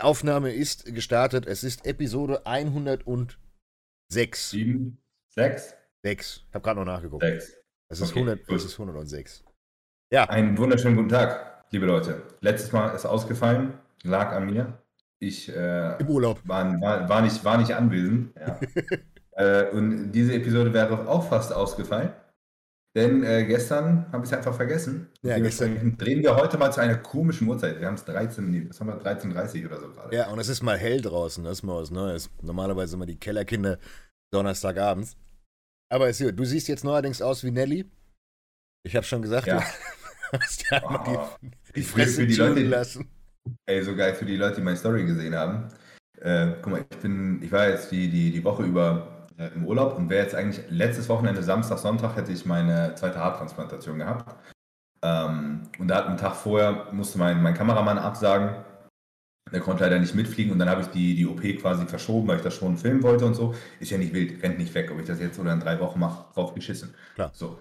Aufnahme ist gestartet. Es ist Episode 106. 7, 6? 6. Ich habe gerade noch nachgeguckt. 6. Es ist, Okay, 100, gut. es ist 106. Ja, Einen wunderschönen guten Tag, liebe Leute. Letztes Mal ist ausgefallen, lag an mir. Ich äh, im Urlaub. war, war, war, nicht, war nicht anwesend. Ja. äh, und diese Episode wäre auch fast ausgefallen. Denn äh, gestern habe ich es einfach vergessen. Ja, gestern. Drehen wir heute mal zu einer komischen Uhrzeit. Wir haben es 13, nee, was haben wir, 13.30 oder so gerade. Ja, und es ist mal hell draußen. Das ist mal was Neues. Normalerweise immer die Kellerkinder Donnerstagabends. Aber ist gut. Du siehst jetzt neuerdings aus wie Nelly. Ich habe schon gesagt, Ja. du hast ja Oh, die, die Fresse die Leute- lassen. Ey, so geil für die Leute, die meine Story gesehen haben. Äh, guck mal, ich bin, ich war jetzt die, die, die Woche über äh, im Urlaub und wäre jetzt eigentlich letztes Wochenende, Samstag, Sonntag, hätte ich meine zweite Haartransplantation gehabt. Ähm, und da hat einen Tag vorher musste mein, mein Kameramann absagen. Der konnte leider nicht mitfliegen und dann habe ich die, die OP quasi verschoben, weil ich das schon filmen wollte und so. Ist ja nicht wild, rennt nicht weg. Ob ich das jetzt oder in drei Wochen mache, drauf geschissen. Klar. So.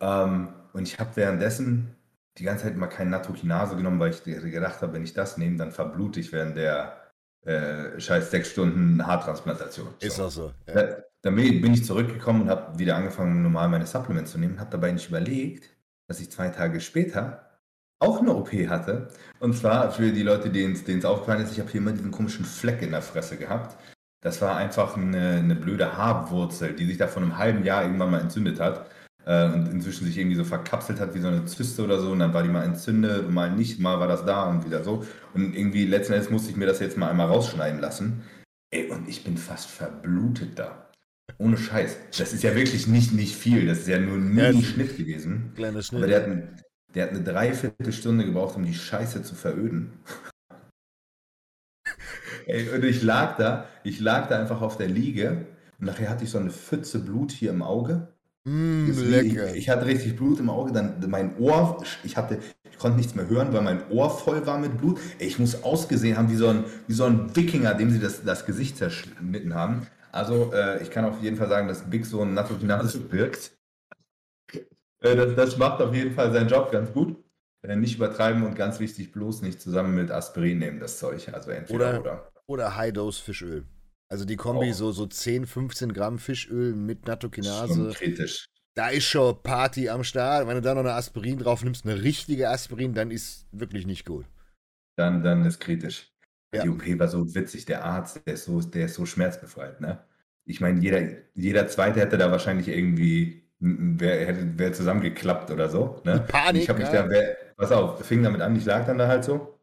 Ähm, und ich habe währenddessen die ganze Zeit mal kein Nattokinase genommen, weil ich gedacht habe, wenn ich das nehme, dann verblute ich während der äh, scheiß sechs Stunden Haartransplantation. Ist so. auch so. Ja. Da, dann bin bin ich zurückgekommen und habe wieder angefangen, normal meine Supplements zu nehmen, habe dabei nicht überlegt, dass ich zwei Tage später auch eine OP hatte. Und zwar für die Leute, denen es aufgefallen ist, ich habe hier immer diesen komischen Fleck in der Fresse gehabt. Das war einfach eine, eine blöde Haarwurzel, die sich da vor einem halben Jahr irgendwann mal entzündet hat äh, und inzwischen sich irgendwie so verkapselt hat wie so eine Zyste oder so. Und dann war die mal entzündet, mal nicht, mal war das da und wieder so. Und irgendwie letzten Endes musste ich mir das jetzt mal einmal rausschneiden lassen. Ey, und ich bin fast verblutet da. Ohne Scheiß. Das ist ja wirklich nicht, nicht viel. Das ist ja nur ein Mini-Schnitt gewesen. Kleiner Aber Schnitt. der hat, ein, der hat eine Dreiviertelstunde gebraucht, um die Scheiße zu veröden. Ey, und ich lag da, ich lag da einfach auf der Liege und nachher hatte ich so eine Pfütze Blut hier im Auge. Mm, Ich, lecker. ich hatte richtig Blut im Auge, dann mein Ohr, ich hatte, ich konnte nichts mehr hören, weil mein Ohr voll war mit Blut. Ey, ich muss ausgesehen haben wie so ein, wie so ein Wikinger, dem sie das, das Gesicht zerschnitten haben. Also äh, ich kann auf jeden Fall sagen, dass Big so ein Nattokinase wirkt. Äh, das, das macht auf jeden Fall seinen Job ganz gut. Äh, nicht übertreiben und ganz wichtig, bloß nicht zusammen mit Aspirin nehmen, das Zeug. Also entweder Oder- oder. Oder High-Dose Fischöl. Also die Kombi, Oh. so, so 10, 15 Gramm Fischöl mit Schon Nattokinase. kritisch. Da ist schon Party am Start. Wenn du da noch eine Aspirin drauf nimmst, eine richtige Aspirin, dann ist wirklich nicht gut. Dann, dann ist kritisch. Ja. Die OP war so witzig, der Arzt, der ist so, der ist so schmerzbefreit, ne? Ich meine, jeder, jeder Zweite hätte da wahrscheinlich irgendwie, wäre hätte, zusammengeklappt oder so, ne? Panik, Ich habe mich ja. da, wer, pass auf, fing damit an, ich lag dann da halt so.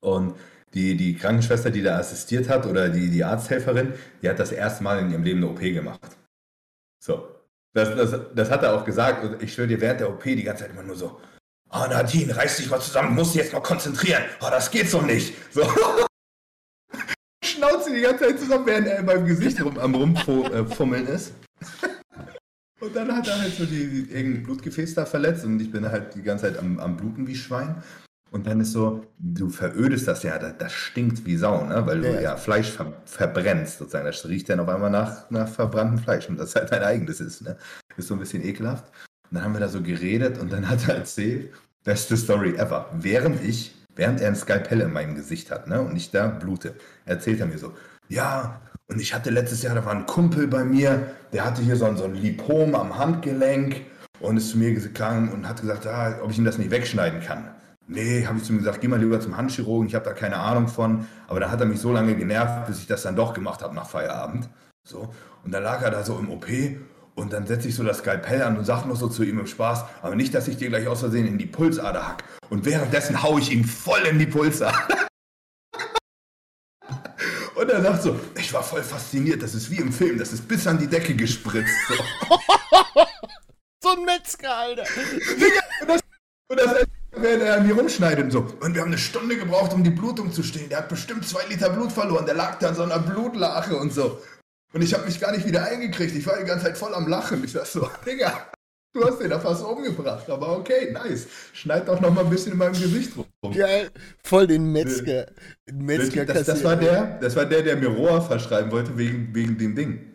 Und die, die Krankenschwester, die da assistiert hat, oder die, die Arzthelferin, die hat das erste Mal in ihrem Leben eine OP gemacht. So. Das, das, das hat er auch gesagt. Und ich schwöre dir, während der OP die ganze Zeit immer nur so, oh Nadine, reiß dich mal zusammen, musst dich jetzt mal konzentrieren. Oh, das geht so nicht. So. Schnauze die ganze Zeit zusammen, während er in meinem Gesicht rum, am Rumfummeln ist. Und dann hat er halt so die, die, irgendein Blutgefäß da verletzt und ich bin halt die ganze Zeit am, am Bluten wie Schwein. Und dann ist so, du verödest das ja, das, das stinkt wie Sau, ne? weil Ja. du ja Fleisch ver, verbrennst sozusagen. Das riecht dann auf einmal nach, nach verbranntem Fleisch und das halt dein eigenes ist. Ne? Ist so ein bisschen ekelhaft. Und dann haben wir da so geredet und dann hat er erzählt, beste Story ever. Während ich, während er ein Skalpell in meinem Gesicht hat ne? und ich da blute, erzählt er mir so, ja, und ich hatte letztes Jahr, da war ein Kumpel bei mir, der hatte hier so ein, so ein Lipom am Handgelenk und ist zu mir gegangen und hat gesagt, ah, ob ich ihm das nicht wegschneiden kann. Nee, habe ich zu ihm gesagt, geh mal lieber zum Handchirurgen, ich habe da keine Ahnung von. Aber dann hat er mich so lange genervt, bis ich das dann doch gemacht habe nach Feierabend. So. Und dann lag er da so im OP und dann setze ich so das Skalpell an und sage noch so zu ihm im Spaß, aber nicht, dass ich dir gleich aus Versehen in die Pulsader hack. Und währenddessen haue ich ihn voll in die Pulsader. Und er sagt so, ich war voll fasziniert, das ist wie im Film, das ist bis an die Decke gespritzt. So. So ein Metzger, Alter. Und das während er an mir rumschneidet und so. Und wir haben eine Stunde gebraucht, um die Blutung zu stehen. Der hat bestimmt zwei Liter Blut verloren. Der lag da in so einer Blutlache und so. Und ich habe mich gar nicht wieder eingekriegt. Ich war die ganze Zeit voll am Lachen. Ich dachte so, Digga, du hast den da fast umgebracht. Aber okay, nice. Schneid doch noch mal ein bisschen in meinem Gesicht rum. Geil. Voll den Metzger. Metzger Das, das, war der, das war der, der mir Rohr verschreiben wollte wegen, wegen dem Ding.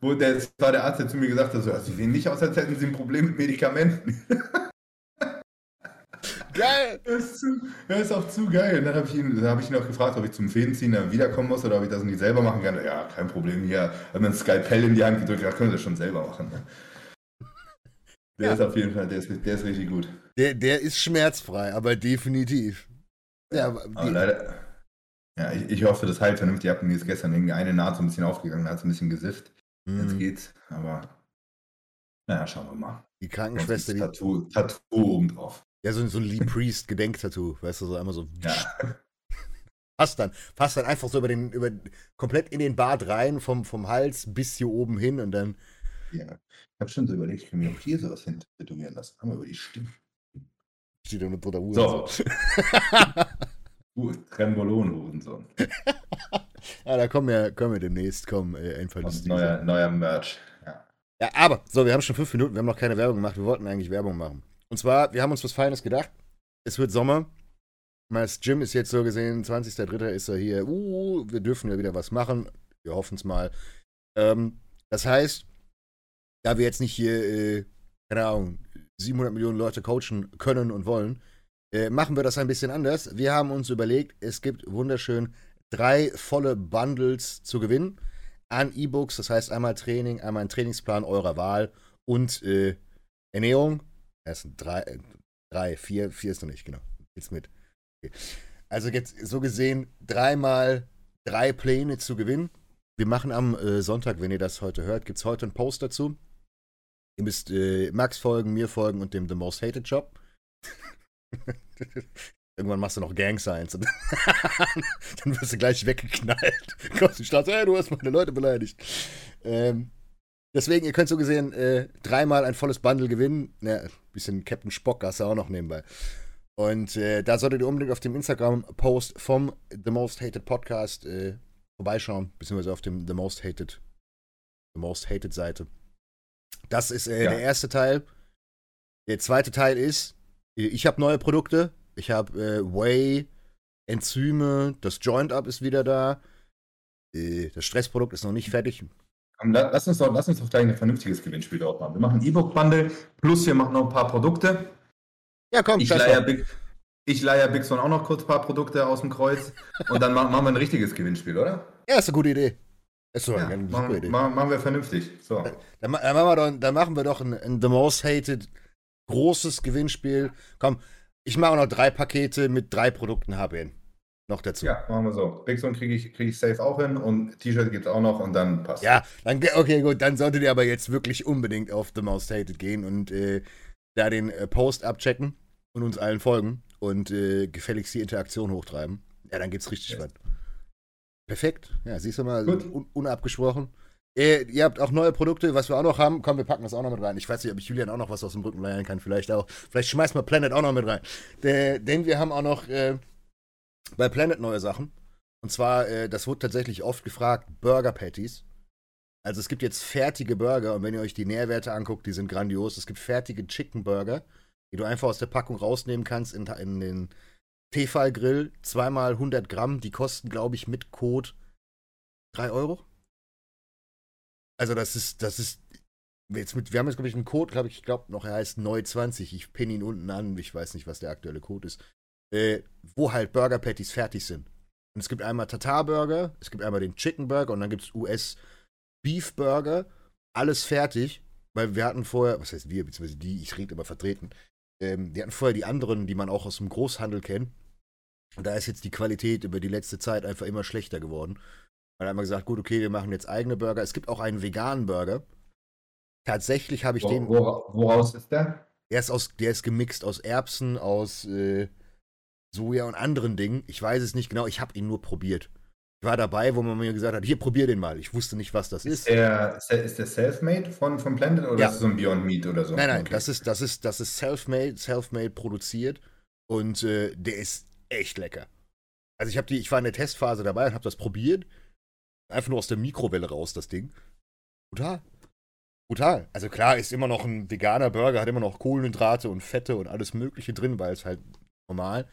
Wo der, das war der Arzt, der zu mir gesagt hat, so, sie sehen nicht aus, als hätten sie ein Problem mit Medikamenten. geil! Das ist, zu, das ist auch zu geil. Und dann habe ich, ihn, hab ich ihn auch gefragt, ob ich zum Fädenziehen dann wiederkommen muss oder ob ich das nicht selber machen kann. Ja, kein Problem. Hier hat mir ein Skalpell in die Hand gedrückt, da können wir das schon selber machen. Ne? Der ja. ist auf jeden Fall, der ist, der ist richtig gut. Der, der ist schmerzfrei, aber definitiv. Ja, aber leider. Ja, ich, ich hoffe, das heilt vernünftig ab. Mir ist gestern eine Naht so ein bisschen aufgegangen, hat so ein bisschen gesifft. Mhm. Jetzt geht's, aber naja, schauen wir mal. Die Krankenschwester, die. Tattoo, Tattoo obendrauf. Ja, so, so ein Lee Priest Gedenktattoo, weißt du, so einmal so. Ja. Passt dann, passt dann einfach so über den, über, komplett in den Bart rein, vom, vom Hals bis hier oben hin und dann. Ja, ich habe schon so überlegt, ich kann mir auch hier sowas hin tätowieren lassen. Aber über die Stimme. Steht da eine Butter So. Trembolon-Hurensohn. ja, da kommen wir, kommen wir demnächst, kommen äh, ein neuer, neuer Merch. Ja. ja, aber, so, wir haben schon fünf Minuten, wir haben noch keine Werbung gemacht, wir wollten eigentlich Werbung machen. Und zwar, wir haben uns was Feines gedacht. Es wird Sommer. Das Gym ist jetzt so gesehen, 20.03. ist er hier. Uh, wir dürfen ja wieder was machen. Wir hoffen es mal. Ähm, das heißt, da wir jetzt nicht hier, äh, keine Ahnung, 700 Millionen Leute coachen können und wollen, äh, machen wir das ein bisschen anders. Wir haben uns überlegt, es gibt wunderschön drei volle Bundles zu gewinnen an E-Books. Das heißt einmal Training, einmal ein Trainingsplan eurer Wahl und äh, Ernährung. Es sind drei, äh, drei, vier, vier ist noch nicht, genau. Jetzt mit. Okay. Also jetzt so gesehen dreimal drei Pläne zu gewinnen. Wir machen am äh, Sonntag, wenn ihr das heute hört, gibt es heute einen Post dazu. Ihr müsst äh, Max folgen, mir folgen und dem The Most Hated Job. Irgendwann machst du noch Gang Signs und dann wirst du gleich weggeknallt. Kommst Stadt, hey, du hast meine Leute beleidigt. Ähm, deswegen, ihr könnt so gesehen äh, dreimal ein volles Bundle gewinnen. Ja, ein bisschen Captain Spock hast du auch noch nebenbei. Und äh, da solltet ihr unbedingt auf dem Instagram-Post vom The Most Hated Podcast äh, vorbeischauen, beziehungsweise auf dem The Most Hated, The Most Hated Seite. Das ist äh, ja. der erste Teil. Der zweite Teil ist, ich habe neue Produkte. Ich habe äh, Whey, Enzyme, das Joint-Up ist wieder da. Äh, das Stressprodukt ist noch nicht fertig. Lass uns, doch, lass uns doch gleich ein vernünftiges Gewinnspiel dort machen. Wir machen ein E-Book-Bundle, plus wir machen noch ein paar Produkte. Ja, komm, ich leier, Big, ich leier Big Son auch noch kurz ein paar Produkte aus dem Kreuz und dann machen wir ein richtiges Gewinnspiel, oder? Ja, ist eine gute Idee. Ist so ja, eine machen, super Idee. Machen wir vernünftig. So. Dann, dann, machen wir doch, dann machen wir doch ein, ein The Most Hated großes Gewinnspiel. Komm, ich mache noch drei Pakete mit drei Produkten HBN. Noch dazu. Ja, machen wir so. Big Zone kriege ich, krieg ich safe auch hin und T-Shirt gibt es auch noch und dann passt. Ja, dann, okay, gut. Dann solltet ihr aber jetzt wirklich unbedingt auf The Most Hated gehen und äh, da den äh, Post abchecken und uns allen folgen und äh, gefälligst die Interaktion hochtreiben. Ja, dann geht's richtig yes. spannend. Perfekt. Ja, siehst du mal, un unabgesprochen. Äh, ihr habt auch neue Produkte, was wir auch noch haben. Komm, wir packen das auch noch mit rein. Ich weiß nicht, ob ich Julian auch noch was aus dem Rücken leiern kann. Vielleicht auch. Vielleicht schmeißen wir Planet auch noch mit rein. De, denn wir haben auch noch äh, bei Planet neue Sachen. Und zwar, äh, das wurde tatsächlich oft gefragt, Burger Patties. Also es gibt jetzt fertige Burger und wenn ihr euch die Nährwerte anguckt, die sind grandios. Es gibt fertige Chicken Burger, die du einfach aus der Packung rausnehmen kannst in, in den Tefal-Grill. Zweimal 100 Gramm, die kosten, glaube ich, mit Code 3 Euro. Also das ist, das ist, jetzt mit, wir haben jetzt, glaube ich, einen Code, glaube ich, ich glaube noch, er heißt Neu20. Ich pinne ihn unten an, ich weiß nicht, was der aktuelle Code ist. Äh, wo halt Burger Patties fertig sind. Und es gibt einmal Tatar Burger, es gibt einmal den Chicken Burger und dann gibt es US Beef Burger. Alles fertig, weil wir hatten vorher, was heißt wir, beziehungsweise die, ich rede immer vertreten, ähm, wir hatten vorher die anderen, die man auch aus dem Großhandel kennt. Und da ist jetzt die Qualität über die letzte Zeit einfach immer schlechter geworden. Dann haben wir gesagt, gut, okay, wir machen jetzt eigene Burger. Es gibt auch einen veganen Burger. Tatsächlich habe ich Wo, den. Woraus ist der? Der ist, aus, der ist gemixt aus Erbsen, aus äh, Soja und anderen Dingen. Ich weiß es nicht genau, ich habe ihn nur probiert. Ich war dabei, wo man mir gesagt hat, hier, probier den mal. Ich wusste nicht, was das ist. Ist der, ist der Selfmade von, von Blended oder ja. ist es so ein Beyond Meat oder so? Nein, nein, okay. das ist, das ist, das ist Selfmade, Selfmade produziert und äh, der ist echt lecker. Also ich habe die, ich war in der Testphase dabei und habe das probiert Einfach nur aus der Mikrowelle raus, das Ding. Brutal. Brutal. Also klar, ist immer noch ein veganer Burger, hat immer noch Kohlenhydrate und Fette und alles Mögliche drin, weil es halt normal.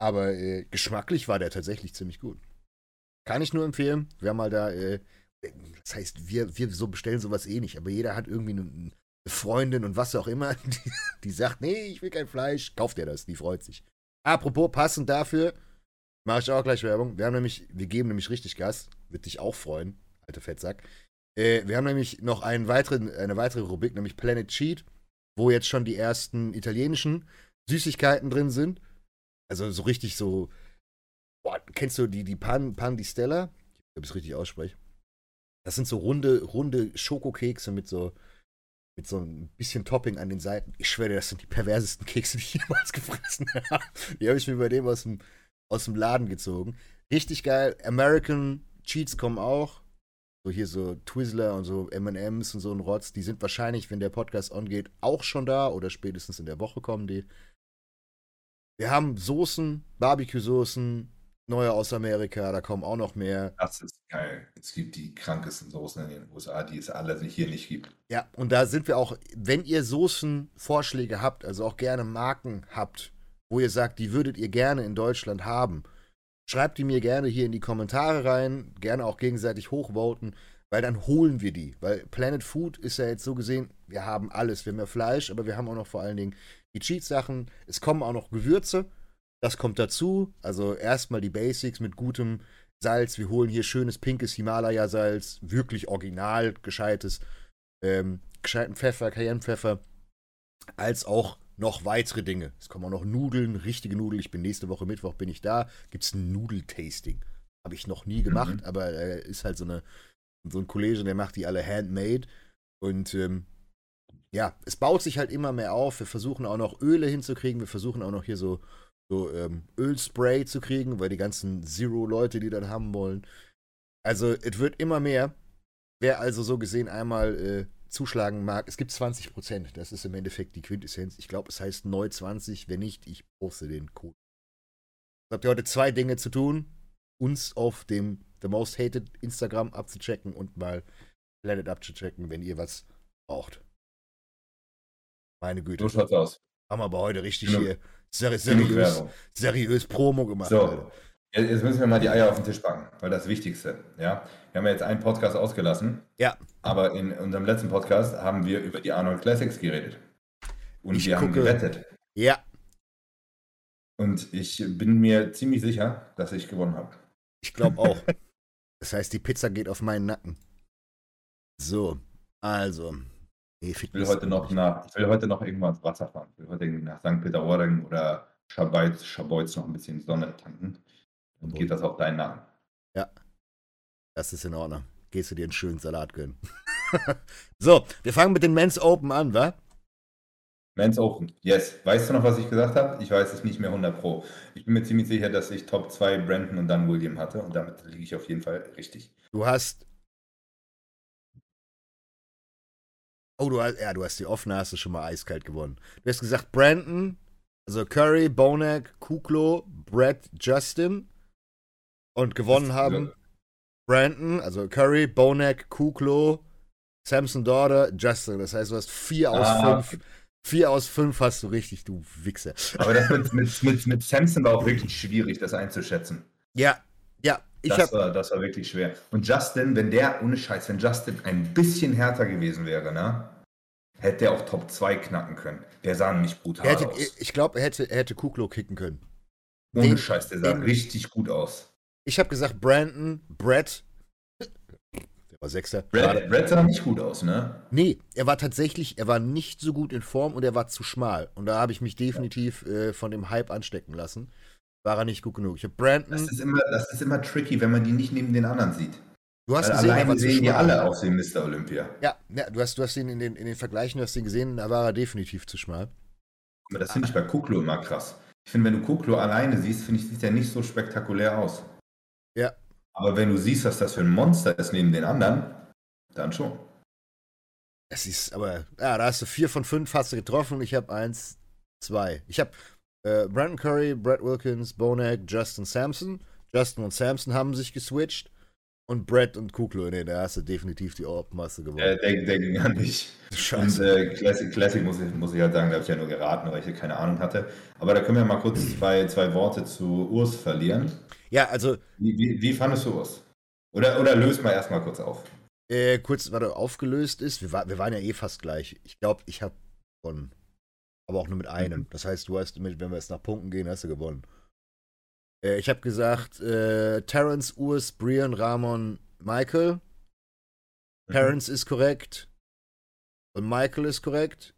Aber äh, geschmacklich war der tatsächlich ziemlich gut. Kann ich nur empfehlen. Wir haben mal da, äh, das heißt, wir, wir so bestellen sowas eh nicht, aber jeder hat irgendwie eine Freundin und was auch immer, die, die sagt, nee, ich will kein Fleisch, kauft ihr das, die freut sich. Apropos, passend dafür, mache ich auch gleich Werbung. Wir haben nämlich, wir geben nämlich richtig Gas, wird dich auch freuen, alter Fettsack. Äh, wir haben nämlich noch einen weiteren, eine weitere Rubrik, nämlich Planet Cheat, wo jetzt schon die ersten italienischen Süßigkeiten drin sind. Also so richtig so. Boah, kennst du die, die Pan, Pan di Stella? Ich ob ich es richtig ausspreche. Das sind so runde, runde Schokokekse mit so, mit so ein bisschen Topping an den Seiten. Ich schwöre, das sind die perversesten Kekse, die ich jemals gefressen habe. Die habe ich mir bei dem aus dem, aus dem Laden gezogen. Richtig geil. American Cheats kommen auch. So hier so Twizzler und so MMs und so ein Rotz. Die sind wahrscheinlich, wenn der Podcast ongeht, auch schon da oder spätestens in der Woche kommen die. Wir haben Soßen, Barbecue-Soßen, neue aus Amerika, da kommen auch noch mehr. Das ist geil. Es gibt die krankesten Soßen in den USA, die es alle hier nicht gibt. Ja, und da sind wir auch, wenn ihr Soßenvorschläge habt, also auch gerne Marken habt, wo ihr sagt, die würdet ihr gerne in Deutschland haben, schreibt die mir gerne hier in die Kommentare rein, gerne auch gegenseitig hochvoten, weil dann holen wir die. Weil Planet Food ist ja jetzt so gesehen, wir haben alles. Wir haben ja Fleisch, aber wir haben auch noch vor allen Dingen die Cheat-Sachen. Es kommen auch noch Gewürze. Das kommt dazu. Also erstmal die Basics mit gutem Salz. Wir holen hier schönes pinkes Himalaya-Salz, wirklich original gescheites, ähm, gescheiten Pfeffer, Cayennepfeffer, als auch noch weitere Dinge. Es kommen auch noch Nudeln, richtige Nudeln. Ich bin nächste Woche Mittwoch bin ich da. Gibt es ein Nudeltasting. Habe ich noch nie gemacht, mhm. aber äh, ist halt so eine so ein Kollege, der macht die alle handmade und ähm, ja, es baut sich halt immer mehr auf. Wir versuchen auch noch Öle hinzukriegen. Wir versuchen auch noch hier so so ähm, Ölspray zu kriegen, weil die ganzen Zero-Leute, die das haben wollen. Also, es wird immer mehr. Wer also so gesehen einmal äh, zuschlagen mag, es gibt 20%. Das ist im Endeffekt die Quintessenz. Ich glaube, es heißt neu 20. Wenn nicht, ich poste den Code. Jetzt habt ihr heute zwei Dinge zu tun. Uns auf dem The Most Hated Instagram abzuchecken und mal Planet abzuchecken, wenn ihr was braucht. Meine Güte. So schaut's aus. Haben wir aber heute richtig genau. hier Seri seriös, seriös Promo gemacht. So, Alter. jetzt müssen wir mal die Eier auf den Tisch packen, weil das Wichtigste, ja. Wir haben ja jetzt einen Podcast ausgelassen. Ja. Aber in unserem letzten Podcast haben wir über die Arnold Classics geredet. Und ich wir gucke, haben gewettet. Ja. Und ich bin mir ziemlich sicher, dass ich gewonnen habe. Ich glaube auch. das heißt, die Pizza geht auf meinen Nacken. So, also, ich will heute noch nach, ich will heute noch irgendwann Wasser fahren. Ich will heute nach St. Peter-Ording oder Schabeutz, Schabeutz noch ein bisschen Sonne tanken. Dann geht das auf deinen Namen. Ja, das ist in Ordnung. Gehst du dir einen schönen Salat gönnen. so, wir fangen mit den Men's Open an, wa? Men's Open, yes. Weißt du noch, was ich gesagt habe? Ich weiß es nicht mehr 100 Pro. Ich bin mir ziemlich sicher, dass ich Top 2 Brandon und dann William hatte und damit liege ich auf jeden Fall richtig. Du hast Oh, du hast, ja, du hast die offene, hast du schon mal eiskalt gewonnen. Du hast gesagt Brandon, also Curry, Bonek, Kuklo, Brett, Justin. Und gewonnen das, haben ja. Brandon, also Curry, Bonek, Kuklo, Samson Daughter, Justin. Das heißt, du hast vier aus ah, fünf. Vier aus fünf hast du richtig, du Wichser. Aber das mit, mit, mit, mit Samson war auch wirklich schwierig, das einzuschätzen. Ja, ja. Ich das, war, das war wirklich schwer. Und Justin, wenn der, ohne Scheiß, wenn Justin ein bisschen härter gewesen wäre, ne? Hätte er auch Top 2 knacken können. Der sah nämlich brutal hätte, aus. Ich glaube, er hätte, er hätte Kuklo kicken können. Ohne den, Scheiß, der sah den, richtig gut aus. Ich habe gesagt, Brandon, Brett. Der war Sechster. Brett, Brett sah nicht gut aus, ne? Nee, er war tatsächlich, er war nicht so gut in Form und er war zu schmal. Und da habe ich mich definitiv äh, von dem Hype anstecken lassen. War er nicht gut genug. Ich habe Brandon. Das ist, immer, das ist immer tricky, wenn man die nicht neben den anderen sieht. Du hast gesehen, alleine sehen die alle aus wie Mr. Olympia. Ja, ja du, hast, du hast ihn in den, in den Vergleichen, du hast ihn gesehen, da war er definitiv zu schmal. Aber das finde ich bei Kuklo immer krass. Ich finde, wenn du Kuklo alleine siehst, finde ich, sieht er nicht so spektakulär aus. Ja. Aber wenn du siehst, was das für ein Monster ist neben den anderen, dann schon. Es ist aber, ja, da hast du vier von fünf hast du getroffen und ich habe eins, zwei. Ich habe äh, Brandon Curry, Brett Wilkins, Bonek, Justin Sampson. Justin und Sampson haben sich geswitcht. Und Brett und Kuklo, nee, da hast du definitiv die Orb-Masse gewonnen. Äh, der, der ging an mich. Scheiße. Und äh, Classic, Classic muss, ich, muss ich halt sagen, da habe ich ja nur geraten, weil ich ja keine Ahnung hatte. Aber da können wir mal kurz zwei, zwei Worte zu Urs verlieren. Ja, also. Wie, wie, wie fandest du Urs? Oder, oder löst mal erstmal kurz auf. Äh, kurz, warte, aufgelöst ist. Wir, war, wir waren ja eh fast gleich. Ich glaube, ich habe gewonnen. Aber auch nur mit einem. Mhm. Das heißt, du hast, mit, wenn wir jetzt nach Punkten gehen, hast du gewonnen. Äh, ich habe gesagt, äh, Terrence, Urs, Brian, Ramon, Michael. Mhm. Terrence ist korrekt. Und Michael ist korrekt.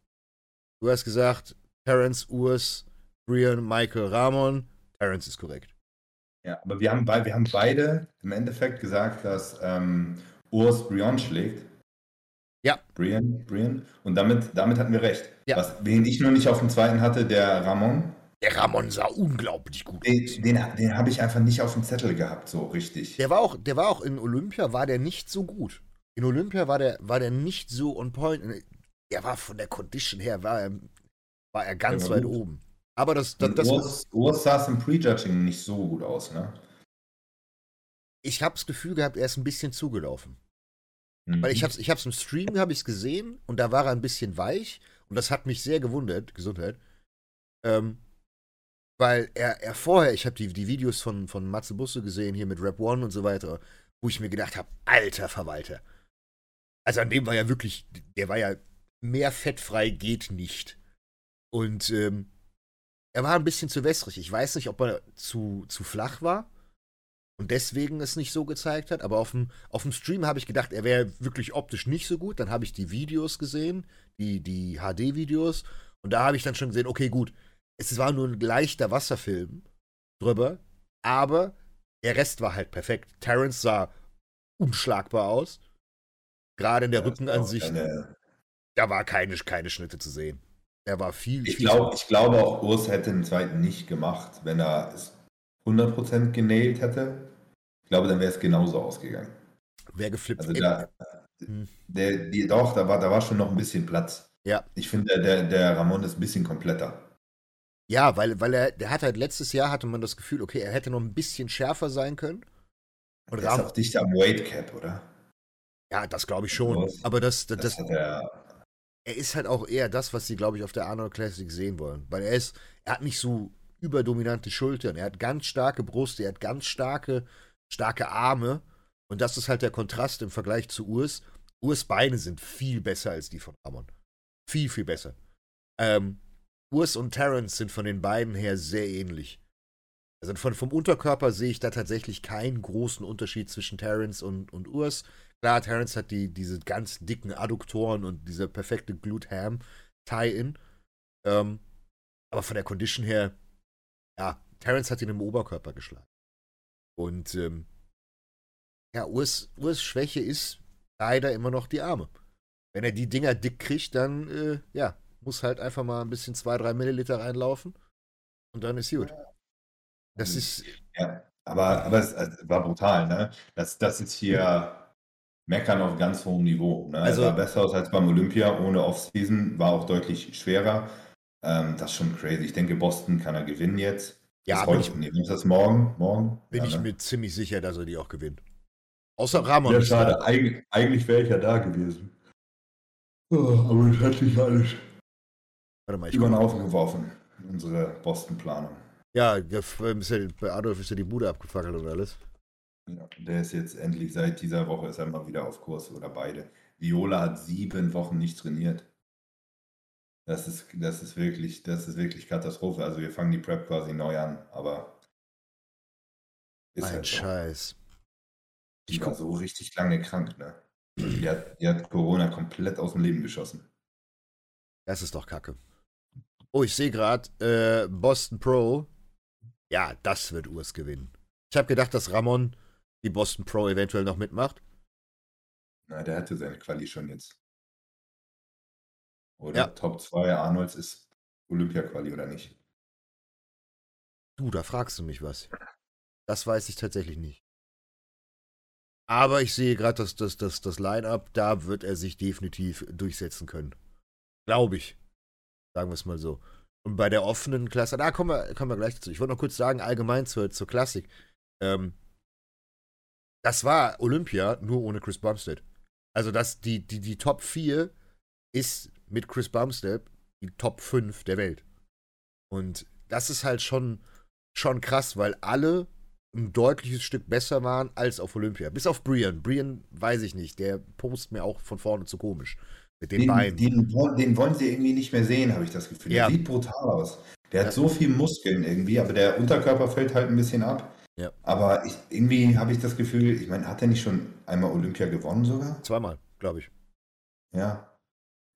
Du hast gesagt, Terrence, Urs, Brian, Michael, Ramon. Terrence ist korrekt. Ja, aber wir haben, wir haben beide im Endeffekt gesagt, dass ähm, Urs Brian schlägt. Ja. Brian, Brian. Und damit, damit hatten wir recht. Ja. Was, wen ich nur nicht auf dem zweiten hatte, der Ramon. Der Ramon sah unglaublich gut Den, aus. den, den habe ich einfach nicht auf dem Zettel gehabt, so richtig. Der war auch, der war auch in Olympia, war der nicht so gut. In Olympia war der, war der nicht so on point. Der war von der Condition her, war er, war er ganz war weit gut. oben. Aber das, das, das Urs, Urs sah es im Prejudging nicht so gut aus, ne? ich habe das Gefühl gehabt, er ist ein bisschen zugelaufen. Mhm. Weil ich hab's, ich hab's im Stream, habe ich's gesehen und da war er ein bisschen weich und das hat mich sehr gewundert, Gesundheit. Ähm, weil er, er vorher, ich habe die, die Videos von, von Matze Busse gesehen, hier mit Rap One und so weiter, wo ich mir gedacht habe, alter Verwalter. Also an dem war ja wirklich, der war ja mehr fettfrei geht nicht. Und ähm, er war ein bisschen zu wässrig. Ich weiß nicht, ob er zu, zu flach war und deswegen es nicht so gezeigt hat. Aber auf dem, auf dem Stream habe ich gedacht, er wäre wirklich optisch nicht so gut. Dann habe ich die Videos gesehen, die, die HD-Videos. Und da habe ich dann schon gesehen, okay, gut, es war nur ein leichter Wasserfilm drüber, aber der Rest war halt perfekt. Terrence sah unschlagbar aus. Gerade in der Ja, Rückenansicht, eine- da war keine, keine Schnitte zu sehen. Er war viel, Ich, viel glaub, ich glaube auch, Urs hätte den zweiten nicht gemacht, wenn er es 100% genailt hätte. Ich glaube, dann wäre es genauso ausgegangen. Wer geflippt. Also Ey, da, Hm. der, die, doch, da war, da war schon noch ein bisschen Platz. Ja. Ich finde, der, der Ramon ist ein bisschen kompletter. Ja, weil, weil er, der hat halt letztes Jahr hatte man das Gefühl, okay, er hätte noch ein bisschen schärfer sein können. Und Der ist Ram, auch dicht am Weight Cap, oder? ja, das glaube ich schon. Aber das, das, Das das, er. er ist halt auch eher das, was sie, glaube ich, auf der Arnold Classic sehen wollen. Weil er ist, er hat nicht so überdominante Schultern. Er hat ganz starke Brust, er hat ganz starke, starke Arme. Und das ist halt der Kontrast im Vergleich zu Urs. Urs Beine sind viel besser als die von Ramon. Viel, viel besser. Ähm, Urs und Terrence sind von den beiden her sehr ähnlich. Also von, vom Unterkörper sehe ich da tatsächlich keinen großen Unterschied zwischen Terrence und, und Urs. Klar, Terrence hat die, diese ganz dicken Adduktoren und dieser perfekte Glute-Ham-Tie-In. Ähm, aber von der Condition her, ja, Terrence hat ihn im Oberkörper geschlagen. Und ähm, ja, Urs, Urs Schwäche ist leider immer noch die Arme. Wenn er die Dinger dick kriegt, dann, äh, ja, muss halt einfach mal ein bisschen 2-3 Milliliter reinlaufen und dann ist gut. Das Mhm. ist, Ja, aber, aber es, es war brutal, ne? Das, das ist hier Meckern auf ganz hohem Niveau. Ne? Also- es sah besser aus als beim Olympia ohne Offseason, war auch deutlich schwerer. Ähm, das ist schon crazy. Ich denke, Boston kann er gewinnen jetzt. Ja, bin ich, nee, ist das morgen? Morgen? bin Ja, ich ne? mir ziemlich sicher, dass er die auch gewinnt. Außer Ramon. Ja, schade. da. Eig eigentlich wäre ich ja da gewesen. Oh, aber das hat sich alles Warte mal, ich über den. Haufen geworfen. Unsere Boston-Planung. Ja, bei Adolf ist ja die Bude abgefackelt und alles. Ja, der ist jetzt endlich seit dieser Woche ist er mal wieder auf Kurs oder beide. Viola hat sieben Wochen nicht trainiert. Das ist, das ist wirklich, das ist wirklich Katastrophe. Also wir fangen die Prep quasi neu an, aber ist Ein halt so. Scheiß. Die Ich war so richtig lange krank, ne? Die hat, die hat Corona komplett aus dem Leben geschossen. das ist doch kacke. Oh, ich sehe gerade, äh, Boston Pro. Ja, das wird Urs gewinnen. Ich habe gedacht, dass Ramon die Boston Pro eventuell noch mitmacht. Na, der hatte seine Quali schon jetzt. Oder Ja. Top 2 Arnolds ist Olympia-Quali oder nicht? Du, da fragst du mich was. Das weiß ich tatsächlich nicht. Aber ich sehe gerade das, das, das, das Line-Up, da wird er sich definitiv durchsetzen können. Glaube ich. Sagen wir es mal so. Und bei der offenen Klasse, da kommen wir, kommen wir gleich dazu. Ich wollte noch kurz sagen, allgemein zur, zur Klassik. Ähm, das war Olympia, nur ohne Chris Bumstead. Also das, die, die, die Top 4 ist mit Chris Bumstead die Top 5 der Welt. Und das ist halt schon, schon krass, weil alle ein deutliches Stück besser waren als auf Olympia. Bis auf Brian. Brian weiß ich nicht. Der post mir auch von vorne zu komisch. Mit den, Den, Beinen. den, den wollen sie irgendwie nicht mehr sehen, habe ich das Gefühl. Ja. Der sieht brutal aus. Der Ja. hat so viel Muskeln irgendwie, aber der Unterkörper fällt halt ein bisschen ab. Ja. Aber ich, irgendwie habe ich das Gefühl, ich meine, hat er nicht schon einmal Olympia gewonnen sogar? Zweimal, glaube ich. Ja.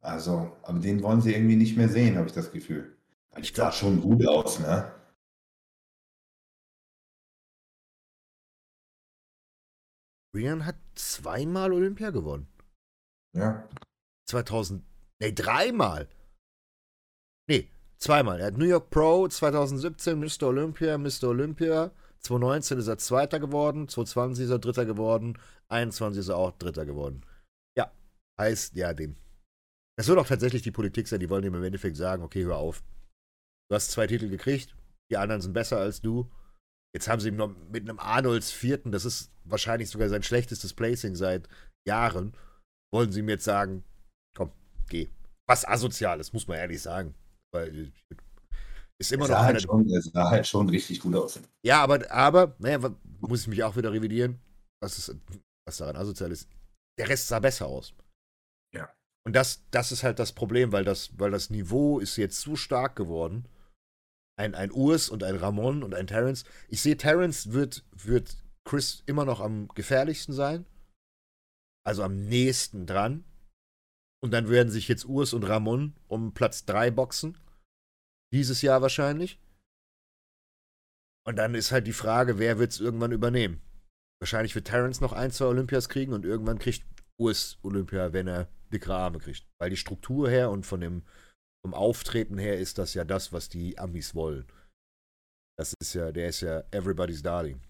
Also, aber den wollen sie irgendwie nicht mehr sehen, habe ich das Gefühl. Ich sah schon gut aus, ne? Brian hat zweimal Olympia gewonnen. Ja. 2000, nee, dreimal. Nee, zweimal. Er hat New York Pro 2017, Mr. Olympia, Mr. Olympia. 2019 ist er Zweiter geworden, 2020 ist er Dritter geworden, 21 ist er auch Dritter geworden. Ja, heißt, ja, dem. Das wird auch tatsächlich die Politik sein, die wollen ihm im Endeffekt sagen, okay, hör auf. Du hast zwei Titel gekriegt, die anderen sind besser als du. Jetzt haben sie ihm noch mit einem Arnolds vierten, das ist wahrscheinlich sogar sein schlechtestes Placing seit Jahren, wollen sie ihm jetzt sagen, komm, geh. Was asozial ist, muss man ehrlich sagen. Weil äh, ist immer noch halt schon, sah halt schon richtig gut aus. Ja, aber, aber, naja, muss ich mich auch wieder revidieren. Was, ist, was daran asozial ist. Der Rest sah besser aus. Ja. Und das, das ist halt das Problem, weil das, weil das Niveau ist jetzt zu stark geworden. Ein, ein Urs und ein Ramon und ein Terrence. Ich sehe, Terrence wird, wird Chris immer noch am gefährlichsten sein. Also am nächsten dran. Und dann werden sich jetzt Urs und Ramon um Platz 3 boxen. Dieses Jahr wahrscheinlich. Und dann ist halt die Frage, wer wird es irgendwann übernehmen? Wahrscheinlich wird Terrence noch ein, zwei Olympias kriegen und irgendwann kriegt Urs Olympia, wenn er dickere Arme kriegt. Weil die Struktur her und von dem, vom Auftreten her ist das ja das, was die Amis wollen. Das ist ja, der ist ja everybody's darling.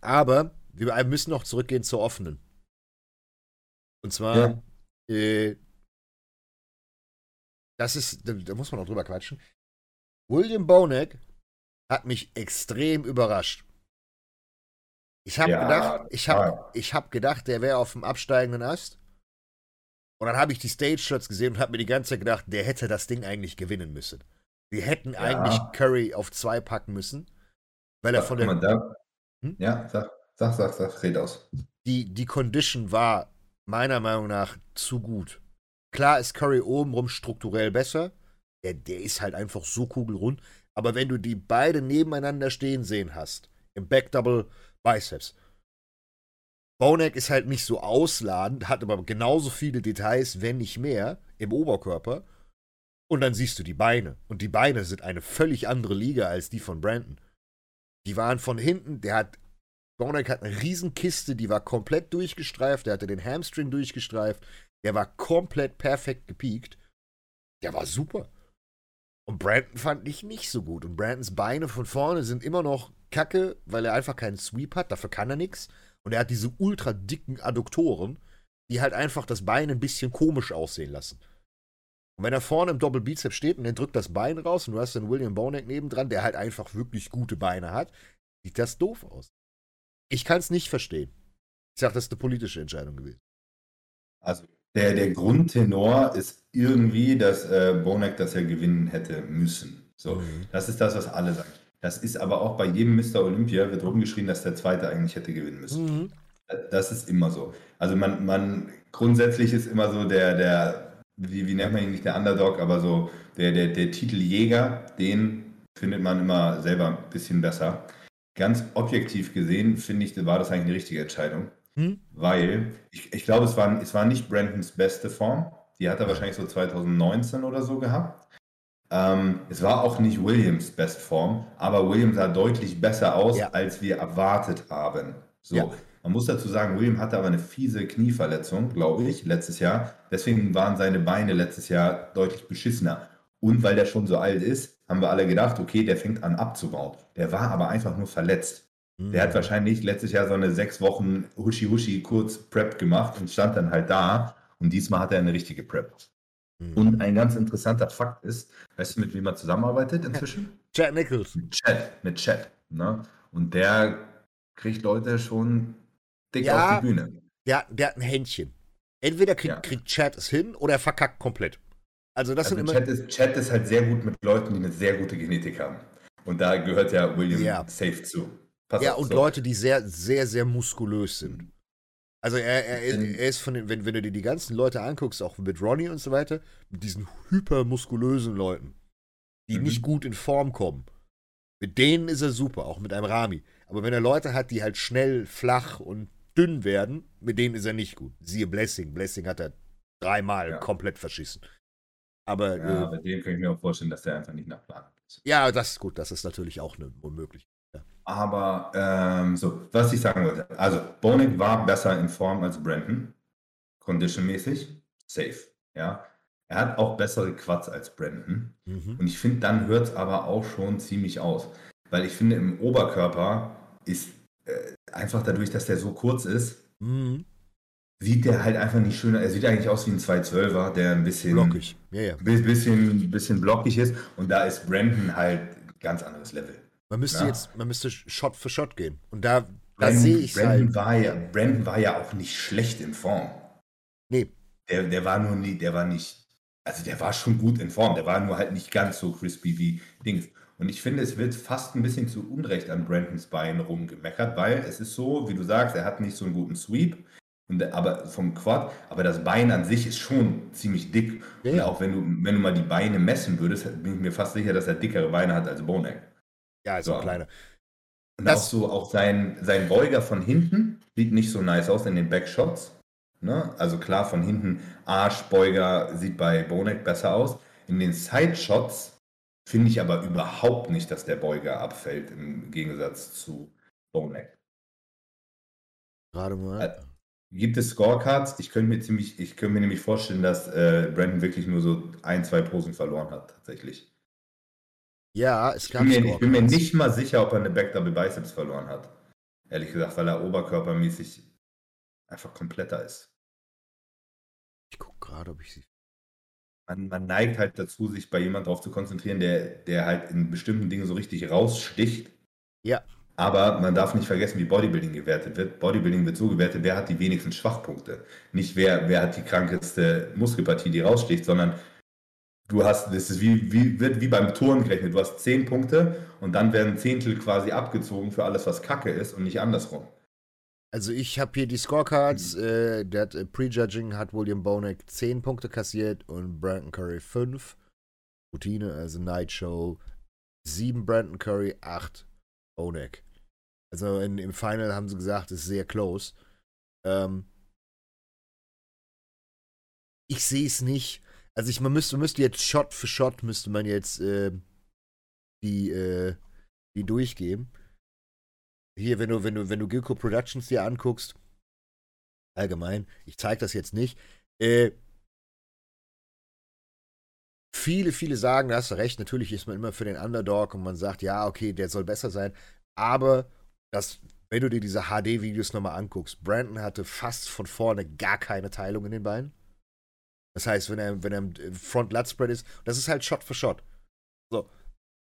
Aber wir müssen noch zurückgehen zur offenen. Und zwar, Ja. äh, das ist, da, da muss man auch drüber quatschen. William Bonek hat mich extrem überrascht. Ich habe Ja, gedacht, ich habe ich hab gedacht, der wäre auf dem absteigenden Ast. Und dann habe ich die Stage-Shots gesehen und habe mir die ganze Zeit gedacht, der hätte das Ding eigentlich gewinnen müssen. Wir hätten Ja. eigentlich Curry auf zwei packen müssen, weil er von der da, Hm? Ja, sag, sag, sag, sag, red aus. die, die Condition war meiner Meinung nach zu gut. Klar ist Curry obenrum strukturell besser. Der, der ist halt einfach so kugelrund. Aber wenn du die beide nebeneinander stehen sehen hast, im Backdouble Biceps, Bonek ist halt nicht so ausladend, hat aber genauso viele Details, wenn nicht mehr, im Oberkörper. Und dann siehst du die Beine. Und die Beine sind eine völlig andere Liga als die von Brandon. Die waren von hinten, der hat Bonek hat eine Riesenkiste, die war komplett durchgestreift. Der hatte den Hamstring durchgestreift. Der war komplett perfekt gepiekt. Der war super. Und Brandon fand ich nicht so gut. Und Brandons Beine von vorne sind immer noch kacke, weil er einfach keinen Sweep hat. Dafür kann er nichts. Und er hat diese ultra dicken Adduktoren, die halt einfach das Bein ein bisschen komisch aussehen lassen. Und wenn er vorne im Doppelbizeps steht und er drückt das Bein raus und du hast dann William Bonek nebendran, der halt einfach wirklich gute Beine hat, sieht das doof aus. Ich kann es nicht verstehen. Ich sage, das ist eine politische Entscheidung gewesen. Also der, der Grundtenor ist irgendwie, dass äh, Bonek das ja gewinnen hätte müssen. So, Mhm. das ist das, was alle sagen. Das ist aber auch bei jedem Mr. Olympia wird rumgeschrien, dass der Zweite eigentlich hätte gewinnen müssen. Mhm. Das ist immer so. Also man, man grundsätzlich ist immer so der, der, wie, wie nennt man ihn nicht der Underdog, aber so der, der, der Titeljäger, den findet man immer selber ein bisschen besser. Ganz objektiv gesehen, finde ich, war das eigentlich eine richtige Entscheidung. Hm? Weil ich, ich glaube, es war, es war nicht Brandons beste Form. Die hat er wahrscheinlich so 2019 oder so gehabt. Ähm, es war auch nicht Williams Bestform, aber Williams sah deutlich besser aus, Ja. als wir erwartet haben. So, Ja. man muss dazu sagen, William hatte aber eine fiese Knieverletzung, glaube ich, letztes Jahr. Deswegen waren seine Beine letztes Jahr deutlich beschissener. Und weil der schon so alt ist, haben wir alle gedacht, okay, der fängt an abzubauen. Der war aber einfach nur verletzt. Der hat wahrscheinlich letztes Jahr so eine sechs Wochen Huschi-Huschi kurz Prep gemacht und stand dann halt da. Und diesmal hat er eine richtige Prep. Mhm. Und ein ganz interessanter Fakt ist, weißt du, mit wem er zusammenarbeitet inzwischen? Jack Nichols. Mit Chat, mit Chat. Ne? Und der kriegt Leute schon dick Ja. auf die Bühne. Der, der hat ein Händchen. Entweder kriegt, Ja. kriegt Chad es hin oder er verkackt komplett. Also das Also sind immer. Chat, ist, Chat ist halt sehr gut mit Leuten, die eine sehr gute Genetik haben. Und da gehört ja William Ja. safe zu. Pass ja, auf, und so. Leute, die sehr, sehr, sehr muskulös sind. Also er, er, ist, er ist von den, wenn, wenn du dir die ganzen Leute anguckst, auch mit Ronnie und so weiter, mit diesen hypermuskulösen Leuten, die Mhm. nicht gut in Form kommen, mit denen ist er super, auch mit einem Rami. Aber wenn er Leute hat, die halt schnell, flach und dünn werden, mit denen ist er nicht gut. Siehe Blessing. Blessing hat er dreimal Ja. komplett verschissen. Aber Ja, äh, bei dem kann ich mir auch vorstellen, dass der einfach nicht nach Plan ist. ja, das ist gut. Das ist natürlich auch eine unmöglich. Aber ähm, so, was ich sagen wollte. Also, Bonig war besser in Form als Brandon. Conditionmäßig. Safe. Ja. Er hat auch bessere Quads als Brandon. Mhm. Und ich finde, dann hört es aber auch schon ziemlich aus. Weil ich finde, im Oberkörper ist äh, einfach dadurch, dass der so kurz ist, Mhm. sieht der halt einfach nicht schöner. Er sieht eigentlich aus wie ein 212er, der ein bisschen Blockig. Ja, ja. Bi- bisschen, bisschen blockig ist. Und da ist Brandon halt ein ganz anderes Level. Man müsste Ja. jetzt, man müsste Shot für Shot gehen. Und da, da sehe ich Brandon, halt. war ja, Brandon war ja auch nicht schlecht in Form. Nee, Der, der war nur nie, der war nicht, also der war schon gut in Form. Der war nur halt nicht ganz so crispy wie Dings. Und ich finde, es wird fast ein bisschen zu Unrecht an Brandons Bein rumgemeckert, weil es ist so, wie du sagst, er hat nicht so einen guten Sweep. Und, aber vom Quad, aber das Bein an sich ist schon ziemlich dick. Ja, Und auch wenn du, wenn du mal die Beine messen würdest, bin ich mir fast sicher, dass er dickere Beine hat als Bonek. Ja, ist so ein kleiner. Und Das- auch so, auch sein, sein Beuger von hinten sieht nicht so nice aus in den Backshots. Ne? Also klar, von hinten Arschbeuger sieht bei Bonek besser aus. In den Sideshots finde ich aber überhaupt nicht, dass der Beuger abfällt im Gegensatz zu Bonek. Gerade mal. Äh, Gibt es Scorecards? Ich könnte mir ziemlich, ich könnte mir nämlich vorstellen, dass äh, Brandon wirklich nur so ein, zwei Posen verloren hat, tatsächlich. Ja, es Ich gab bin, mir, ich bin mir nicht mal sicher, ob er eine Back Double Biceps verloren hat. Ehrlich gesagt, weil er oberkörpermäßig einfach kompletter ist. Ich gucke gerade, ob ich sie. Man, man neigt halt dazu, sich bei jemandem darauf zu konzentrieren, der, der halt in bestimmten Dingen so richtig raussticht. Ja. Aber man darf nicht vergessen, wie Bodybuilding gewertet wird. Bodybuilding wird so gewertet, wer hat die wenigsten Schwachpunkte. Nicht wer, wer hat die krankeste Muskelpartie, die raussticht, sondern du hast, das ist wie, wie, wird wie beim Turnen gerechnet. Du hast zehn Punkte und dann werden Zehntel quasi abgezogen für alles, was Kacke ist und nicht andersrum. Also ich habe hier die Scorecards. Äh, der hat, äh, Prejudging hat William Bonek 10 Punkte kassiert und Brandon Curry 5. Routine, also Night Show 7 Brandon Curry, 8 Bonek. Also in, im Final haben sie gesagt, es ist sehr close. Ähm, ich sehe es nicht. Also ich, man müsste, müsste jetzt Shot für Shot müsste man jetzt äh, die, äh, die durchgeben. Hier, wenn du, wenn du, wenn du Gilco Productions dir anguckst, allgemein, ich zeige das jetzt nicht, äh, viele, viele sagen, da hast du recht, natürlich ist man immer für den Underdog und man sagt, ja, okay, der soll besser sein, aber das, wenn du dir diese HD-Videos nochmal anguckst, Brandon hatte fast von vorne gar keine Teilung in den Beinen. Das heißt, wenn er, wenn er im Front-Lat-Spread ist, das ist halt Shot für Shot. So,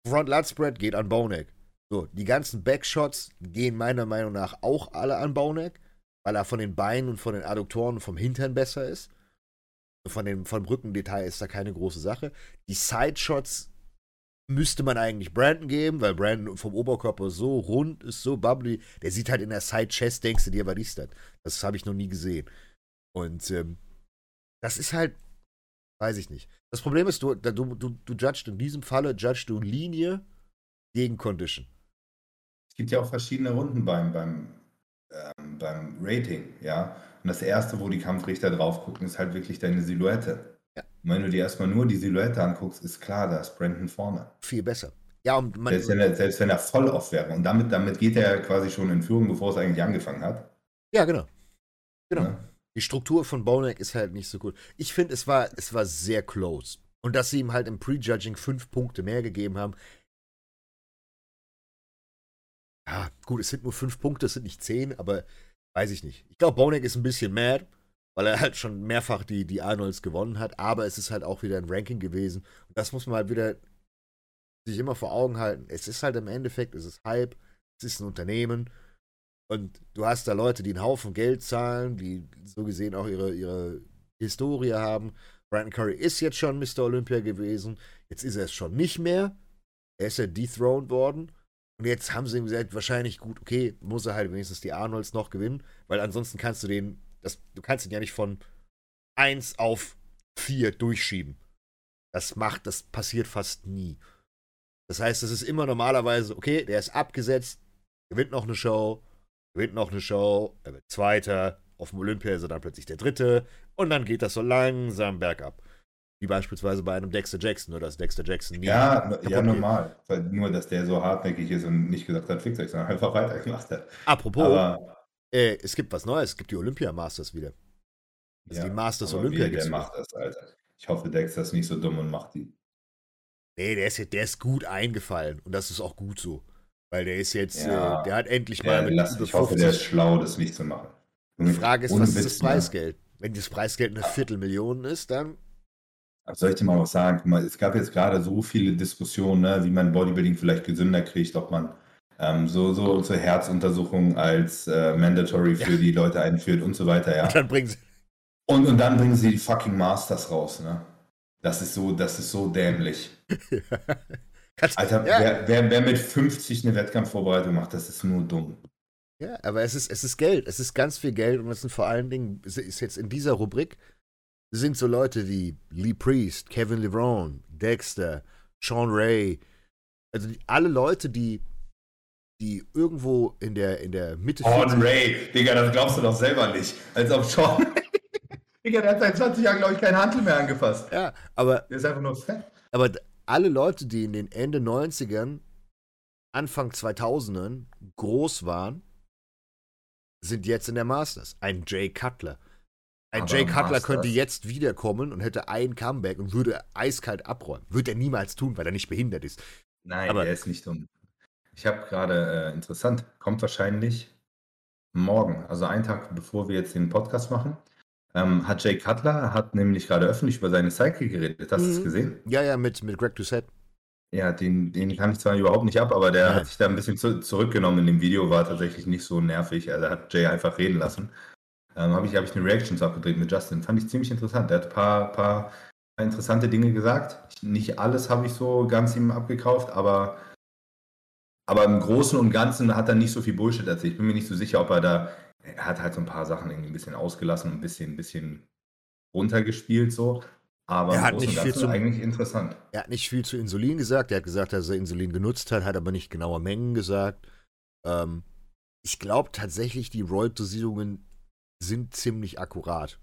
Front-Lat-Spread geht an Bonek. So, die ganzen Backshots gehen meiner Meinung nach auch alle an Bonek, weil er von den Beinen und von den Adduktoren und vom Hintern besser ist. Von dem, vom Rückendetail ist da keine große Sache. Die Sideshots müsste man eigentlich Brandon geben, weil Brandon vom Oberkörper so rund ist, so bubbly. Der sieht halt in der Side-Chest, denkst du dir, was ist das? Das habe ich noch nie gesehen. Und ähm, das ist halt, weiß ich nicht. Das Problem ist, du, du, du, du judgst in diesem Falle, judgst du Linie gegen Condition. Es gibt ja auch verschiedene Runden beim, beim, ähm, beim Rating, ja. Und das erste, wo die Kampfrichter drauf gucken, ist halt wirklich deine Silhouette. Ja. Und wenn du dir erstmal nur die Silhouette anguckst, ist klar, da ist Brandon vorne. Viel besser. Ja, und man, Selbst wenn, er, selbst wenn er voll off wäre. Und damit, damit geht er ja quasi schon in Führung, bevor es eigentlich angefangen hat. ja, genau. Genau. Ne? Die Struktur von Bonek ist halt nicht so gut. Ich finde, es war, es war sehr close. Und dass sie ihm halt im Prejudging fünf Punkte mehr gegeben haben. Ja, gut, es sind nur fünf Punkte, es sind nicht zehn, aber weiß ich nicht. Ich glaube, Bonek ist ein bisschen mad, weil er halt schon mehrfach die, die Arnolds gewonnen hat, aber es ist halt auch wieder ein Ranking gewesen. Und das muss man halt wieder sich immer vor Augen halten. Es ist halt im Endeffekt, es ist Hype, es ist ein Unternehmen. Und du hast da Leute, die einen Haufen Geld zahlen, die so gesehen auch ihre, ihre Historie haben. Brandon Curry ist jetzt schon Mr. Olympia gewesen. Jetzt ist er es schon nicht mehr. Er ist ja dethroned worden. Und jetzt haben sie ihm gesagt, wahrscheinlich gut, okay, muss er halt wenigstens die Arnolds noch gewinnen, weil ansonsten kannst du den, das, du kannst ihn ja nicht von 1 auf 4 durchschieben. Das macht, das passiert fast nie. Das heißt, es ist immer normalerweise, okay, der ist abgesetzt, gewinnt noch eine Show, gewinnt noch eine Show, er wird Zweiter, auf dem Olympia ist er dann plötzlich der Dritte und dann geht das so langsam bergab. Wie beispielsweise bei einem Dexter Jackson, oder dass Dexter Jackson nie. Ja, ja normal. Weil nur, dass der so hartnäckig ist und nicht gesagt hat, fix euch, sondern einfach weitergemacht hat. Apropos, Aber, äh, es gibt was Neues, es gibt die Olympia Masters wieder. Also ja, die Masters Olympia. Wie, der macht das, Alter. Ich hoffe, Dexter ist nicht so dumm und macht die. Nee, der ist, der ist gut eingefallen und das ist auch gut so. Weil der ist jetzt, ja, äh, der hat endlich mal mit lass, Ich hoffe, der ist schlau, das nicht zu machen. Die Frage ist, was ist das ne? Preisgeld? Wenn das Preisgeld eine Viertelmillion ist, dann soll ich dir mal was sagen? Es gab jetzt gerade so viele Diskussionen, ne, wie man Bodybuilding vielleicht gesünder kriegt, ob man ähm, so, so, so Herzuntersuchungen als äh, mandatory für ja. die Leute einführt und so weiter, ja. Und dann bringen sie. Und, und dann bringen sie die fucking Masters raus, ne? Das ist so, das ist so dämlich. Alter, ja. wer, wer, wer mit 50 eine Wettkampfvorbereitung macht, das ist nur dumm. Ja, aber es ist, es ist Geld. Es ist ganz viel Geld und es sind vor allen Dingen, ist jetzt in dieser Rubrik sind so Leute wie Lee Priest, Kevin LeBron, Dexter, Sean Ray. Also die, alle Leute, die, die irgendwo in der, in der Mitte. Sean Ray, Digga, das glaubst du doch selber nicht. Als ob Sean. Digga, der hat seit 20 Jahren, glaube ich, keinen Handel mehr angefasst. Ja, aber. Der ist einfach nur fett. Aber alle Leute, die in den Ende 90ern, Anfang 2000ern groß waren, sind jetzt in der Masters. Ein Jay Cutler, ein Jay Cutler könnte jetzt wiederkommen und hätte ein Comeback und würde eiskalt abräumen. Würde er niemals tun, weil er nicht behindert ist. Nein, Aber er ist nicht dumm. Ich habe gerade, äh, interessant, kommt wahrscheinlich morgen, also einen Tag bevor wir jetzt den Podcast machen, ähm, hat Jay Cutler, hat nämlich gerade öffentlich über seine Cycle geredet. Hast du mhm. es gesehen? Ja, ja, mit, mit Greg Doucette. Ja, den, den kann ich zwar überhaupt nicht ab, aber der ja. hat sich da ein bisschen zu, zurückgenommen in dem Video, war tatsächlich nicht so nervig. Also hat Jay einfach reden lassen ähm, habe ich, hab ich eine Reaction abgedreht mit Justin. Fand ich ziemlich interessant. Der hat ein paar, paar interessante Dinge gesagt. Nicht alles habe ich so ganz ihm abgekauft, aber, aber im Großen und Ganzen hat er nicht so viel Bullshit erzählt. Ich bin mir nicht so sicher, ob er da. Er hat halt so ein paar Sachen irgendwie ein bisschen ausgelassen ein bisschen, ein bisschen runtergespielt so. Aber er hat nicht viel zu, eigentlich interessant. Er hat nicht viel zu Insulin gesagt. Er hat gesagt, dass er Insulin genutzt hat, hat aber nicht genaue Mengen gesagt. Ähm, ich glaube tatsächlich, die Roid-Dosierungen sind ziemlich akkurat.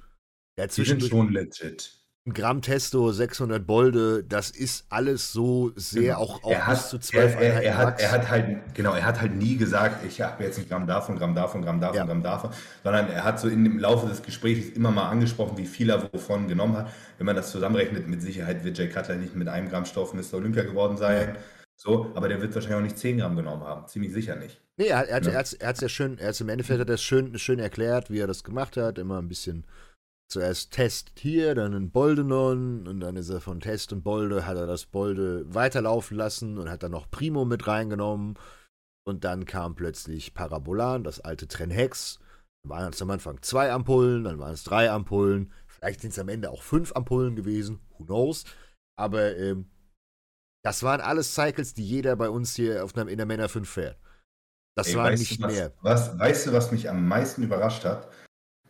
Ja, die sind schon legit. Ein Gramm Testo, 600 Bolde, das ist alles so sehr genau. auch, auch er hat, bis zu 12 er, er, er, hat, er hat halt, genau, er hat halt nie gesagt, ich habe jetzt ein Gramm davon, Gramm davon, Gramm davon, ja. Gramm davon, sondern er hat so in dem Laufe des Gesprächs immer mal angesprochen, wie viel er wovon genommen hat. Wenn man das zusammenrechnet, mit Sicherheit wird Jay Cutler nicht mit einem Gramm Stoff Mr. Olympia geworden sein. Ja. So, aber der wird wahrscheinlich auch nicht 10 Gramm genommen haben. Ziemlich sicher nicht. Nee, er, er, ja. er, hat es ja schön, er hat's im Endeffekt hat er schön, schön erklärt, wie er das gemacht hat. Immer ein bisschen zuerst Test hier, dann ein Boldenon und dann ist er von Test und Bolde, hat er das Bolde weiterlaufen lassen und hat dann noch Primo mit reingenommen. Und dann kam plötzlich Parabolan, das alte Trenhex. Dann waren es am Anfang zwei Ampullen, dann waren es drei Ampullen. Vielleicht sind es am Ende auch fünf Ampullen gewesen, who knows. Aber ähm, das waren alles Cycles, die jeder bei uns hier auf einem, in der Männer 5 fährt. Das Ey, war nicht du, was, mehr. Was, weißt du, was mich am meisten überrascht hat?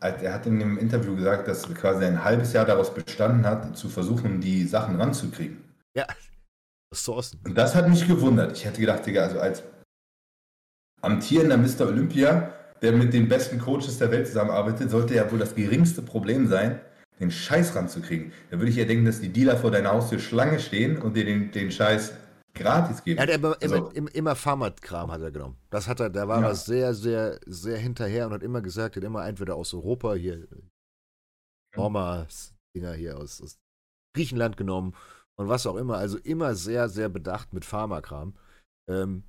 Er hat in dem Interview gesagt, dass quasi ein halbes Jahr daraus bestanden hat, zu versuchen, die Sachen ranzukriegen. Ja, Ressourcen. Und das hat mich gewundert. Ich hätte gedacht, Digga, also als amtierender Mr. Olympia, der mit den besten Coaches der Welt zusammenarbeitet, sollte ja wohl das geringste Problem sein, den Scheiß ranzukriegen. Da würde ich ja denken, dass die Dealer vor deiner Haustür Schlange stehen und dir den, den Scheiß gratis geben. Er hat immer, also, immer, immer Pharma-Kram hat er genommen. Das hat er, da war ja. er sehr, sehr, sehr hinterher und hat immer gesagt, er hat immer entweder aus Europa hier Pharma-Dinger hier aus, aus, Griechenland genommen und was auch immer. Also immer sehr, sehr bedacht mit Pharmakram. Ähm,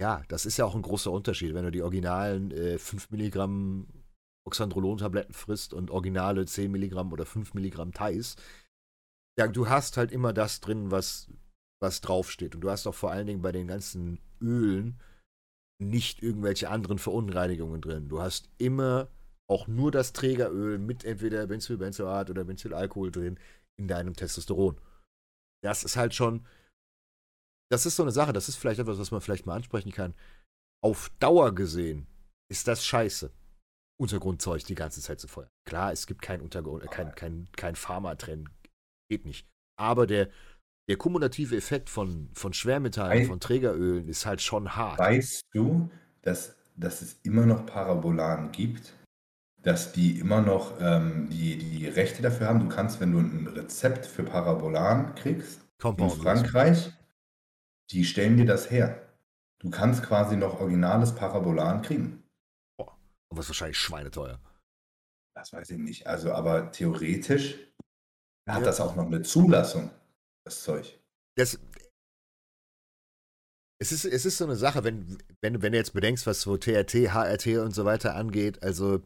ja, das ist ja auch ein großer Unterschied, wenn du die originalen äh, 5 Milligramm Oxandrolon-Tabletten frisst und originale 10 Milligramm oder 5 Milligramm Thais, ja, du hast halt immer das drin, was, was draufsteht. Und du hast auch vor allen Dingen bei den ganzen Ölen nicht irgendwelche anderen Verunreinigungen drin. Du hast immer auch nur das Trägeröl mit entweder Benzylbenzoat oder Benzylalkohol drin in deinem Testosteron. Das ist halt schon, das ist so eine Sache, das ist vielleicht etwas, was man vielleicht mal ansprechen kann. Auf Dauer gesehen ist das scheiße, Untergrundzeug die ganze Zeit zu feuern. Klar, es gibt kein Untergrund, äh, kein, kein, kein Pharma-Trend, geht nicht. Aber der, der kumulative Effekt von, von Schwermetallen, von Trägerölen ist halt schon hart. Weißt du, dass, dass es immer noch Parabolanen gibt? Dass die immer noch ähm, die, die Rechte dafür haben? Du kannst, wenn du ein Rezept für Parabolan kriegst, Compound in Frankreich, die stellen dir das her. Du kannst quasi noch originales Parabolan kriegen. Boah, aber ist wahrscheinlich schweineteuer. Das weiß ich nicht. Also, aber theoretisch hat ja. das auch noch eine Zulassung, das Zeug. Das, es ist, es ist so eine Sache, wenn, wenn, wenn du jetzt bedenkst, was so TRT, HRT und so weiter angeht, also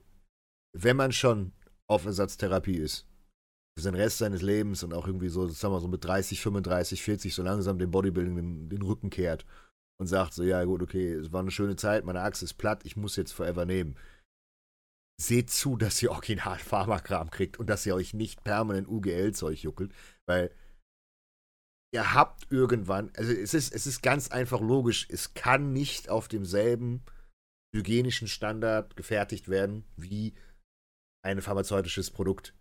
wenn man schon auf Ersatztherapie ist, für den Rest seines Lebens und auch irgendwie so, sagen wir so mit 30, 35, 40 so langsam dem Bodybuilding den, den Rücken kehrt und sagt so, ja gut, okay, es war eine schöne Zeit, meine Achse ist platt, ich muss jetzt forever nehmen. Seht zu, dass ihr original Pharmakram kriegt und dass ihr euch nicht permanent UGL-Zeug juckelt, weil ihr habt irgendwann, also es ist, es ist ganz einfach logisch, es kann nicht auf demselben hygienischen Standard gefertigt werden wie ein pharmazeutisches Produkt.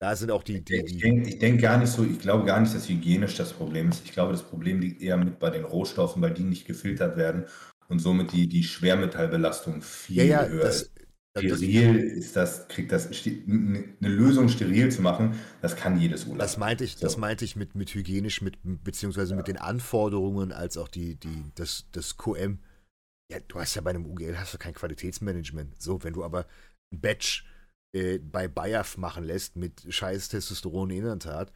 Da sind auch die. die, die ich denke denk gar nicht so, ich glaube gar nicht, dass hygienisch das Problem ist. Ich glaube, das Problem liegt eher mit bei den Rohstoffen, weil die nicht gefiltert werden und somit die, die Schwermetallbelastung viel ja, ja, höher das, ist. Steril ist das, kriegt das, eine Lösung steril zu machen, das kann jedes Urlaub. Das meinte ich, so. das meinte ich mit, mit hygienisch, mit, beziehungsweise ja. mit den Anforderungen, als auch die, die, das, das QM. Ja, du hast ja bei einem UGL hast du kein Qualitätsmanagement. So, wenn du aber ein Batch äh, bei Bayaf machen lässt mit scheiß Testosteron-Inantat,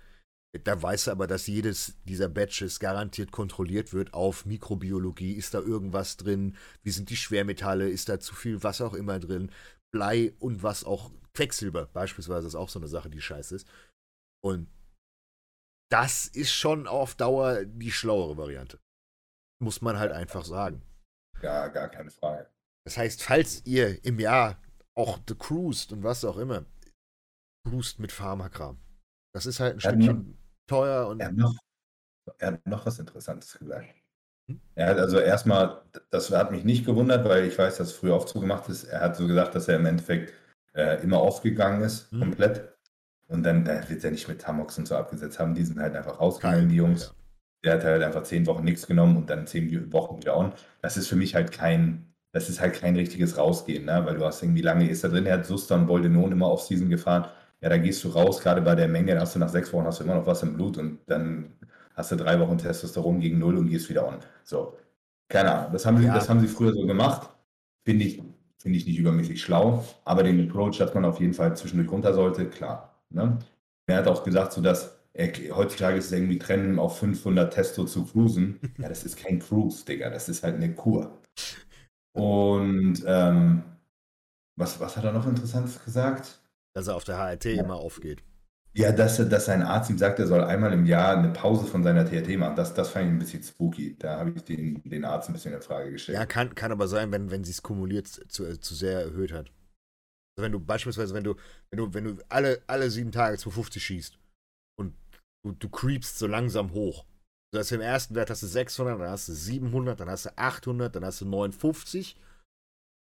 da weißt du aber, dass jedes dieser Batches garantiert kontrolliert wird auf Mikrobiologie. Ist da irgendwas drin? Wie sind die Schwermetalle? Ist da zu viel was auch immer drin? Blei und was auch. Quecksilber beispielsweise ist auch so eine Sache, die scheiße ist. Und das ist schon auf Dauer die schlauere Variante. Muss man halt einfach sagen. Ja, gar keine Frage. Das heißt, falls ihr im Jahr auch The Cruised und was auch immer, cruised mit Pharmakram. Das ist halt ein Stückchen teuer und. Er hat, noch, er hat noch was Interessantes gesagt. Hm? Er hat also erstmal, das hat mich nicht gewundert, weil ich weiß, dass es früher oft zugemacht ist. Er hat so gesagt, dass er im Endeffekt äh, immer aufgegangen ist, hm. komplett. Und dann äh, wird er nicht mit Tamox und so abgesetzt haben. Die sind halt einfach rausgegangen, die Jungs. Ja. Der hat halt einfach zehn Wochen nichts genommen und dann zehn Wochen wieder on. Das ist für mich halt kein das ist halt kein richtiges Rausgehen, ne? weil du hast irgendwie lange ist da drin. Er hat Suster und Boldenon immer auf Season gefahren. Ja, da gehst du raus, gerade bei der Menge, da hast du nach sechs Wochen hast du immer noch was im Blut und dann hast du drei Wochen Testosteron gegen null und gehst wieder on. So, keine Ahnung. Das haben sie, ja. das haben sie früher so gemacht. Finde ich, finde ich nicht übermäßig schlau, aber den Approach, dass man auf jeden Fall zwischendurch runter sollte, klar. Ne? Er hat auch gesagt, so dass er, heutzutage ist es irgendwie Trennen auf 500 Testo zu cruisen. Ja, das ist kein Cruise, Digga, das ist halt eine Kur. Und ähm, was, was hat er noch Interessantes gesagt? Dass er auf der HRT ja. immer aufgeht. Ja, dass, dass sein Arzt ihm sagt, er soll einmal im Jahr eine Pause von seiner TRT machen. Das, das fand ich ein bisschen spooky. Da habe ich den, den Arzt ein bisschen in Frage gestellt. Ja, kann, kann aber sein, wenn, wenn sie es kumuliert zu, zu sehr erhöht hat. Also wenn du beispielsweise, wenn du, wenn du, wenn du alle, alle sieben Tage 250 schießt und du, du creepst so langsam hoch, Du hast im ersten Wert hast du 600, dann hast du 700, dann hast du 800, dann hast du 59.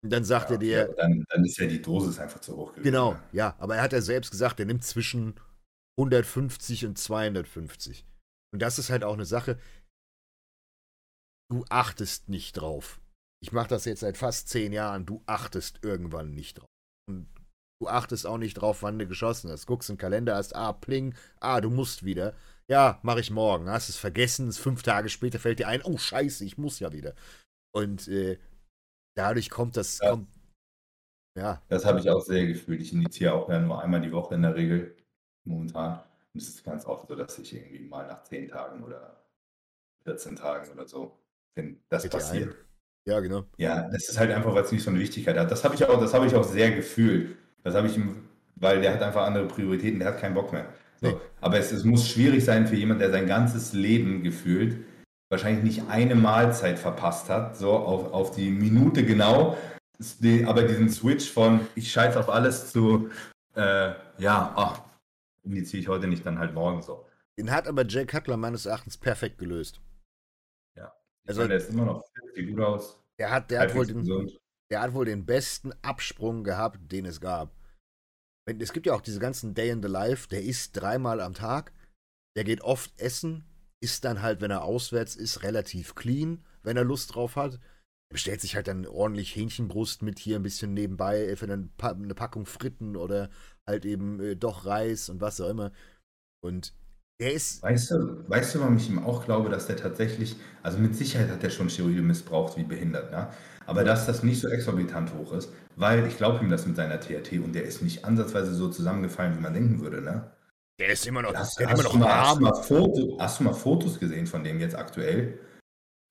Und dann sagt ja, er dir. Ja, dann, dann, ist ja die Dosis einfach zu hoch gewesen. Genau, ja. Aber er hat ja selbst gesagt, er nimmt zwischen 150 und 250. Und das ist halt auch eine Sache. Du achtest nicht drauf. Ich mache das jetzt seit fast zehn Jahren. Du achtest irgendwann nicht drauf. Und du achtest auch nicht drauf, wann du geschossen hast. Guckst im Kalender, hast, ah, pling, ah, du musst wieder ja, mache ich morgen. Hast es vergessen, fünf Tage später fällt dir ein, oh scheiße, ich muss ja wieder. Und äh, dadurch kommt das, ja. Kommt, ja. Das habe ich auch sehr gefühlt. Ich initiiere auch ja nur einmal die Woche in der Regel momentan. Und es ist ganz oft so, dass ich irgendwie mal nach zehn Tagen oder 14 Tagen oder so, wenn das passiert. Ja, genau. Ja, das ist halt einfach, weil es nicht so eine Wichtigkeit hat. Das habe ich auch, das habe ich auch sehr gefühlt. Das habe ich ihm, weil der hat einfach andere Prioritäten, der hat keinen Bock mehr. So. Aber es, es muss schwierig sein für jemanden, der sein ganzes Leben gefühlt wahrscheinlich nicht eine Mahlzeit verpasst hat, so auf, auf die Minute genau, aber diesen Switch von ich scheiße auf alles zu, äh, ja, ach, die ziehe ich heute nicht, dann halt morgen so. Den hat aber Jay Cutler meines Erachtens perfekt gelöst. Ja. Also, meine, der ist immer noch fit, sieht gut aus. der hat, der, hat wohl den, gesund. der hat wohl den besten Absprung gehabt, den es gab. Es gibt ja auch diese ganzen Day in the Life, der isst dreimal am Tag, der geht oft essen, ist dann halt, wenn er auswärts ist, relativ clean, wenn er Lust drauf hat. Er bestellt sich halt dann ordentlich Hähnchenbrust mit hier ein bisschen nebenbei, für eine, Pa- eine Packung Fritten oder halt eben äh, doch Reis und was auch immer. Und der ist, Weißt du, weißt du, warum ich ihm auch glaube, dass der tatsächlich, also mit Sicherheit hat er schon Steroide missbraucht, wie behindert, ne? Aber dass das nicht so exorbitant hoch ist, weil ich glaube ihm das mit seiner TRT und der ist nicht ansatzweise so zusammengefallen, wie man denken würde, ne? Der ist immer noch, Hast, der hast, immer du noch mal, hast, du mal Foto, hast du mal Fotos gesehen von dem jetzt aktuell?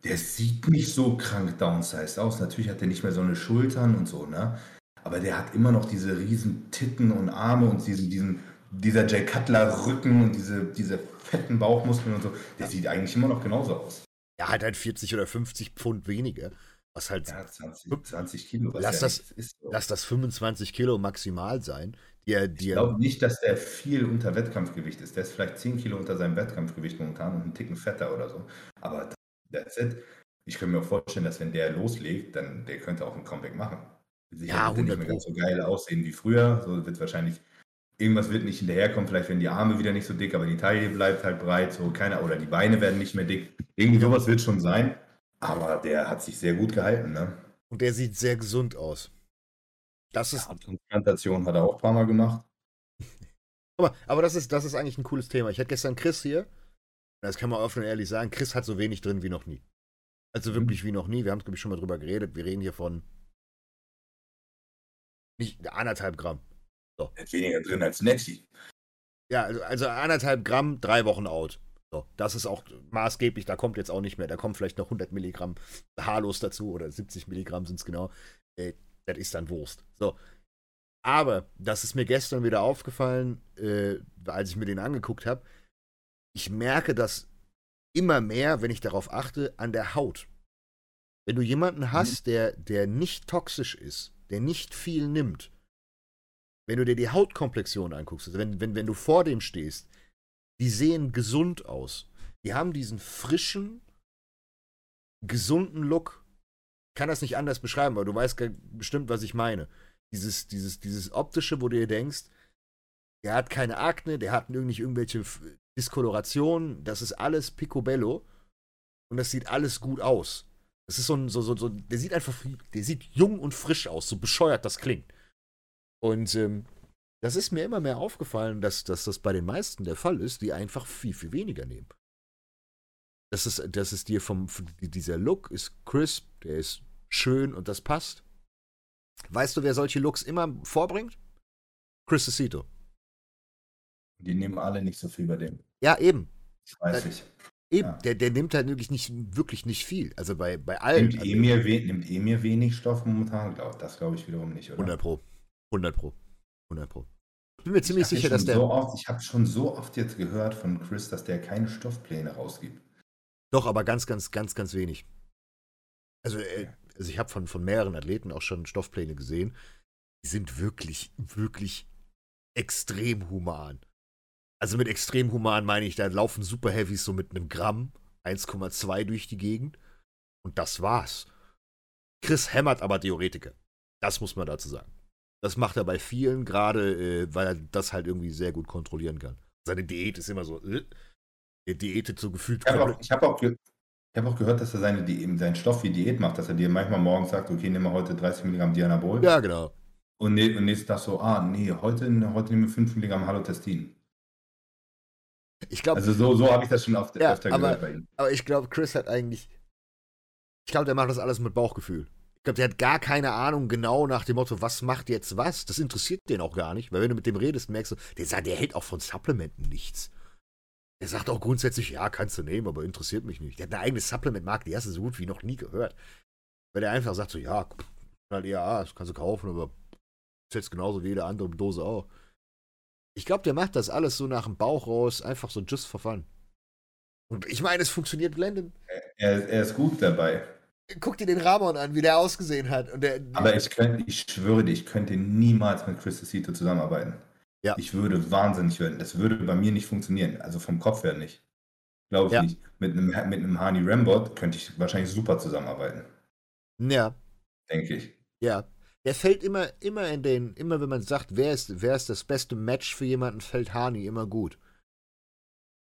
Der sieht nicht so krank downsized aus. Natürlich hat er nicht mehr so eine Schultern und so, ne? Aber der hat immer noch diese riesen Titten und Arme und diesen, diesen, dieser Jay Cutler Rücken und diese, diese fetten Bauchmuskeln und so. Der sieht eigentlich immer noch genauso aus. Er hat halt 40 oder 50 Pfund weniger. Was halt, Ja, 20, 20 Kilo. Lass das-. So. lass das 25 Kilo maximal sein, er, die Ich glaube nicht, dass der viel unter Wettkampfgewicht ist. Der ist vielleicht 10 Kilo unter seinem Wettkampfgewicht momentan und einen Ticken fetter oder so. Aber that's it. Ich kann mir auch vorstellen, dass wenn der loslegt, dann der könnte auch ein Comeback machen. Sicher Ja, wird nicht 100 mehr ganz so geil aussehen wie früher. So wird wahrscheinlich irgendwas wird nicht hinterherkommen. Vielleicht werden die Arme wieder nicht so dick, aber die Taille bleibt halt breit. So keiner oder die Beine werden nicht mehr dick. Irgendwie sowas wird schon sein. Aber der hat sich sehr gut gehalten. Ne? und der sieht sehr gesund aus. Das ist, Ja, Transplantation hat er auch ein paar Mal gemacht. aber, aber das ist, das ist eigentlich ein cooles Thema. Ich hatte gestern Chris hier, das kann man offen und ehrlich sagen, Chris hat so wenig drin wie noch nie. Also wirklich wie noch nie. Wir haben, glaube ich, schon mal drüber geredet. Wir reden hier von nicht anderthalb Gramm. Hat weniger drin als Nettie. Ja, also, also anderthalb Gramm, drei Wochen out. So, das ist auch maßgeblich, da kommt jetzt auch nicht mehr, da kommen vielleicht noch 100 Milligramm haarlos dazu oder 70 Milligramm sind es genau. Das ist dann Wurst. So. Aber, das ist mir gestern wieder aufgefallen, äh, als ich mir den angeguckt habe. Ich merke das immer mehr, wenn ich darauf achte, an der Haut. Wenn du jemanden hast, der, der nicht toxisch ist, der nicht viel nimmt, wenn du dir die Hautkomplexion anguckst, also wenn, wenn, wenn du vor dem stehst, die sehen gesund aus. Die haben diesen frischen, gesunden Look. Kann das nicht anders beschreiben, aber du weißt bestimmt, was ich meine. Dieses, dieses, dieses optische, wo du dir denkst, der hat keine Akne, der hat nicht irgendwelche Diskolorationen, das ist alles picobello und das sieht alles gut aus. Das ist so ein, so, so, so, der sieht einfach, der sieht jung und frisch aus, so bescheuert das klingt. Und ähm, das ist mir immer mehr aufgefallen, dass, dass das bei den meisten der Fall ist, die einfach viel, viel weniger nehmen. Das ist, das ist dir vom, dieser Look ist crisp, der ist schön und das passt. Weißt du, wer solche Looks immer vorbringt? Chris Cito. Die nehmen alle nicht so viel bei dem. Ja, eben. Das weiß ich. Eben. Ja. Der, der nimmt halt wirklich nicht, wirklich nicht viel. Also bei, bei allen. Nimmt Emir, we nimmt Emir wenig Stoff momentan? Glaub, das glaube ich wiederum nicht, oder? 100 Pro. 100 Pro. 100 Pro. Ich bin mir ziemlich sicher, dass der. So oft, ich habe schon so oft jetzt gehört von Chris, dass der keine Stoffpläne rausgibt. Doch, aber ganz, ganz, ganz, ganz wenig. Also, äh, also ich habe von, von mehreren Athleten auch schon Stoffpläne gesehen. Die sind wirklich, wirklich extrem human. Also mit extrem human meine ich, da laufen Super Heavies so mit einem Gramm, 1,2 durch die Gegend. Und das war's. Chris hämmert aber Theoretiker. Das muss man dazu sagen. Das macht er bei vielen, gerade äh, weil er das halt irgendwie sehr gut kontrollieren kann. Seine Diät ist immer so, äh, er diätet so gefühlt Ich habe auch, ich hab auch, ge ich hab auch gehört, dass er seine Di seinen Stoff wie Diät macht, dass er dir manchmal morgens sagt, okay, nimm mal heute 30 Milligramm Dianabol. Ja, genau. Und, ne und nächsten Tag so, ah, nee, heute, heute nehmen wir 5 Milligramm Halotestin. Ich glaube, Also so, so habe ich das schon oft, Ja, öfter aber- gehört bei ihm. aber ich glaube, Chris hat eigentlich. Ich glaube, der macht das alles mit Bauchgefühl. Ich glaube, der hat gar keine Ahnung genau nach dem Motto, was macht jetzt was. Das interessiert den auch gar nicht, weil wenn du mit dem redest, merkst du, der sagt, der hält auch von Supplementen nichts. Der sagt auch grundsätzlich, ja, kannst du nehmen, aber interessiert mich nicht. Der hat eine eigene Supplement-Marke, die hast du so gut wie noch nie gehört. Weil der einfach sagt so, ja, halt ja, das kannst du kaufen, aber ist jetzt genauso wie jede andere Dose auch. Ich glaube, der macht das alles so nach dem Bauch raus, einfach so just for fun. Und ich meine, es funktioniert blendend. Er, er ist gut dabei. Guck dir den Ramon an, wie der ausgesehen hat. Der, Aber ich könnte, ich schwöre dir, ich könnte niemals mit Chris Cito zusammenarbeiten. Ja. Ich würde wahnsinnig werden. Das würde bei mir nicht funktionieren. Also vom Kopf her nicht. Glaube ich Ja. nicht. Mit einem, mit einem Hani Rambot könnte ich wahrscheinlich super zusammenarbeiten. Ja, Denke ich. ja. Der fällt immer, immer in den, immer wenn man sagt, wer ist, wer ist das beste Match für jemanden, fällt Hani immer gut.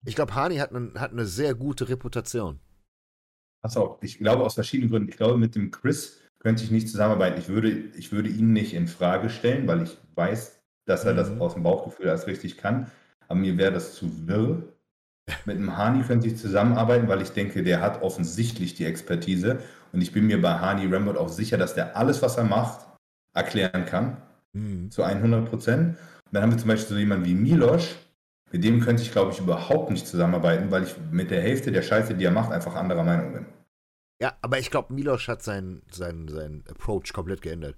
Ich glaube, Hani hat, einen- hat eine sehr gute Reputation. Pass auf, ich glaube aus verschiedenen Gründen. Ich glaube, mit dem Chris könnte ich nicht zusammenarbeiten. Ich würde, ich würde ihn nicht in Frage stellen, weil ich weiß, dass er das Mhm. aus dem Bauchgefühl als richtig kann. Aber mir wäre das zu wirr. Mit dem Hani könnte ich zusammenarbeiten, weil ich denke, der hat offensichtlich die Expertise. Und ich bin mir bei Hani Rambot auch sicher, dass der alles, was er macht, erklären kann. Mhm. Zu 100 Prozent. Und dann haben wir zum Beispiel so jemanden wie Milosch. Mit dem könnte ich, glaube ich, überhaupt nicht zusammenarbeiten, weil ich mit der Hälfte der Scheiße, die er macht, einfach anderer Meinung bin. Ja, aber ich glaube, Milosch hat seinen sein, sein Approach komplett geändert.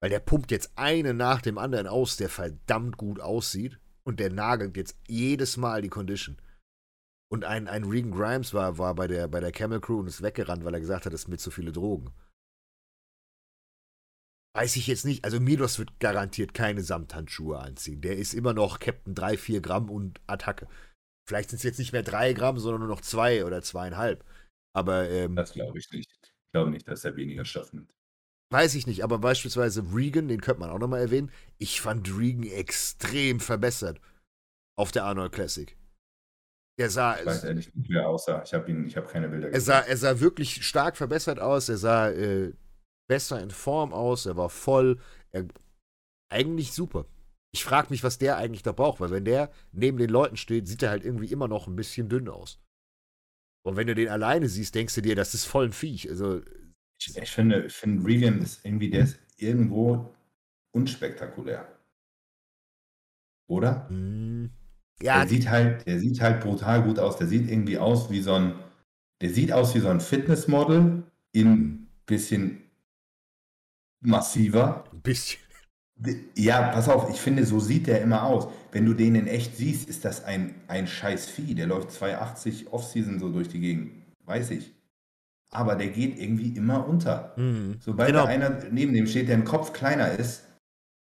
Weil der pumpt jetzt einen nach dem anderen aus, der verdammt gut aussieht. Und der nagelt jetzt jedes Mal die Condition. Und ein, ein Regan Grimes war, war bei, der, bei der Camel Crew und ist weggerannt, weil er gesagt hat, es sind mit zu viele Drogen. Weiß ich jetzt nicht. Also Milos wird garantiert keine Samthandschuhe anziehen. Der ist immer noch Captain 3, 4 Gramm und Attacke. Vielleicht sind es jetzt nicht mehr 3 Gramm, sondern nur noch 2 oder 2,5. Aber ähm, Das glaube ich nicht. Ich glaube nicht, dass er weniger Stoff nimmt. Weiß ich nicht, aber beispielsweise Regan, den könnte man auch nochmal erwähnen. Ich fand Regan extrem verbessert auf der Arnold Classic. Der sah, Ich weiß ehrlich nicht, wer er aussah. Ich habe habe keine Bilder er sah, er sah wirklich stark verbessert aus. Er sah äh, besser in Form aus. Er war voll. Er, eigentlich super. Ich frage mich, was der eigentlich da braucht, weil wenn der neben den Leuten steht, sieht er halt irgendwie immer noch ein bisschen dünn aus. Und wenn du den alleine siehst, denkst du dir, das ist voll ein Viech. Also, Ich, ich finde, ich finde, Regan ist irgendwie, der ist irgendwo unspektakulär. Oder? mh, ja, Der sieht halt, der sieht halt brutal gut aus. Der sieht irgendwie aus wie so ein, der sieht aus wie so ein Fitnessmodel in bisschen massiver. ein bisschen. Ja, pass auf, ich finde, so sieht der immer aus. Wenn du den in echt siehst, ist das ein, ein scheiß Vieh. Der läuft 280 Offseason so durch die Gegend. Weiß ich. Aber der geht irgendwie immer unter. Mhm. Sobald Genau. da einer neben dem steht, der im Kopf kleiner ist,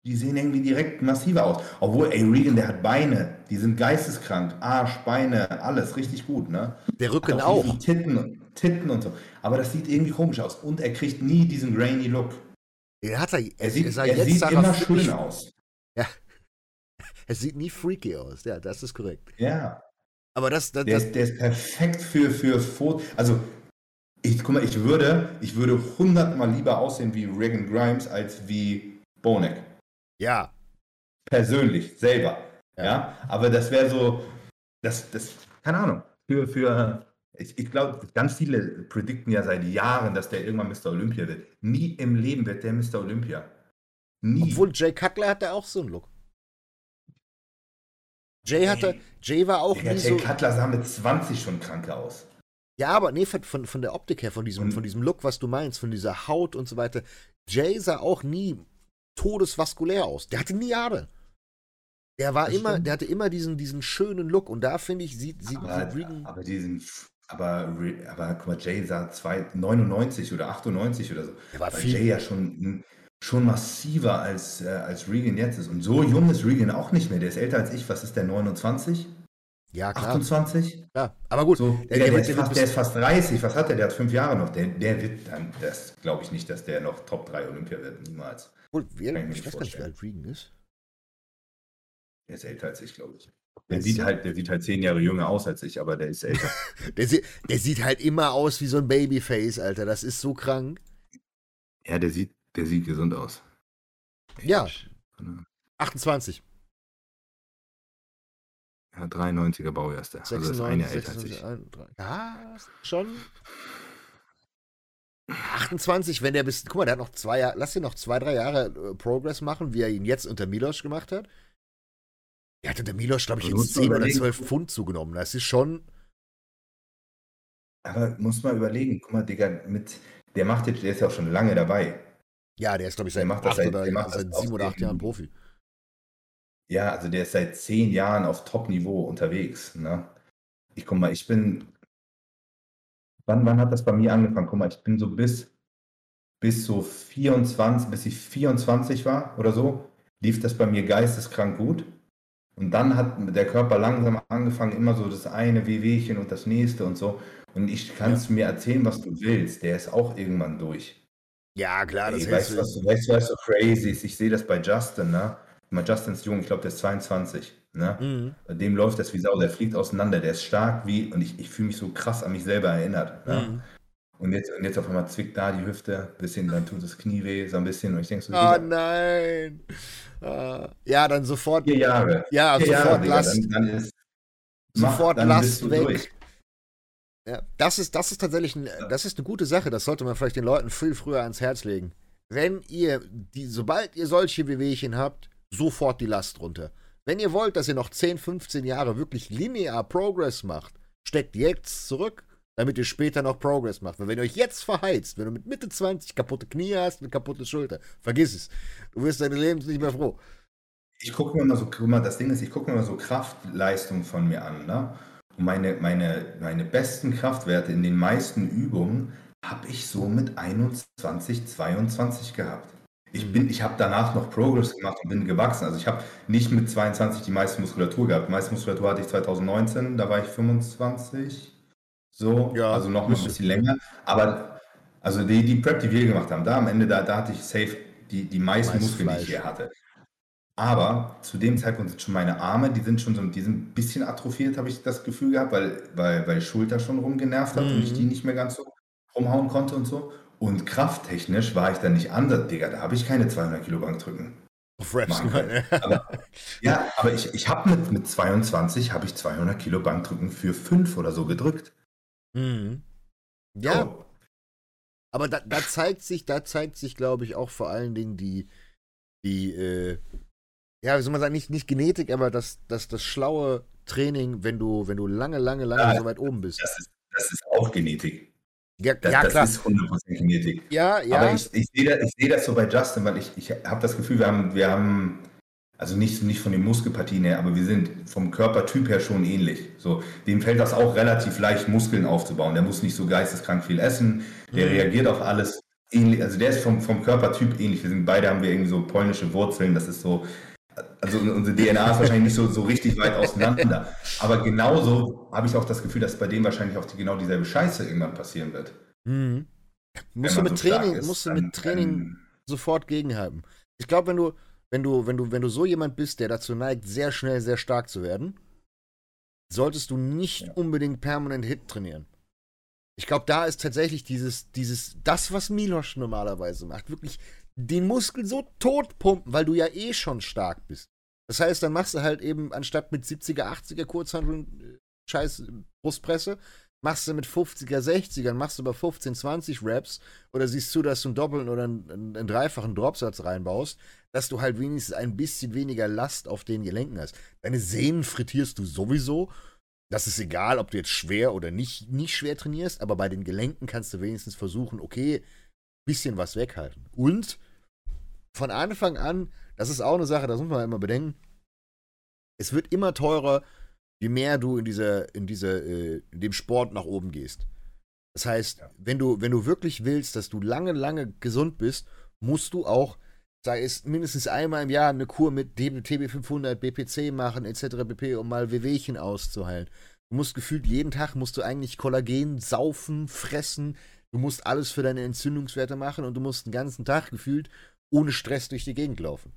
die sehen irgendwie direkt massiver aus. Obwohl, ey, Regan, der hat Beine. Die sind geisteskrank. Arsch, Beine, alles richtig gut, ne? Der Rücken auch. riesen Titten, Titten und so. Aber das sieht irgendwie komisch aus. Und er kriegt nie diesen grainy Look. Den hat er. Er Er, sieht, er er sieht er immer schön aus. Er sieht nie freaky aus. Ja, das ist korrekt. Ja. Aber das, das, Der das ist, der ist perfekt für, für Foto. Also, ich, guck mal, ich würde, ich würde hundertmal lieber aussehen wie Regan Grimes als wie Bonek. ja, Persönlich, selber. Ja. Ja. Aber das wäre so, das, das, keine Ahnung. Für, für, ich, ich glaube, ganz viele predikten ja seit Jahren, dass der irgendwann Mr. Olympia wird. Nie im Leben wird der Mr. Olympia. Nie. obwohl Jay Cutler hatte auch so einen Look. Jay hatte, Jay war auch Digga, nie Jay so. Cutler sah mit 20 schon krank aus. Ja, aber nee, von, von, der Optik her, von diesem, Und- von diesem Look, was du meinst, von dieser Haut und so weiter. Jay sah auch nie todesvaskulär aus. Der hatte nie Haare. Der war Das immer, stimmt. der hatte immer diesen, diesen schönen Look und da finde ich, sieht, sieht, Aber, Regan. aber diesen, aber, aber guck mal, Jay sah zwei, 99 oder 98 oder so. Der war Weil viel. Jay ja schon, schon massiver als, äh, als Regan jetzt ist. Und so jung ist Regan auch nicht mehr. Der ist älter als ich. Was ist der, 29? Ja, klar. 28? klar. Aber gut, So, der, der, der, ist fast, der ist fast 30. Was hat der? Der hat fünf Jahre noch. Der, der wird dann, das glaube ich nicht, dass der noch Top 3 Olympia wird. Niemals. Obwohl, Kann ich ich weiß gar nicht, wie vorstellen. alt Regan ist. Der ist älter als ich, glaube ich. Der sieht, so- halt, der sieht halt zehn Jahre jünger aus als ich, aber der ist älter. Der, sie- der sieht halt immer aus wie so ein Babyface, Alter. Das ist so krank. ja, der sieht, der sieht gesund aus. Ja. Ja, 28. 93er Baujahr ist der. Also ist 96, eine älter als 26, ich. 31. Ja, schon. 28, wenn der bis. Guck mal, der hat noch zwei Jahre. Lass ihn noch zwei, drei Jahre äh, Progress machen, wie er ihn jetzt unter Milosch gemacht hat. Er hat unter Milosch, glaube ich, jetzt musst mal 10 oder überlegen, 12 Pfund zugenommen. Das ist schon. Aber muss mal überlegen, guck mal, Digga, mit, der macht jetzt, der ist ja auch schon lange dabei. Ja, der ist, glaube ich, Der seit, macht das acht seit- oder, der macht seit sieben oder acht Jahren Profi. Ja, also der ist seit zehn Jahren auf Top-Niveau unterwegs. Ne? Ich guck mal, ich bin. Wann, wann hat das bei mir angefangen? Guck mal, ich bin so bis, bis so 24, bis ich 24 war oder so, lief das bei mir geisteskrank gut. Und dann hat der Körper langsam angefangen, immer so das eine Wehwehchen und das nächste und so. Und ich kann es mir erzählen, was du willst. Der ist auch irgendwann durch. Ja, klar, das Ey, weißt, was, weißt du, was so crazy ist? Ich sehe das bei Justin, ne? Mal Justin ist jung, ich glaube, der ist 22. Ne? Mhm. Dem läuft das wie Sau, der fliegt auseinander, der ist stark wie, und ich, ich fühle mich so krass an mich selber erinnert. Ne? Mhm. Und, jetzt, und jetzt auf einmal zwickt da die Hüfte, bisschen, dann tut das Knie weh, so ein bisschen. Und ich denke so, Oh nein. Ah, Ja, dann sofort. vier Jahre. Ja, Vier sofort Jahre, Digga, Last. dann, dann ist, mach, Sofort dann Last weg. durch. Ja, das ist, das ist tatsächlich ein, das ist eine gute Sache. Das sollte man vielleicht den Leuten viel früher ans Herz legen. Wenn ihr, die, sobald ihr solche Wehwehchen habt, sofort die Last runter. Wenn ihr wollt, dass ihr noch 10, 15 Jahre wirklich linear Progress macht, steckt jetzt zurück, damit ihr später noch Progress macht. Weil wenn ihr euch jetzt verheizt, wenn du mit Mitte 20 kaputte Knie hast, eine kaputte Schulter, vergiss es. Du wirst deines Lebens nicht mehr froh. Ich gucke mir mal so, guck mal, das Ding ist, ich gucke mir mal so Kraftleistung von mir an, ne? Und meine, meine, meine besten Kraftwerte in den meisten Übungen habe ich so mit 21, 22 gehabt. Ich bin, ich habe danach noch Progress gemacht und bin gewachsen. Also ich habe nicht mit 22 die meiste Muskulatur gehabt. Die meiste Muskulatur hatte ich 2019, da war ich 25. So, Ja, also noch mal ein bisschen länger. Aber also die, die Prep, die wir gemacht haben, da am Ende, da, da hatte ich safe die, die meisten Meist Muskeln, die ich Fleisch. hier hatte. Aber zu dem Zeitpunkt sind schon meine Arme, die sind schon so, die sind ein bisschen atrophiert, habe ich das Gefühl gehabt, weil, weil, weil Schulter schon rumgenervt hat und ich Mhm. die nicht mehr ganz so rumhauen konnte und so. Und krafttechnisch war ich dann nicht anders, Digga, da habe ich keine 200 Kilo Bankdrücken. Auf Raps können. Aber, ja, aber ich, ich habe mit, mit 22 habe ich 200 Kilo Bankdrücken für 5 oder so gedrückt. Mhm. Ja, So. Aber da, da zeigt sich, da zeigt sich, glaube ich, auch vor allen Dingen die, die, äh, ja, wie soll man sagen, nicht, nicht Genetik, aber das, das, das schlaue Training, wenn du, wenn du lange, lange, lange Ja, so weit oben bist. Das ist, das ist auch Genetik. Ja, Das, ja das klar. ist 100% Genetik. ja, ja. Aber ich, ich sehe das, ich sehe das so bei Justin, weil ich, ich habe das Gefühl, wir haben, wir haben, also nicht, nicht von den Muskelpartien her, aber wir sind vom Körpertyp her schon ähnlich. So, dem fällt das auch relativ leicht, Muskeln aufzubauen. Der muss nicht so geisteskrank viel essen, der Mhm. reagiert auf alles ähnlich. Also der ist vom, vom Körpertyp ähnlich. Wir sind beide haben wir irgendwie so polnische Wurzeln, das ist so, also unsere DNA ist wahrscheinlich nicht so, so richtig weit auseinander. Aber genauso habe ich auch das Gefühl, dass bei dem wahrscheinlich auch die, genau dieselbe Scheiße irgendwann passieren wird. Mhm. Musst du mit so Training, ist. musst du mit Training dann- sofort gegenhalten. Ich glaube, wenn du, wenn du, wenn du, wenn du so jemand bist, der dazu neigt, sehr schnell, sehr stark zu werden, solltest du nicht Ja. unbedingt permanent Hit trainieren. Ich glaube, da ist tatsächlich dieses, dieses, das, was Milosch normalerweise macht, wirklich den Muskel so tot pumpen, weil du ja eh schon stark bist. Das heißt, dann machst du halt eben anstatt mit 70er, 80er Kurzhanteln äh, scheiß Brustpresse, machst du mit 50er, 60ern, machst du bei 15, 20 Reps oder siehst zu, dass du einen doppelten oder einen, einen, einen dreifachen Dropsatz reinbaust, dass du halt wenigstens ein bisschen weniger Last auf den Gelenken hast. Deine Sehnen frittierst du sowieso. Das ist egal, ob du jetzt schwer oder nicht, nicht schwer trainierst, aber bei den Gelenken kannst du wenigstens versuchen, okay, bisschen was weghalten. Und von Anfang an, das ist auch eine Sache, das muss man immer bedenken, es wird immer teurer, je mehr du in dieser, in dieser, äh, in dem Sport nach oben gehst. Das heißt, Ja. wenn du, wenn du wirklich willst, dass du lange, lange gesund bist, musst du auch, sei es mindestens einmal im Jahr eine Kur mit TB500, BPC machen, etc. pp., um mal Wehwehchen auszuheilen. Du musst gefühlt jeden Tag musst du eigentlich Kollagen saufen, fressen. Du musst alles für deine Entzündungswerte machen und du musst den ganzen Tag gefühlt ohne Stress durch die Gegend laufen.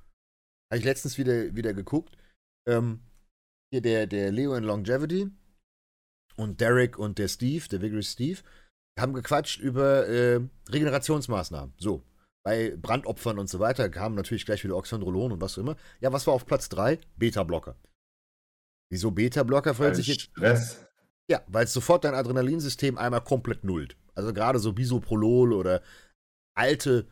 Habe ich letztens wieder, wieder geguckt. Ähm, hier der, der Leo in Longevity und Derek und der Steve, der Vigorous Steve, haben gequatscht über äh, Regenerationsmaßnahmen. So. Bei Brandopfern und so weiter kamen natürlich gleich wieder Oxandrolon und was auch immer. Ja, was war auf Platz 3? Beta-Blocker. Wieso Beta-Blocker? Verhält sich jetzt Stress. ja, weil es sofort dein Adrenalinsystem einmal komplett nullt. Also gerade so Bisoprolol oder alte,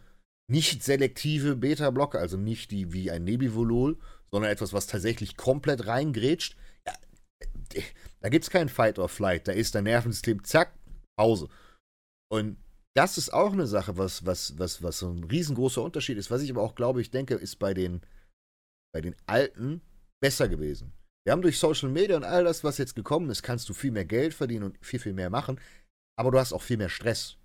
nicht selektive Beta-Blocker, also nicht die wie ein Nebivolol, sondern etwas, was tatsächlich komplett reingrätscht. Ja, da gibt es kein Fight or Flight. Da ist dein Nervensystem, zack, Pause. Und das ist auch eine Sache, was, was, was, was so ein riesengroßer Unterschied ist. Was ich aber auch glaube, ich denke, ist bei den, bei den Alten besser gewesen. Wir haben durch Social Media und all das, was jetzt gekommen ist, kannst du viel mehr Geld verdienen und viel, viel mehr machen. Aber du hast auch viel mehr Stress.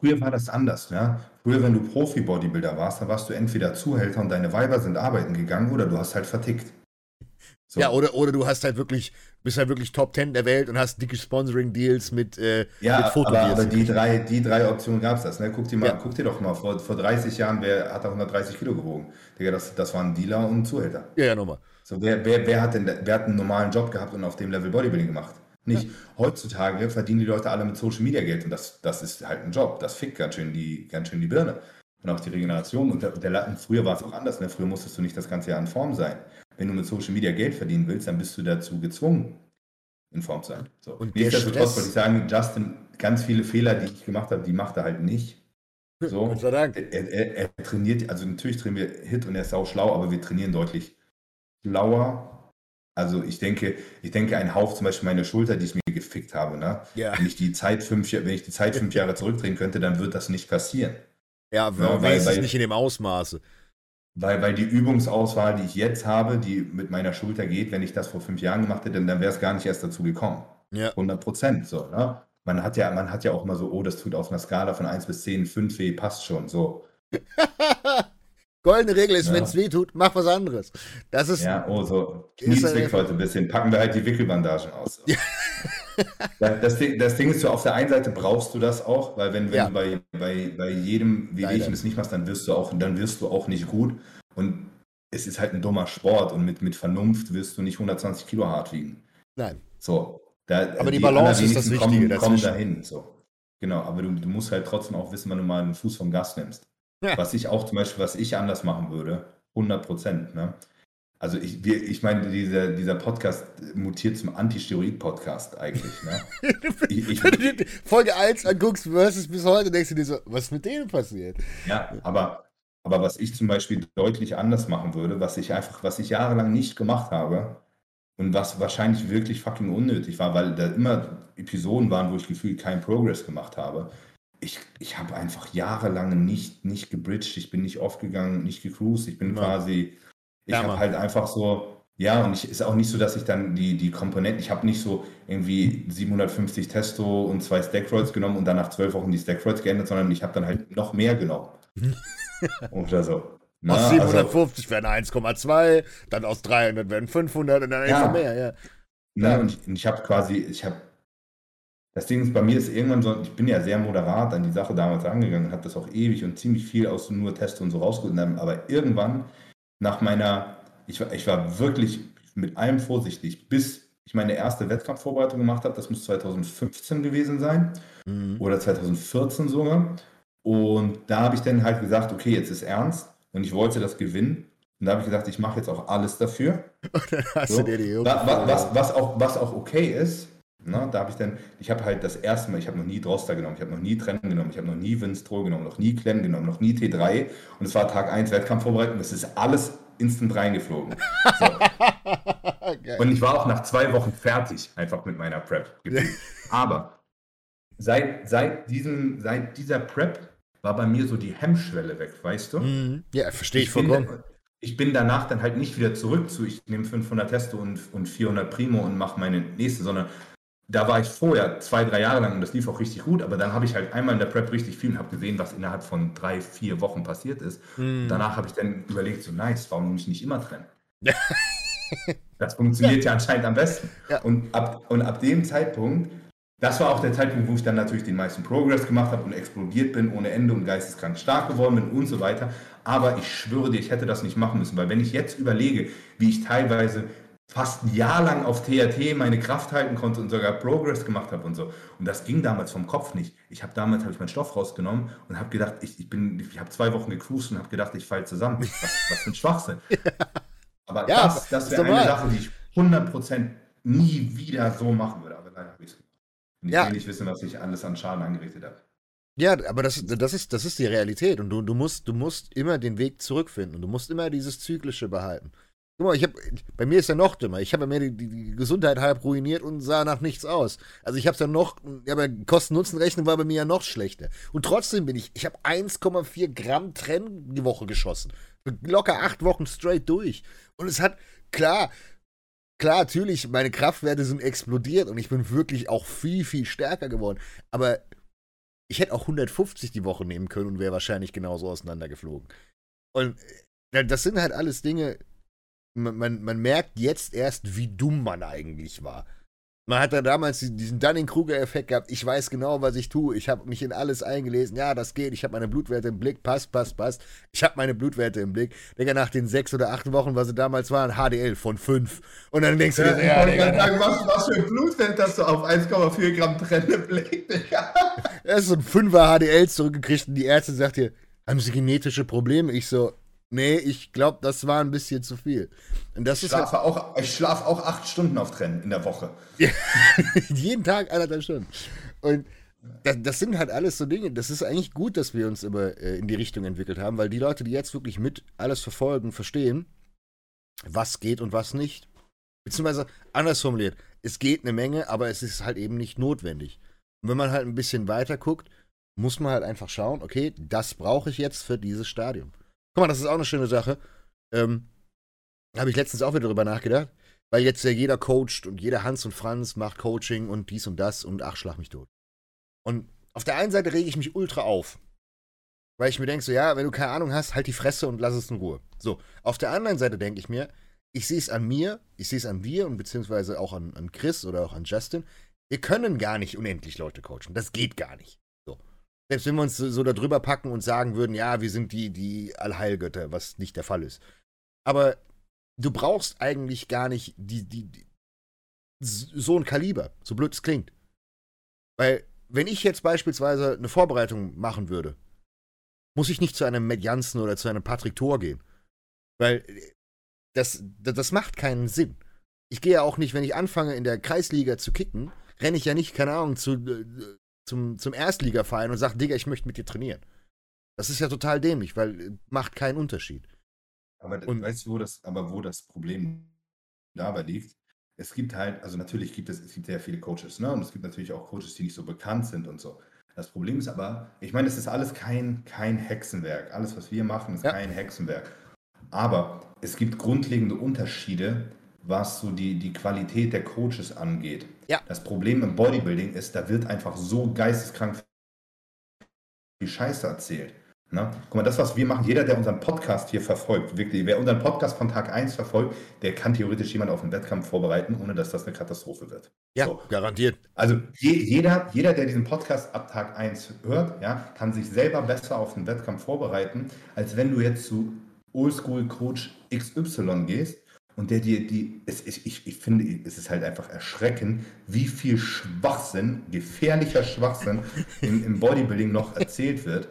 Früher war das anders, ja. Früher, wenn du Profi-Bodybuilder warst, dann warst du entweder Zuhälter und deine Weiber sind arbeiten gegangen oder du hast halt vertickt. So. Ja, oder, oder du hast halt wirklich, bist halt wirklich Top 10 der Welt und hast dicke Sponsoring-Deals mit, äh, Ja, mit aber, Fotodeals. aber die drei, die drei Optionen gab es das. Ne? Guck, dir mal, Ja. guck dir doch mal, vor, vor 30 Jahren, wer hat da 130 Kilo gewogen? Digga, das, das waren Dealer und Zuhälter. ja, ja, nochmal. So, wer, wer, wer, hat denn, wer hat einen normalen Job gehabt und auf dem Level Bodybuilding gemacht? Nicht. Heutzutage verdienen die Leute alle mit Social Media Geld und das, das ist halt ein Job. Das fickt ganz schön die, ganz schön die Birne. Und auch die Regeneration. Und der, der, Latten- früher war es auch anders. Ne? Früher musstest du nicht das ganze Jahr in Form sein. Wenn du mit Social Media Geld verdienen willst, dann bist du dazu gezwungen, in Form zu sein. So. Und Nichtsdestotrotz wollte ich sagen, Justin, ganz viele Fehler, die ich gemacht habe, die macht er halt nicht. So. Gott sei Dank. Er, er, er trainiert, also natürlich trainieren wir Hit und er ist auch schlau, aber wir trainieren deutlich schlauer. Also ich denke, ich denke, ein Hauch, zum Beispiel meine Schulter, die ich mir gefickt habe, ne? Ja, Wenn ich die Zeit fünf, wenn ich die Zeit fünf Jahre zurückdrehen könnte, dann wird das nicht passieren. ja, Ja, weil, weil- weil- nicht in dem Ausmaße. Weil, weil die Übungsauswahl, die ich jetzt habe, die mit meiner Schulter geht, wenn ich das vor fünf Jahren gemacht hätte, dann, dann wäre es gar nicht erst dazu gekommen. Ja. 100 Prozent so, ne? Man hat, ja, man hat ja auch mal so, oh, das tut auf einer Skala von 1 bis 10, 5 weh, passt schon, so. Goldene Regel ist, Ja. wenn es weh tut, mach was anderes. Das ist, Ja, oh, so. Ist Knie zwickt heute ein bisschen. Packen wir halt die Wickelbandagen aus. Ja. Das, das, Ding, das Ding ist so, auf der einen Seite brauchst du das auch, weil wenn, wenn Ja. du bei, bei, bei jedem. Wehwehchen das nicht machst, dann wirst du auch, dann wirst du auch nicht gut. Und es ist halt ein dummer Sport und mit, mit Vernunft wirst du nicht 120 Kilo hart wiegen. nein. So. Da, Aber die Balance ist das Wichtige Kommen, kommen dahin. So. Genau, aber du, du musst halt trotzdem auch wissen, wann du mal einen Fuß vom Gas nimmst. Ja. Was ich auch zum Beispiel, was ich anders machen würde, 100 Prozent. Ne? Also ich, wir, ich meine, dieser, dieser Podcast mutiert zum Anti-Steroid-Podcast eigentlich. Ne? Ich, ich, Wenn du Folge 1 anguckst versus bis heute, denkst du dir so, was ist mit denen passiert? ja, aber, aber was ich zum Beispiel deutlich anders machen würde, was ich einfach, was ich jahrelang nicht gemacht habe und was wahrscheinlich wirklich fucking unnötig war, weil da immer Episoden waren, wo ich gefühlt keinen Progress gemacht habe. Ich, ich habe einfach jahrelang nicht, nicht gebridged, ich bin nicht aufgegangen, nicht gecruised, ich bin Ja. quasi, ich Ja, habe halt einfach so, ja, und ich ist auch nicht so, dass ich dann die, die Komponenten, ich habe nicht so irgendwie 750 Testo und zwei Stackroids genommen und dann nach zwölf Wochen die Stackroids geändert, sondern ich habe dann halt noch mehr genommen. Oder so. Na, aus also- 750 werden 1,2, dann aus 300 werden 500 und dann Ja. einfach mehr, ja. Ne, und ich, und ich habe quasi, ich habe, das Ding ist, bei mir ist irgendwann so, ich bin ja sehr moderat an die Sache damals angegangen und habe das auch ewig und ziemlich viel aus nur Teste und so dann- Aber irgendwann, nach meiner, ich war, ich war wirklich mit allem vorsichtig, bis ich meine erste Wettkampfvorbereitung gemacht habe, das muss 2015 gewesen sein Mhm. oder 2014 sogar. Und da habe ich dann halt gesagt, okay, jetzt ist ernst und ich wollte das gewinnen. Und da habe ich gesagt, ich mache jetzt auch alles dafür. So. du dir die Junge Wa- wa- was, was, auch, was auch okay ist, ne, da habe ich dann, ich habe halt das erste Mal, ich habe noch nie Droster genommen, ich habe noch nie Trennen genommen, ich habe noch nie Winstrol genommen, noch nie Klemm genommen, noch nie T3 und es war Tag 1 Wettkampfvorbereitung, es ist alles instant reingeflogen. So. Und ich war auch nach zwei Wochen fertig, einfach mit meiner Prep. Aber seit, seit, diesem, seit dieser Prep war bei mir so die Hemmschwelle weg, weißt du? Mhm. Ja, verstehe ich bin, vollkommen. ich bin danach dann halt nicht wieder zurück zu, ich nehme 500 Testo und, und 400 Primo und mache meine nächste, sondern da war ich vorher zwei, drei Jahre lang und das lief auch richtig gut, aber dann habe ich halt einmal in der Prep richtig viel und habe gesehen, was innerhalb von drei, vier Wochen passiert ist. Mhm. Danach habe ich dann überlegt, so nice, warum muss ich nicht immer trennen? das funktioniert ja. anscheinend am besten. Ja. Und, ab, und ab dem Zeitpunkt, das war auch der Zeitpunkt, wo ich dann natürlich den meisten Progress gemacht habe und explodiert bin ohne Ende und geisteskrank stark geworden bin und so weiter. Aber ich schwöre dir, ich hätte das nicht machen müssen, weil wenn ich jetzt überlege, wie ich teilweise fast ein Jahr lang auf TRT meine Kraft halten konnte und sogar Progress gemacht habe und so. Und das ging damals vom Kopf nicht. Ich habe damals habe ich meinen Stoff rausgenommen und habe gedacht, ich, ich bin, ich habe zwei Wochen gecruised und habe gedacht, ich falle zusammen. Was, was für ein Schwachsinn. Aber Ja, das, das ist wäre eine. Sache, die ich 100% nie wieder so machen würde. Aber leider habe ich es gemacht. Und ich Ja. will nicht wissen, was ich alles an Schaden angerichtet habe. Ja, aber das, das, ist, das ist die Realität und du, du, musst, du musst immer den Weg zurückfinden und du musst immer dieses Zyklische behalten. Guck mal, ich hab, bei mir ist ja noch dümmer. Ich habe mir die, die, Gesundheit halb ruiniert und sah nach nichts aus. Also ich habe ja noch, aber Kosten-Nutzen-Rechnung war bei mir ja noch schlechter. Und trotzdem bin ich, ich habe 1,4 Gramm Trenn die Woche geschossen. Locker acht Wochen straight durch. Und es hat, klar, klar, natürlich, meine Kraftwerte sind explodiert und ich bin wirklich auch viel, viel stärker geworden. Aber ich hätte auch 150 die Woche nehmen können und wäre wahrscheinlich genauso auseinandergeflogen. Und äh, das sind halt alles Dinge, man, man, man merkt jetzt erst, wie dumm man eigentlich war. Man hat da damals diesen Dunning-Kruger-Effekt gehabt. Ich weiß genau, was ich tue. Ich habe mich in alles eingelesen. Ja, das geht. Ich habe meine Blutwerte im Blick. Passt, passt, passt. Ich habe meine Blutwerte im Blick. Digga, nach den sechs oder acht Wochen, was sie damals waren, HDL von fünf. Und dann denkst du dir, ja, ja Digga. Sagen, was, was für ein Blutwert hast du auf 1,4 Gramm Trennblick, Digga? Er ist so ein Fünfer HDL zurückgekriegt und die Ärzte sagt dir, haben sie genetische Probleme? Ich so, Nee, ich glaube, das war ein bisschen zu viel. Und das ich, schlafe halt auch, ich schlafe auch acht Stunden auf Trennen in der Woche. jeden Tag anderthalb Stunden. Und das, das, sind halt alles so Dinge. Das ist eigentlich gut, dass wir uns immer äh, in die Richtung entwickelt haben, weil die Leute, die jetzt wirklich mit alles verfolgen, verstehen, was geht und was nicht. Beziehungsweise anders formuliert, es geht eine Menge, aber es ist halt eben nicht notwendig. Und wenn man halt ein bisschen weiter guckt, muss man halt einfach schauen, okay, das brauche ich jetzt für dieses Stadium. Guck mal, das ist auch eine schöne Sache. Ähm, Habe ich letztens auch wieder drüber nachgedacht, weil jetzt ja jeder coacht und jeder Hans und Franz macht Coaching und dies und das und ach, schlag mich tot. Und auf der einen Seite rege ich mich ultra auf. Weil ich mir denke, so, ja, wenn du keine Ahnung hast, halt die Fresse und lass es in Ruhe. So, auf der anderen Seite denke ich mir, ich sehe es an mir, ich sehe es an dir und beziehungsweise auch an, an Chris oder auch an Justin. Wir können gar nicht unendlich Leute coachen. Das geht gar nicht. Selbst wenn wir uns so, da drüber packen und sagen würden, ja, wir sind die, die Allheilgötter, was nicht der Fall ist. Aber du brauchst eigentlich gar nicht die, die, die, so ein Kaliber, so blöd es klingt. Weil, wenn ich jetzt beispielsweise eine Vorbereitung machen würde, muss ich nicht zu einem Matt Jansen oder zu einem Patrick Thor gehen. Weil das, das macht keinen Sinn. Ich gehe ja auch nicht, wenn ich anfange in der Kreisliga zu kicken, renne ich ja nicht, keine Ahnung, zu äh, zum, zum Erstligaverein und sagt, Digga, ich möchte mit dir trainieren. Das ist ja total dämlich, weil äh, macht keinen Unterschied. Aber und, weißt du, wo das, aber wo das Problem dabei liegt? Es gibt halt, also natürlich gibt es, es gibt sehr viele Coaches, ne? Und es gibt natürlich auch Coaches, die nicht so bekannt sind und so. Das Problem ist aber, ich meine, es ist alles kein, kein Hexenwerk. Alles, was wir machen, ist ja. kein Hexenwerk. Aber es gibt grundlegende Unterschiede was so die, die Qualität der Coaches angeht. Ja. Das Problem im Bodybuilding ist, da wird einfach so geisteskrank viel Scheiße erzählt. Na? Guck mal, das, was wir machen, jeder, der unseren Podcast hier verfolgt, wirklich, wer unseren Podcast von Tag 1 verfolgt, der kann theoretisch jemanden auf einen Wettkampf vorbereiten, ohne dass das eine Katastrophe wird. Ja, so. garantiert. Also je, jeder, jeder, der diesen Podcast ab Tag 1 hört, ja, kann sich selber besser auf einen Wettkampf vorbereiten, als wenn du jetzt zu Oldschool-Coach XY gehst und der dir die, es, ich, ich finde, es ist halt einfach erschreckend, wie viel Schwachsinn, gefährlicher Schwachsinn im, im Bodybuilding noch erzählt wird.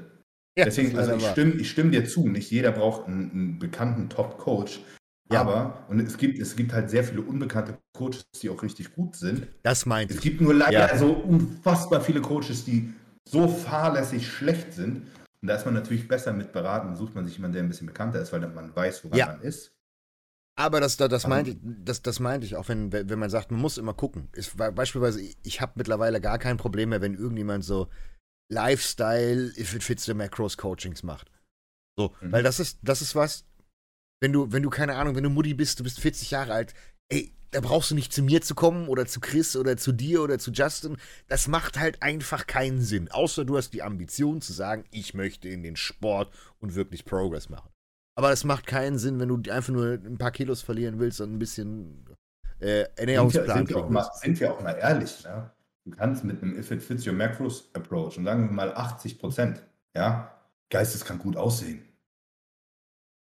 Ja, Deswegen, also ich stimme, ich stimme dir zu, nicht jeder braucht einen, einen bekannten Top-Coach. Ja. Aber, und es gibt, es gibt halt sehr viele unbekannte Coaches, die auch richtig gut sind. Das meint Es gibt nur leider ja. so unfassbar viele Coaches, die so fahrlässig schlecht sind. Und da ist man natürlich besser mit beraten, sucht man sich jemanden, der ein bisschen bekannter ist, weil man weiß, woran ja. man ist. Aber das, das, das, meinte, das, das meinte ich auch, wenn, wenn man sagt, man muss immer gucken. Ist, beispielsweise, ich habe mittlerweile gar kein Problem mehr, wenn irgendjemand so Lifestyle, if it fits the macros Coachings macht. So, mhm. weil das ist, das ist was, wenn du, wenn du, keine Ahnung, wenn du Mutti bist, du bist 40 Jahre alt, ey, da brauchst du nicht zu mir zu kommen oder zu Chris oder zu dir oder zu Justin. Das macht halt einfach keinen Sinn. Außer du hast die Ambition zu sagen, ich möchte in den Sport und wirklich Progress machen. Aber es macht keinen Sinn, wenn du einfach nur ein paar Kilos verlieren willst und ein bisschen äh, Ernährungsplan sind wir, sind, wir mal, sind wir auch mal ehrlich, ne? Du kannst mit einem If it fits your macros Approach und sagen wir mal 80 Prozent, ja, geisteskrank gut aussehen.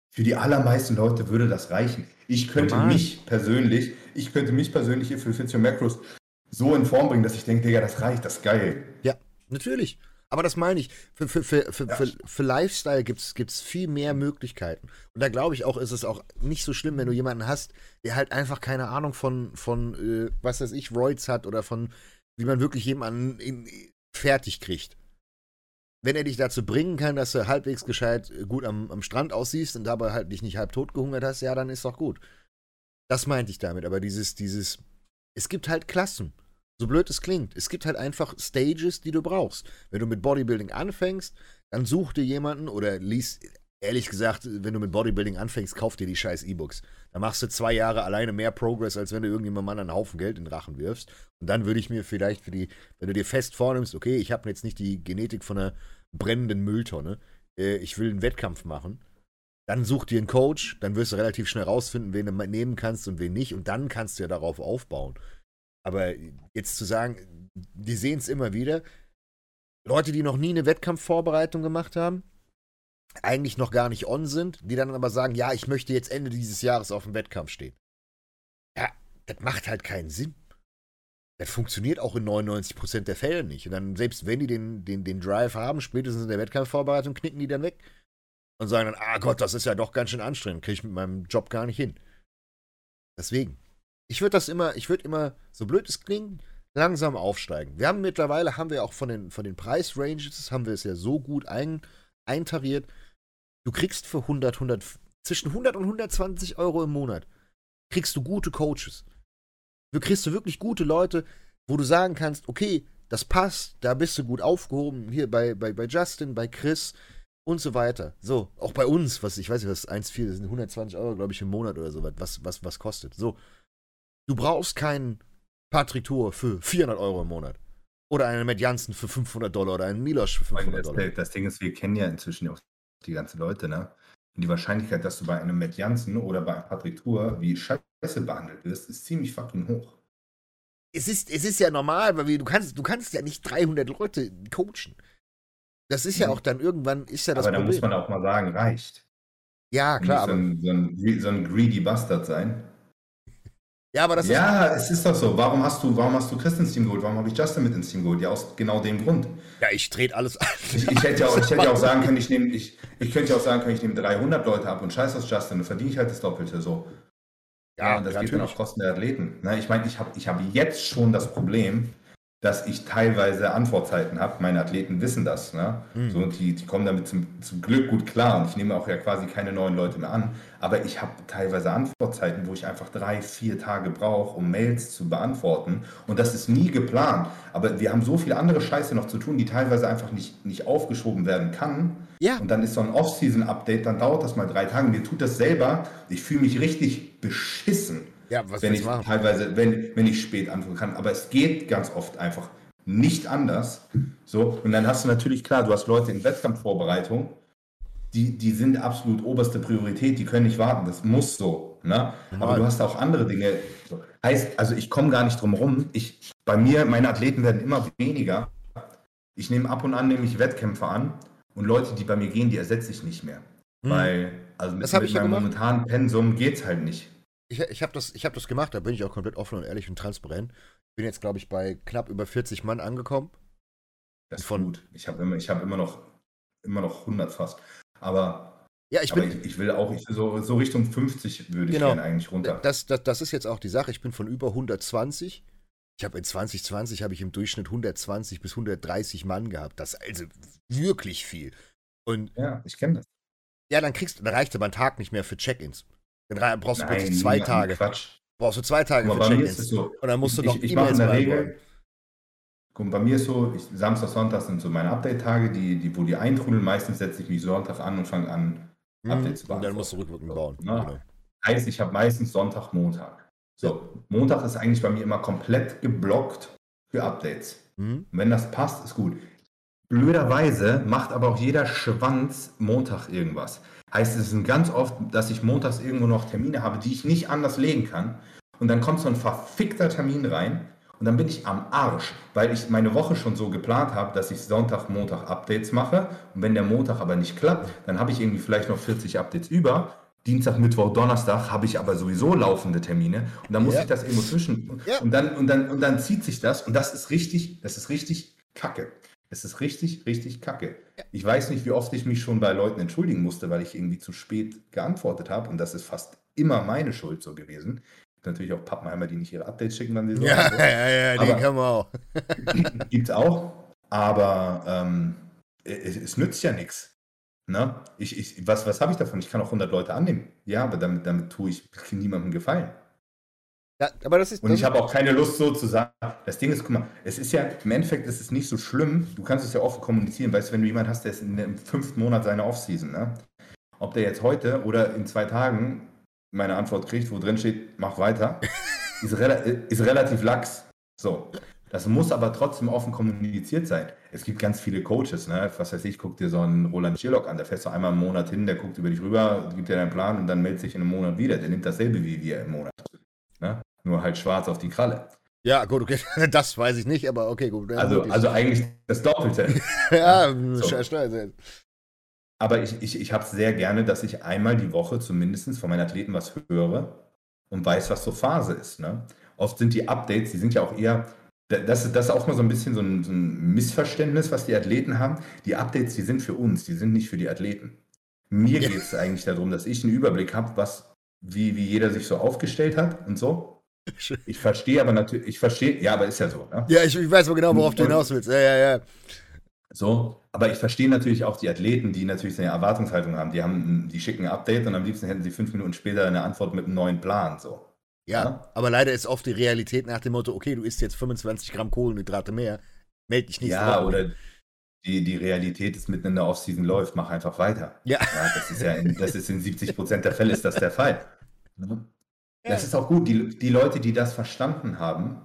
Für die allermeisten Leute würde das reichen. Ich könnte Normal. mich persönlich, ich könnte mich persönlich If it fits your macros so in Form bringen, dass ich denke, Digga, das reicht, das ist geil. Ja, natürlich. Aber das meine ich. Für, für, für, für, ja. für, für Lifestyle gibt es viel mehr Möglichkeiten. Und da glaube ich auch, ist es auch nicht so schlimm, wenn du jemanden hast, der halt einfach keine Ahnung von, von äh, was weiß ich, Roids hat oder von, wie man wirklich jemanden in, fertig kriegt. Wenn er dich dazu bringen kann, dass du halbwegs gescheit äh, gut am, am Strand aussiehst und dabei halt dich nicht halb tot gehungert hast, ja, dann ist doch gut. Das meinte ich damit. Aber dieses, dieses, es gibt halt Klassen. So blöd es klingt. Es gibt halt einfach Stages, die du brauchst. Wenn du mit Bodybuilding anfängst, dann such dir jemanden oder lies, ehrlich gesagt, wenn du mit Bodybuilding anfängst, kauf dir die scheiß E-Books. Da machst du zwei Jahre alleine mehr Progress, als wenn du irgendjemandem einen Haufen Geld in den Rachen wirfst. Und dann würde ich mir vielleicht für die, wenn du dir fest vornimmst, okay, ich habe jetzt nicht die Genetik von einer brennenden Mülltonne, äh, ich will einen Wettkampf machen, Dann such dir einen Coach, dann wirst du relativ schnell rausfinden, wen du nehmen kannst und wen nicht. Und dann kannst du ja darauf aufbauen. Aber jetzt zu sagen, die sehen es immer wieder. Leute, die noch nie eine Wettkampfvorbereitung gemacht haben, eigentlich noch gar nicht on sind, die dann aber sagen, ja, ich möchte jetzt Ende dieses Jahres auf dem Wettkampf stehen. Ja, das macht halt keinen Sinn. Das funktioniert auch in 99% der Fälle nicht. Und dann, selbst wenn die den, den, den Drive haben, spätestens in der Wettkampfvorbereitung, knicken die dann weg und sagen dann, ah Gott, das ist ja doch ganz schön anstrengend, kriege ich mit meinem Job gar nicht hin. Deswegen, ich würde das immer, ich würde immer, so blöd es klingt, langsam aufsteigen. Wir haben mittlerweile, haben wir auch von den, von den Preisranges, haben wir es ja so gut ein, eintariert. Du kriegst für 100, 100, zwischen 100 und 120 Euro im Monat, kriegst du gute Coaches. Du kriegst du wirklich gute Leute, wo du sagen kannst, okay, das passt, da bist du gut aufgehoben, hier bei, bei, bei Justin, bei Chris, und so weiter. So, auch bei uns, was ich weiß nicht, was 1,4, das sind 120 Euro, glaube ich, im Monat oder so, was, was, was kostet. So, du brauchst keinen Patrick Tour für 400 Euro im Monat. Oder einen Matt Jansen für 500 Dollar oder einen Milos für 500 das, Dollar. Das Ding ist, wir kennen ja inzwischen auch die ganzen Leute, ne? Und die Wahrscheinlichkeit, dass du bei einem Matt Jansen oder bei einem Patrick Tour wie Scheiße behandelt wirst, ist ziemlich fucking hoch. Es ist, es ist ja normal, weil du kannst, du kannst ja nicht 300 Leute coachen. Das ist ja mhm. auch dann irgendwann, ist ja das Aber da muss man auch mal sagen, reicht. Ja, klar. So ein, so, ein, so ein greedy Bastard sein. Ja, aber das ja, ist. Ja, es ist doch so. Warum hast du, warum hast du Chris ins Team geholt? Warum habe ich Justin mit ins Team geholt? Ja, aus genau dem Grund. Ja, ich drehe alles an. Ich, ich, hätte ja auch, ich hätte ja auch sagen können, ich nehme, ich, ich könnte ja auch sagen können, ich nehme 300 Leute ab und scheiß aus Justin, dann verdiene ich halt das Doppelte so. Ja, ja das geht dann auf Kosten der Athleten. Na, ich meine, ich habe ich hab jetzt schon das Problem, dass ich teilweise Antwortzeiten habe. Meine Athleten wissen das. Ne? Mhm. So, die, die kommen damit zum, zum Glück gut klar und ich nehme auch ja quasi keine neuen Leute mehr an. Aber ich habe teilweise Antwortzeiten, wo ich einfach drei, vier Tage brauche, um Mails zu beantworten. Und das ist nie geplant. Aber wir haben so viel andere Scheiße noch zu tun, die teilweise einfach nicht, nicht aufgeschoben werden kann. Ja. Und dann ist so ein Off-Season-Update, dann dauert das mal drei Tage. Mir tut das selber. Ich fühle mich richtig beschissen ja, was wenn ich machen? teilweise, wenn, wenn ich spät antworten kann. Aber es geht ganz oft einfach nicht anders. So, und dann hast du natürlich, klar, du hast Leute in Wettkampfvorbereitung, die, die sind absolut oberste Priorität, die können nicht warten, das muss so. Ne? Aber du hast auch andere Dinge. Heißt, also ich komme gar nicht drum rum. Ich, bei mir, meine Athleten werden immer weniger. Ich nehme ab und an nämlich Wettkämpfe an und Leute, die bei mir gehen, die ersetze ich nicht mehr. Hm. Weil, also mit, mit meinem momentanen Pensum geht es halt nicht ich, ich habe das, hab das gemacht, da bin ich auch komplett offen und ehrlich und transparent. Bin jetzt, glaube ich, bei knapp über 40 Mann angekommen. Das ist von, gut. Ich habe immer, hab immer, noch, immer noch 100 fast. Aber, ja, ich, bin, ich, ich, will auch, ich so, so Richtung 50 würde ich genau, gerne eigentlich runter. Das, das, das ist jetzt auch die Sache. Ich bin von über 120. Ich habe in 2020 habe ich im Durchschnitt 120 bis 130 Mann gehabt. Das ist also wirklich viel. Und ja, ich kenne das. Ja, dann kriegst, dann reicht aber ein Tag nicht mehr für Check-ins. Dann brauchst du plötzlich zwei Tage. Quatsch. Brauchst du zwei Tage für Check-ins. So, und dann musst du noch ich, ich mache in der Regel. Guck, bei mir ist so, ich, Samstag, Sonntag sind so meine Update-Tage, die, die, wo die eintrudeln. Meistens setze ich mich Sonntag an und fange an, mhm. Updates zu bauen. Und dann musst du rückwirkend bauen. So, genau. Heißt, ich habe meistens Sonntag, Montag. So, Montag ist eigentlich bei mir immer komplett geblockt für Updates. Mhm. wenn das passt, ist gut. Blöderweise macht aber auch jeder Schwanz Montag irgendwas. Heißt, es ist ganz oft, dass ich montags irgendwo noch Termine habe, die ich nicht anders legen kann. Und dann kommt so ein verfickter Termin rein und dann bin ich am Arsch, weil ich meine Woche schon so geplant habe, dass ich Sonntag, Montag Updates mache. Und wenn der Montag aber nicht klappt, dann habe ich irgendwie vielleicht noch 40 Updates über. Dienstag, Mittwoch, Donnerstag habe ich aber sowieso laufende Termine und dann muss ja. ich das irgendwo zwischen ja. und dann und dann und dann zieht sich das und das ist richtig, das ist richtig Kacke. Es ist richtig, richtig kacke. Ich weiß nicht, wie oft ich mich schon bei Leuten entschuldigen musste, weil ich irgendwie zu spät geantwortet habe. Und das ist fast immer meine Schuld so gewesen. Natürlich auch Pappenheimer, die nicht ihre Updates schicken, wann sie so. Ja, ja, ja, die können wir auch. Gibt es auch. Aber ähm, es, es, nützt ja nichts. Ne? Ich, ich, was was habe ich davon? Ich kann auch 100 Leute annehmen. Ja, aber damit, damit tue ich niemandem Gefallen. Ja, aber das ist, und ich habe auch keine Lust so zu sagen. Das Ding ist, guck mal, es ist ja, im Endeffekt ist es nicht so schlimm. Du kannst es ja offen kommunizieren. Weißt du, wenn du jemanden hast, der ist in im fünften Monat seiner Offseason, ne? Ob der jetzt heute oder in zwei Tagen meine Antwort kriegt, wo drin steht, mach weiter, ist, rela ist relativ lax. So. Das muss aber trotzdem offen kommuniziert sein. Es gibt ganz viele Coaches, ne? was weiß ich, guck dir so einen Roland Schirlock an, der fährst du einmal im Monat hin, der guckt über dich rüber, gibt dir deinen Plan und dann meldet sich in einem Monat wieder. Der nimmt dasselbe wie wir im Monat. Nur halt schwarz auf die Kralle. Ja, gut, okay, das weiß ich nicht, aber okay, gut. Also, also eigentlich das Doppelte. ja, so. scheiße. Aber ich, ich, ich habe es sehr gerne, dass ich einmal die Woche zumindest von meinen Athleten was höre und weiß, was so Phase ist. Ne? Oft sind die Updates, die sind ja auch eher, das, das ist auch mal so ein bisschen so ein, so ein Missverständnis, was die Athleten haben. Die Updates, die sind für uns, die sind nicht für die Athleten. Mir ja. geht es eigentlich darum, dass ich einen Überblick habe, was, wie, wie jeder sich so aufgestellt hat und so. Ich verstehe aber natürlich, ich verstehe, ja, aber ist ja so. Ne? Ja, ich, ich weiß aber genau, worauf und, du hinaus willst. Ja, ja, ja. So, aber ich verstehe natürlich auch die Athleten, die natürlich eine Erwartungshaltung haben. Die haben, die schicken ein Update und am liebsten hätten sie fünf Minuten später eine Antwort mit einem neuen Plan. So. Ja, ja, aber leider ist oft die Realität nach dem Motto, okay, du isst jetzt 25 Gramm Kohlenhydrate mehr, melde dich nicht. Ja, oder die, die Realität ist mitten in der Offseason läuft, mach einfach weiter. Ja. ja das ist ja in, das ist in 70 Prozent der Fälle ist das der Fall. Das ist auch gut. Die, die Leute, die das verstanden haben,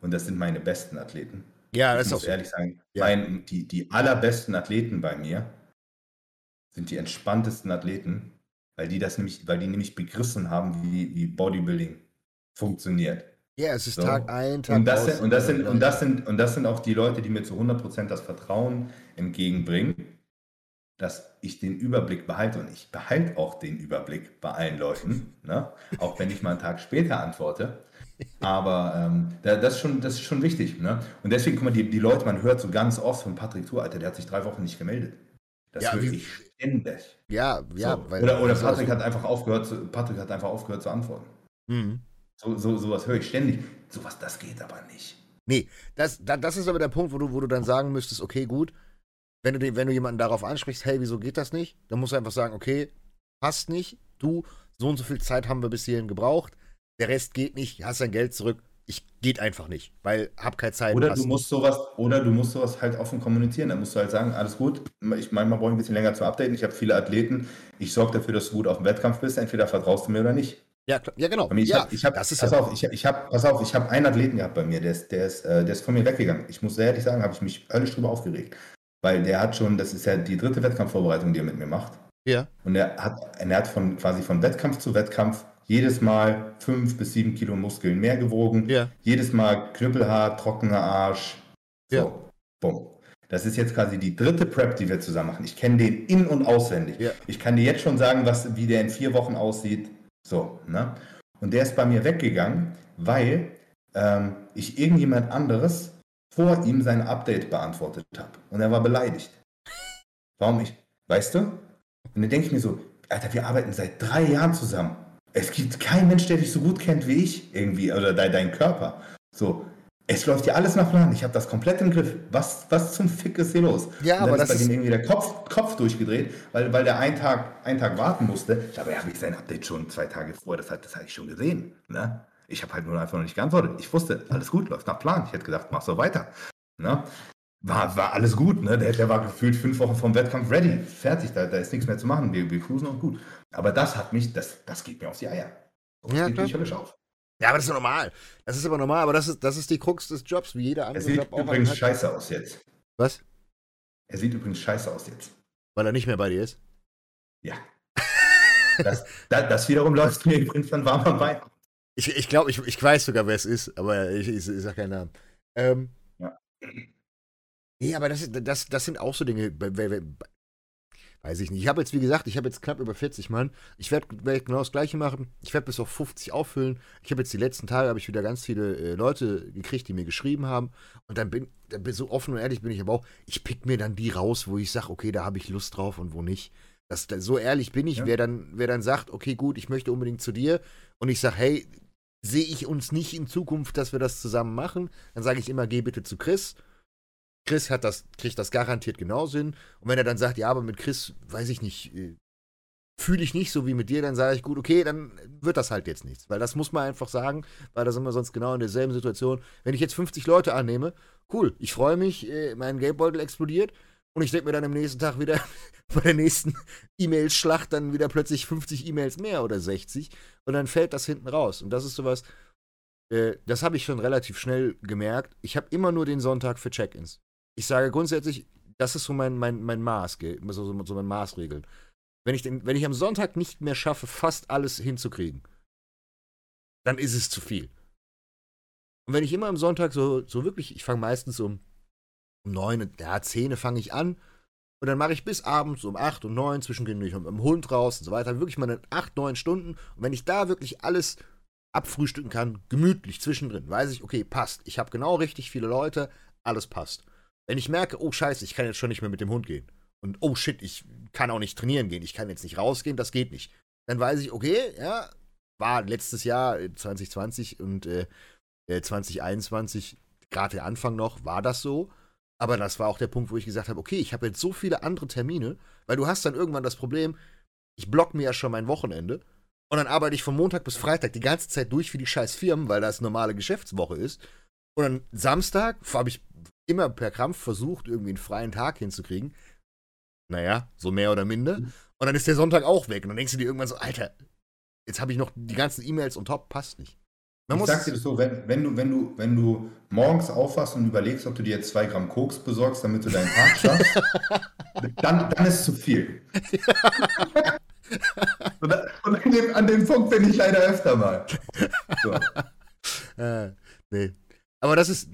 und das sind meine besten Athleten, ja, das ich muss ehrlich sagen, ja. mein, die, die allerbesten Athleten bei mir sind die entspanntesten Athleten, weil die das nämlich, weil die nämlich begriffen haben, wie, wie Bodybuilding funktioniert. Ja, es ist so. Tag ein, Tag und das, sind, und, das sind, und, das sind, und das sind auch die Leute, die mir zu 100% das Vertrauen entgegenbringen, dass ich den Überblick behalte. Und ich behalte auch den Überblick bei allen Leuten, ne? auch wenn ich mal einen Tag später antworte. Aber ähm, das, ist schon, das ist schon wichtig. Ne? Und deswegen, guck mal, die, die Leute, man hört so ganz oft von Patrick Tour, Alter, der hat sich drei Wochen nicht gemeldet. Das ja, höre ich ständig. Ja, ja. So. Weil, oder oder Patrick, hat einfach aufgehört zu, Patrick hat einfach aufgehört zu antworten. Mhm. So, so, sowas höre ich ständig. Sowas, das geht aber nicht. Nee, das, das ist aber der Punkt, wo du, wo du dann sagen müsstest, okay, gut, wenn du, wenn du jemanden darauf ansprichst, hey, wieso geht das nicht? Dann musst du einfach sagen, okay, passt nicht, du, so und so viel Zeit haben wir bis hierhin gebraucht, der Rest geht nicht, hast dein Geld zurück, ich geht einfach nicht, weil hab keine Zeit. Oder du musst sowas, oder du musst sowas halt offen kommunizieren. Dann musst du halt sagen, alles gut, ich manchmal brauche ich ein bisschen länger zu updaten. Ich habe viele Athleten, ich sorge dafür, dass du gut auf dem Wettkampf bist, entweder vertraust du mir oder nicht. Ja, ja genau. Ich ja, hab, ich hab, das ist pass ja auf, ich, ich habe, pass auf, ich habe einen Athleten gehabt bei mir, der ist, der ist, äh, der ist von mir weggegangen. Ich muss sehr ehrlich sagen, habe ich mich höllisch drüber aufgeregt, weil der hat schon, das ist ja die dritte Wettkampfvorbereitung, die er mit mir macht. Ja. Und er hat, er hat von quasi von Wettkampf zu Wettkampf jedes Mal fünf bis sieben Kilo Muskeln mehr gewogen. Ja. Jedes Mal knüppelhart, trockener Arsch. So, ja. bumm. Das ist jetzt quasi die dritte Prep, die wir zusammen machen. Ich kenne den in- und auswendig. Ja. Ich kann dir jetzt schon sagen, was, wie der in vier Wochen aussieht. So, ne? Und der ist bei mir weggegangen, weil ähm, ich irgendjemand anderes vor ihm sein Update beantwortet habe. Und er war beleidigt. Warum ich? Weißt du? Und dann denke ich mir so, Alter, wir arbeiten seit drei Jahren zusammen. Es gibt keinen Mensch, der dich so gut kennt wie ich, irgendwie, oder dein, dein Körper. So, es läuft ja alles nach Plan. Ich habe das komplett im Griff. Was, was zum Fick ist hier los? Ja, aber ist bei dem irgendwie der Kopf, Kopf durchgedreht, weil, weil der einen Tag, einen Tag warten musste. Dabei habe ich sein Update schon zwei Tage vorher, das, das hatte ich schon gesehen. Ne? Ich habe halt nur einfach noch nicht geantwortet. Ich wusste, alles gut, läuft nach Plan. Ich hätte gedacht, mach so weiter. Ne? War, war alles gut. Ne? Der, der war gefühlt fünf Wochen vom Wettkampf ready. Fertig, da, da ist nichts mehr zu machen. Wir, wir cruisen und gut. Aber das hat mich, das, das geht mir auf die Eier. Das ja, geht mich höllisch auf. Ja, aber das ist normal. Das ist aber normal, aber das ist, das ist die Krux des Jobs, wie jeder andere er sieht Job übrigens scheiße aus jetzt. Was? Er sieht übrigens scheiße aus jetzt. Weil er nicht mehr bei dir ist? Ja. das, das, das, wiederum läuft mir übrigens dann warm am Bein. Ich, ich glaube, ich, ich weiß sogar, wer es ist, aber ich, ich, ich sage keinen Namen. Ähm, ja. Nee, aber das, das, das sind auch so Dinge, weiß ich nicht. Ich habe jetzt, wie gesagt, ich habe jetzt knapp über 40 Mann. Ich werde werd genau das Gleiche machen. Ich werde bis auf 50 auffüllen. Ich habe jetzt die letzten Tage, habe ich wieder ganz viele äh, Leute gekriegt, die mir geschrieben haben. Und dann bin, dann bin so offen und ehrlich bin ich aber auch, ich pick mir dann die raus, wo ich sage, okay, da habe ich Lust drauf und wo nicht. Das, so ehrlich bin ich, ja. wer, dann, wer dann sagt, okay, gut, ich möchte unbedingt zu dir und ich sage, hey, sehe ich uns nicht in Zukunft, dass wir das zusammen machen, dann sage ich immer, geh bitte zu Chris Chris hat das, kriegt das garantiert genauso hin. Und wenn er dann sagt, ja, aber mit Chris, weiß ich nicht, äh, fühle ich nicht so wie mit dir, dann sage ich, gut, okay, dann wird das halt jetzt nichts. Weil das muss man einfach sagen, weil da sind wir sonst genau in derselben Situation. Wenn ich jetzt 50 Leute annehme, cool, ich freue mich, äh, mein Gamebeutel explodiert und ich denke mir dann am nächsten Tag wieder bei der nächsten E-Mail-Schlacht dann wieder plötzlich 50 E-Mails mehr oder 60 und dann fällt das hinten raus. Und das ist sowas, Äh, das habe ich schon relativ schnell gemerkt. Ich habe immer nur den Sonntag für Check-ins. Ich sage grundsätzlich, das ist so mein, mein, mein Maß, so, so, so mein Maßregeln. Wenn ich, den, wenn ich am Sonntag nicht mehr schaffe, fast alles hinzukriegen, dann ist es zu viel. Und wenn ich immer am Sonntag so, so wirklich, ich fange meistens um, um neun, ja, zehn fange ich an und dann mache ich bis abends um acht und neun, zwischendurch mit dem Hund raus und so weiter, wirklich meine acht, neun Stunden. Und wenn ich da wirklich alles abfrühstücken kann, gemütlich zwischendrin, weiß ich, okay, passt. Ich habe genau richtig viele Leute, alles passt. Wenn ich merke, oh scheiße, ich kann jetzt schon nicht mehr mit dem Hund gehen. Und oh shit, ich kann auch nicht trainieren gehen, ich kann jetzt nicht rausgehen, das geht nicht. Dann weiß ich, okay, ja, war letztes Jahr 2020 äh, und äh, 2021, äh, gerade der Anfang noch, war das so. Aber das war auch der Punkt, wo ich gesagt habe, okay, ich habe jetzt so viele andere Termine, weil du hast dann irgendwann das Problem, ich block mir ja schon mein Wochenende und dann arbeite ich von Montag bis Freitag die ganze Zeit durch für die scheiß Firmen, weil das normale Geschäftswoche ist. Und dann Samstag habe ich immer per Krampf versucht, irgendwie einen freien Tag hinzukriegen. Naja, so mehr oder minder. Und dann ist der Sonntag auch weg. Und dann denkst du dir irgendwann so, Alter, jetzt habe ich noch die ganzen E-Mails und top, passt nicht. Man ich sag dir das so, wenn, wenn, du, wenn, du, wenn du morgens aufwachst und überlegst, ob du dir jetzt zwei Gramm Koks besorgst, damit du deinen Tag schaffst, dann, dann ist es zu viel. und, an, dem, an dem Punkt bin ich leider öfter mal. So. Äh, nee. Aber das ist,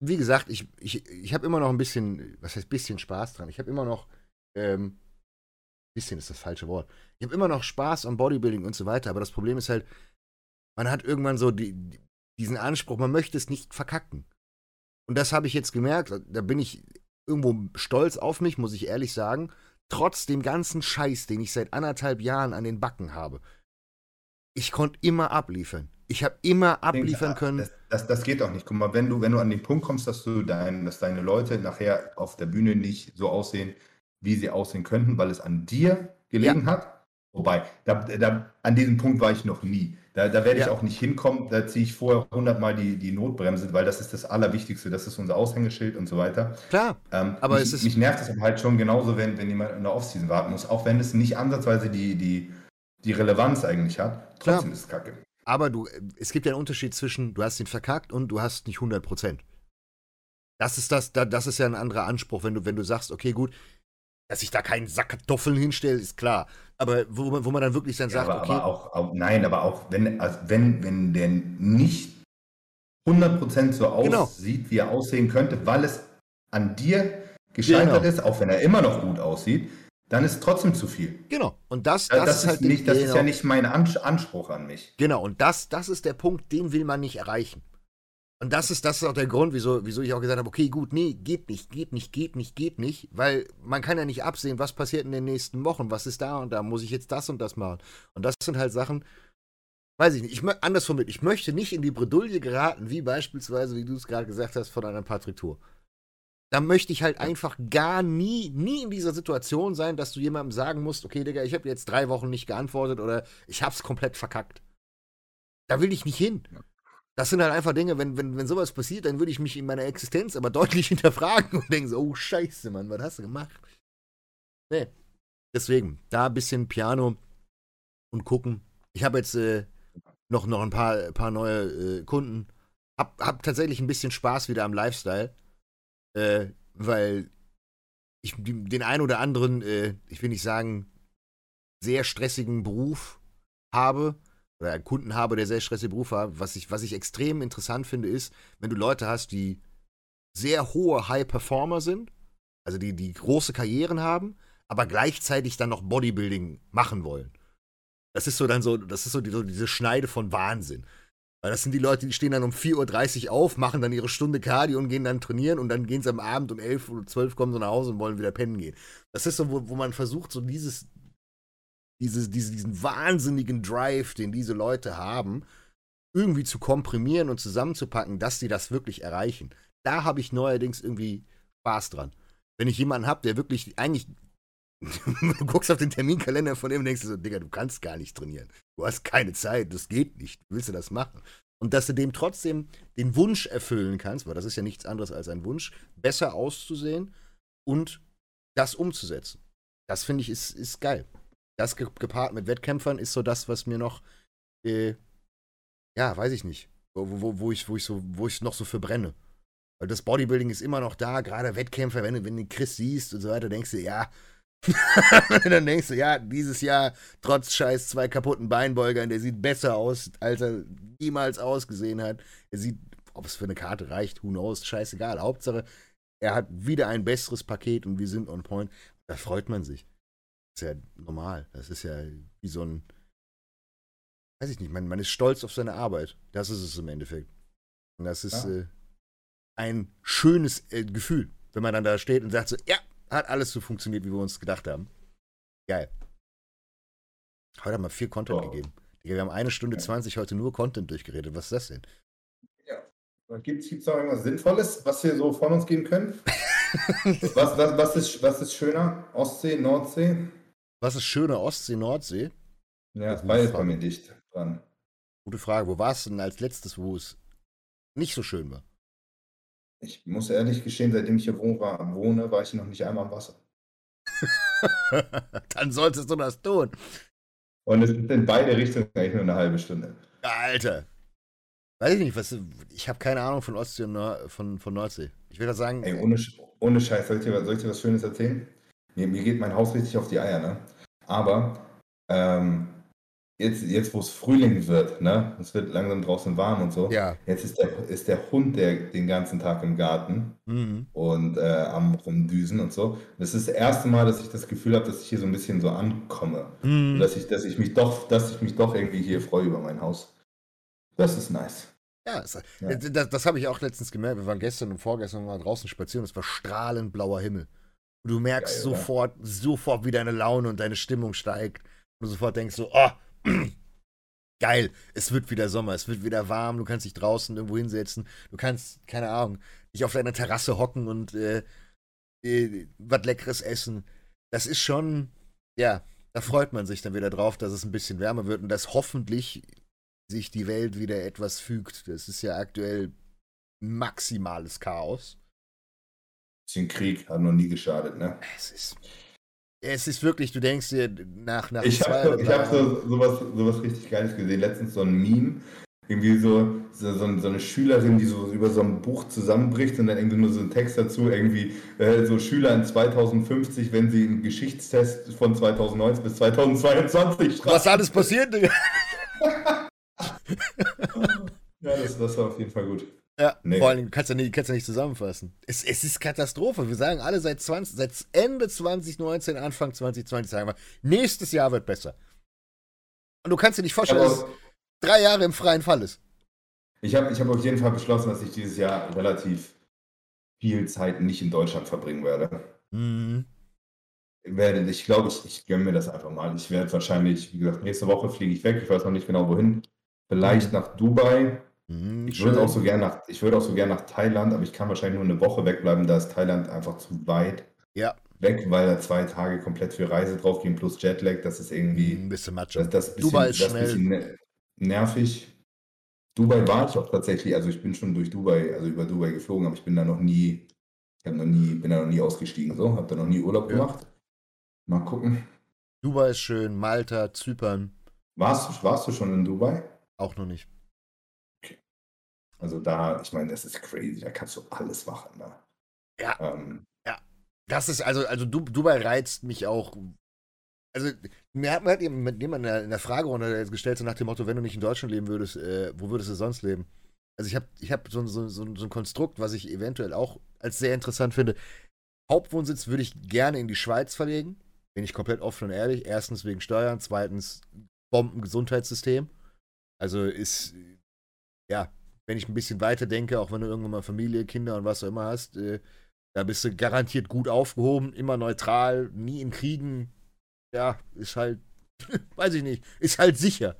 wie gesagt, ich, ich, ich habe immer noch ein bisschen, was heißt bisschen Spaß dran. Ich habe immer noch, ähm, bisschen ist das falsche Wort. Ich habe immer noch Spaß am Bodybuilding und so weiter, aber das Problem ist halt, man hat irgendwann so die, diesen Anspruch, man möchte es nicht verkacken. Und das habe ich jetzt gemerkt, da bin ich irgendwo stolz auf mich, muss ich ehrlich sagen trotz dem ganzen Scheiß, den ich seit anderthalb Jahren an den Backen habe, ich konnte immer abliefern. Ich habe immer abliefern können. Das, das, das, geht auch nicht. Guck mal, wenn du, wenn du an den Punkt kommst, dass du dein, dass deine Leute nachher auf der Bühne nicht so aussehen, wie sie aussehen könnten, weil es an dir gelegen ja. hat. Wobei, da, da, an diesem Punkt war ich noch nie. Da, da werde ich ja. auch nicht hinkommen. Da ziehe ich vorher hundertmal die, die Notbremse, weil das ist das Allerwichtigste. Das ist unser Aushängeschild und so weiter. Klar. Ähm, aber mich, es ist. Mich nervt es halt schon genauso, wenn, wenn jemand in der Offseason warten muss. Auch wenn es nicht ansatzweise die, die, die Relevanz eigentlich hat. Trotzdem Klar. ist es kacke. Aber du, es gibt ja einen Unterschied zwischen, du hast ihn verkackt und du hast nicht 100 Prozent. Das ist das, das ist ja ein anderer Anspruch, wenn du, wenn du sagst, okay, gut, dass ich da keinen Sack Kartoffeln hinstelle, ist klar. Aber wo, wo man dann wirklich dann sagt, aber, okay. Aber auch, auch, nein, aber auch wenn, also wenn, wenn der nicht 100% so genau. aussieht, genau. wie er aussehen könnte, weil es an dir gescheitert genau. ist, auch wenn er immer noch gut aussieht, dann ist trotzdem zu viel. Genau. Und das, das, das ist, halt nicht, das genau. ist ja nicht mein Anspruch an mich. Genau. Und das, das ist der Punkt, den will man nicht erreichen. Und das ist, das ist auch der Grund, wieso, wieso ich auch gesagt habe, okay, gut, nee, geht nicht, geht nicht, geht nicht, geht nicht, weil man kann ja nicht absehen, was passiert in den nächsten Wochen, was ist da und da, muss ich jetzt das und das machen. Und das sind halt Sachen, weiß ich nicht, ich anders formuliert, ich möchte nicht in die Bredouille geraten, wie beispielsweise, wie du es gerade gesagt hast, von einer Partitur. Da möchte ich halt einfach gar nie, nie in dieser Situation sein, dass du jemandem sagen musst, okay, Digga, ich habe jetzt drei Wochen nicht geantwortet oder ich hab's komplett verkackt. Da will ich nicht hin. Ja das sind halt einfach Dinge, wenn, wenn, wenn sowas passiert, dann würde ich mich in meiner Existenz aber deutlich hinterfragen und denken so, oh Scheiße, Mann, was hast du gemacht? Nee. Deswegen, da ein bisschen Piano und gucken. Ich habe jetzt äh, noch, noch ein paar, paar neue äh, Kunden. Hab, hab tatsächlich ein bisschen Spaß wieder am Lifestyle. Äh, weil ich den einen oder anderen, äh, ich will nicht sagen, sehr stressigen Beruf habe oder einen Kunden habe, der sehr stressige Beruf hat, was ich, was ich extrem interessant finde, ist, wenn du Leute hast, die sehr hohe High-Performer sind, also die, die große Karrieren haben, aber gleichzeitig dann noch Bodybuilding machen wollen. Das ist so dann so, das ist so, die, so diese Schneide von Wahnsinn. Weil das sind die Leute, die stehen dann um 4.30 Uhr auf, machen dann ihre Stunde Cardio und gehen dann trainieren und dann gehen sie am Abend um 11 oder 12 kommen sie nach Hause und wollen wieder pennen gehen. Das ist so, wo, wo man versucht, so dieses, diese, diese, diesen wahnsinnigen Drive, den diese Leute haben, irgendwie zu komprimieren und zusammenzupacken, dass sie das wirklich erreichen. Da habe ich neuerdings irgendwie Spaß dran. Wenn ich jemanden habe, der wirklich eigentlich du guckst auf den Terminkalender von dem und denkst so, Digga, du kannst gar nicht trainieren. Du hast keine Zeit, das geht nicht. Willst du das machen? Und dass du dem trotzdem den Wunsch erfüllen kannst, weil das ist ja nichts anderes als ein Wunsch, besser auszusehen und das umzusetzen. Das finde ich ist, ist geil das gepaart mit Wettkämpfern ist so das, was mir noch, äh, ja, weiß ich nicht. wo, wo, wo, ich, wo, ich so, wo ich noch so verbrenne. Weil das Bodybuilding ist immer noch da, gerade Wettkämpfer, wenn du, wenn du Chris siehst und so weiter, denkst du, ja. dann denkst du, ja, dieses Jahr, trotz scheiß zwei kaputten Beinbeugern, der sieht besser aus, als er jemals ausgesehen hat. Er sieht, ob es für eine Karte reicht, who knows, scheißegal. Hauptsache, er hat wieder ein besseres Paket und wir sind on point. Da freut man sich. Das ist ja normal. Das ist ja wie so ein, weiß ich nicht, man, man ist stolz auf seine Arbeit. Das ist es im Endeffekt. Und das ist ja. äh, ein schönes äh, Gefühl, wenn man dann da steht und sagt so, ja, hat alles so funktioniert, wie wir uns gedacht haben. Geil. Heute haben wir viel Content oh. gegeben. Wir haben eine Stunde 20 heute nur Content durchgeredet. Was ist das denn? Ja. Gibt es noch irgendwas Sinnvolles, was wir so von uns geben können? was, was, was, ist, was ist schöner? Ostsee, Nordsee? Was ist schöner? Ostsee, Nordsee? Ja, ist beides bei mir dicht dran. Gute Frage. Wo warst du denn als letztes, wo es nicht so schön war? Ich muss ehrlich gestehen, seitdem ich hier wohne, war ich noch nicht einmal am Wasser. Dann solltest du das tun. Und es ist in beide Richtungen eigentlich nur eine halbe Stunde. Alter. Weiß ich nicht, was, ich habe keine Ahnung von Ostsee und Nord, von, von Nordsee. Ich würde sagen. Ey, ohne, ohne Scheiß, soll ich, dir, soll ich dir was Schönes erzählen? Mir, mir geht mein Haus richtig auf die Eier, ne? Aber ähm, jetzt, jetzt wo es Frühling wird, ne? Es wird langsam draußen warm und so. Ja. Jetzt ist der, ist der Hund der, den ganzen Tag im Garten mhm. und äh, am Rumdüsen und so. Das ist das erste Mal, dass ich das Gefühl habe, dass ich hier so ein bisschen so ankomme. Mhm. Dass ich, dass ich mich doch, dass ich mich doch irgendwie hier freue über mein Haus. Das ist nice. Ja, es, ja. das, das habe ich auch letztens gemerkt. Wir waren gestern und vorgestern mal draußen spazieren. Es war strahlend blauer Himmel. Und du merkst Geil, sofort, oder? sofort, wie deine Laune und deine Stimmung steigt. Und du sofort denkst so, oh, geil, es wird wieder Sommer, es wird wieder warm, du kannst dich draußen irgendwo hinsetzen, du kannst, keine Ahnung, dich auf deiner Terrasse hocken und äh, äh, was Leckeres essen. Das ist schon, ja, da freut man sich dann wieder drauf, dass es ein bisschen wärmer wird und dass hoffentlich sich die Welt wieder etwas fügt. Das ist ja aktuell maximales Chaos. Bisschen Krieg hat noch nie geschadet, ne? Es ist. Es ist wirklich, du denkst dir nach, nach Ich habe so, hab so, sowas, sowas richtig Geiles gesehen. Letztens so ein Meme. Irgendwie so, so, so, eine Schülerin, die so über so ein Buch zusammenbricht und dann irgendwie nur so ein Text dazu, irgendwie äh, so Schüler in 2050, wenn sie einen Geschichtstest von 2019 bis 2022 schreiben. Was alles passiert, Digga? ja, das, das war auf jeden Fall gut. Ja, nee. vor allem kannst du nicht, kannst du nicht zusammenfassen. Es, es ist Katastrophe. Wir sagen alle seit, 20, seit Ende 2019, Anfang 2020 sagen wir, nächstes Jahr wird besser. Und du kannst dir nicht vorstellen, dass es drei Jahre im freien Fall ist. Ich habe ich hab auf jeden Fall beschlossen, dass ich dieses Jahr relativ viel Zeit nicht in Deutschland verbringen werde. Mhm. Werde, ich glaube, ich, ich gönne mir das einfach mal. Ich werde wahrscheinlich, wie gesagt, nächste Woche fliege ich weg. Ich weiß noch nicht genau wohin. Vielleicht mhm. nach Dubai Mhm, ich würde auch so gerne nach, ich würde auch so gerne nach Thailand, aber ich kann wahrscheinlich nur eine Woche wegbleiben, da ist Thailand einfach zu weit Ja, weg, weil da zwei Tage komplett für Reise draufgehen plus Jetlag. Das ist irgendwie, ein bisschen Macho. das, das bisschen, Dubai ist das schnell. bisschen ne- nervig. Dubai war ich auch tatsächlich, also ich bin schon durch Dubai, also über Dubai geflogen, aber ich bin da noch nie, ich habe noch nie, bin da noch nie ausgestiegen, so, habe da noch nie Urlaub Ja. gemacht. Mal gucken. Dubai ist schön, Malta, Zypern, Warst du, warst du schon in Dubai? auch noch nicht. Also da, ich meine, das ist crazy, da kannst du alles machen. Ne? Ja. Ähm, Das ist, also, also Du- Dubai reizt mich auch. Also, mir hat, mir hat jemand in der, in der Fragerunde gestellt, so nach dem Motto, wenn du nicht in Deutschland leben würdest, äh, wo würdest du sonst leben? Also, ich habe ich hab so, so, so, so ein Konstrukt, was ich eventuell auch als sehr interessant finde. Hauptwohnsitz würde ich gerne in die Schweiz verlegen. Bin ich komplett offen und ehrlich. Erstens wegen Steuern, zweitens Bombengesundheitssystem. Also ist, ja, wenn ich ein bisschen weiter denke, auch wenn du irgendwann mal Familie, Kinder und was auch immer hast, äh, da bist du garantiert gut aufgehoben, immer neutral, nie in Kriegen. Ja, ist halt, weiß ich nicht, ist halt sicher.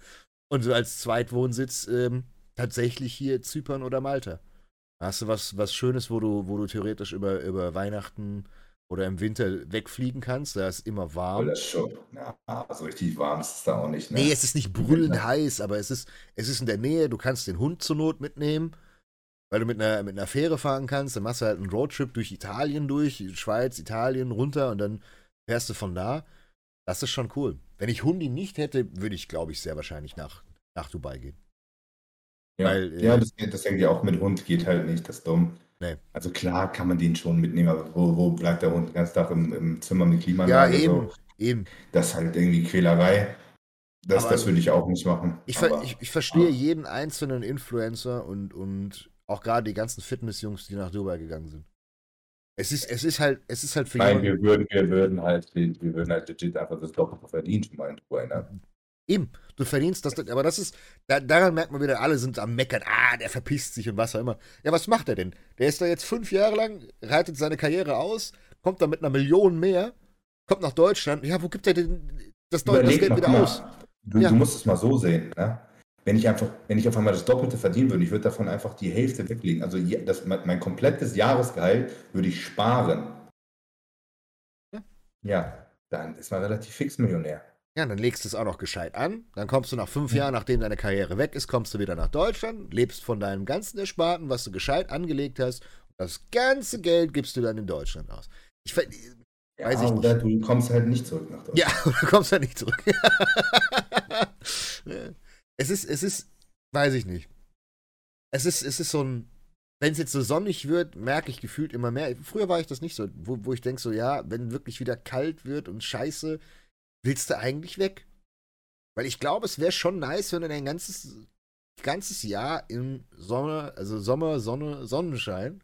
Und so als Zweitwohnsitz ähm, tatsächlich hier Zypern oder Malta. Da hast du was, was Schönes, wo du, wo du theoretisch über, über Weihnachten oder im Winter wegfliegen kannst. Da ist immer warm. das schon. Ja, so richtig warm ist es da auch nicht. Ne? Nee, es ist nicht brüllend heiß, aber es ist, es ist in der Nähe. Du kannst den Hund zur Not mitnehmen, weil du mit einer, mit einer Fähre fahren kannst. Dann machst du halt einen Roadtrip durch Italien durch, Schweiz, Italien runter und dann fährst du von da. Das ist schon cool. Wenn ich Hundi nicht hätte, würde ich, glaube ich, sehr wahrscheinlich nach, nach Dubai gehen. Ja, Weil, äh, ja das, das denke ich auch mit Hund geht halt nicht, das ist dumm. Nee. Also klar kann man den schon mitnehmen, aber wo, wo bleibt der Hund den ganzen Tag im, im Zimmer mit Klimaanlage? Ja, eben, So? eben. Das ist halt irgendwie Quälerei. Das, Aber das würde ich auch nicht machen. Ich, aber, ich, ich verstehe jeden einzelnen Influencer und, und auch gerade die ganzen Fitnessjungs, die nach Dubai gegangen sind. Es ist, es ist halt, es ist halt für Nein, wir würden, wir würden halt, wir würden halt legit einfach das Doppelte verdienen schon mal in Dubai, ne? Eben, du verdienst das, aber das ist, da, daran merkt man wieder, alle sind am Meckern, ah, der verpisst sich und was auch immer. Ja, was macht er denn? Der ist da jetzt fünf Jahre lang, reitet seine Karriere aus, kommt da mit einer Million mehr, kommt nach Deutschland, ja, wo gibt er denn das, Deu- das Überleg Geld wieder mal, aus? Du, Ja. du musst es mal so sehen, ne? Wenn ich einfach, wenn ich auf einmal das Doppelte verdienen würde, ich würde davon einfach die Hälfte weglegen. Also das, mein, mein komplettes Jahresgehalt würde ich sparen. Ja. Ja, dann ist man relativ fix Millionär. Ja, dann legst du es auch noch gescheit an, dann kommst du nach fünf Jahren, nachdem deine Karriere weg ist, kommst du wieder nach Deutschland, lebst von deinem ganzen Ersparten, was du gescheit angelegt hast, und das ganze Geld gibst du dann in Deutschland aus. Ich, Weiß ich oder du kommst halt nicht zurück nach Deutschland. Ja, du kommst ja nicht zurück. es ist, es ist, weiß ich nicht. Es ist, es ist so ein, wenn es jetzt so sonnig wird, merke ich gefühlt immer mehr. Früher war ich das nicht so, wo, wo ich denke so, ja, wenn wirklich wieder kalt wird und scheiße, willst du eigentlich weg? Weil ich glaube, es wäre schon nice, wenn du dein ganzes, ganzes Jahr im Sommer, also Sommer, Sonne, Sonnenschein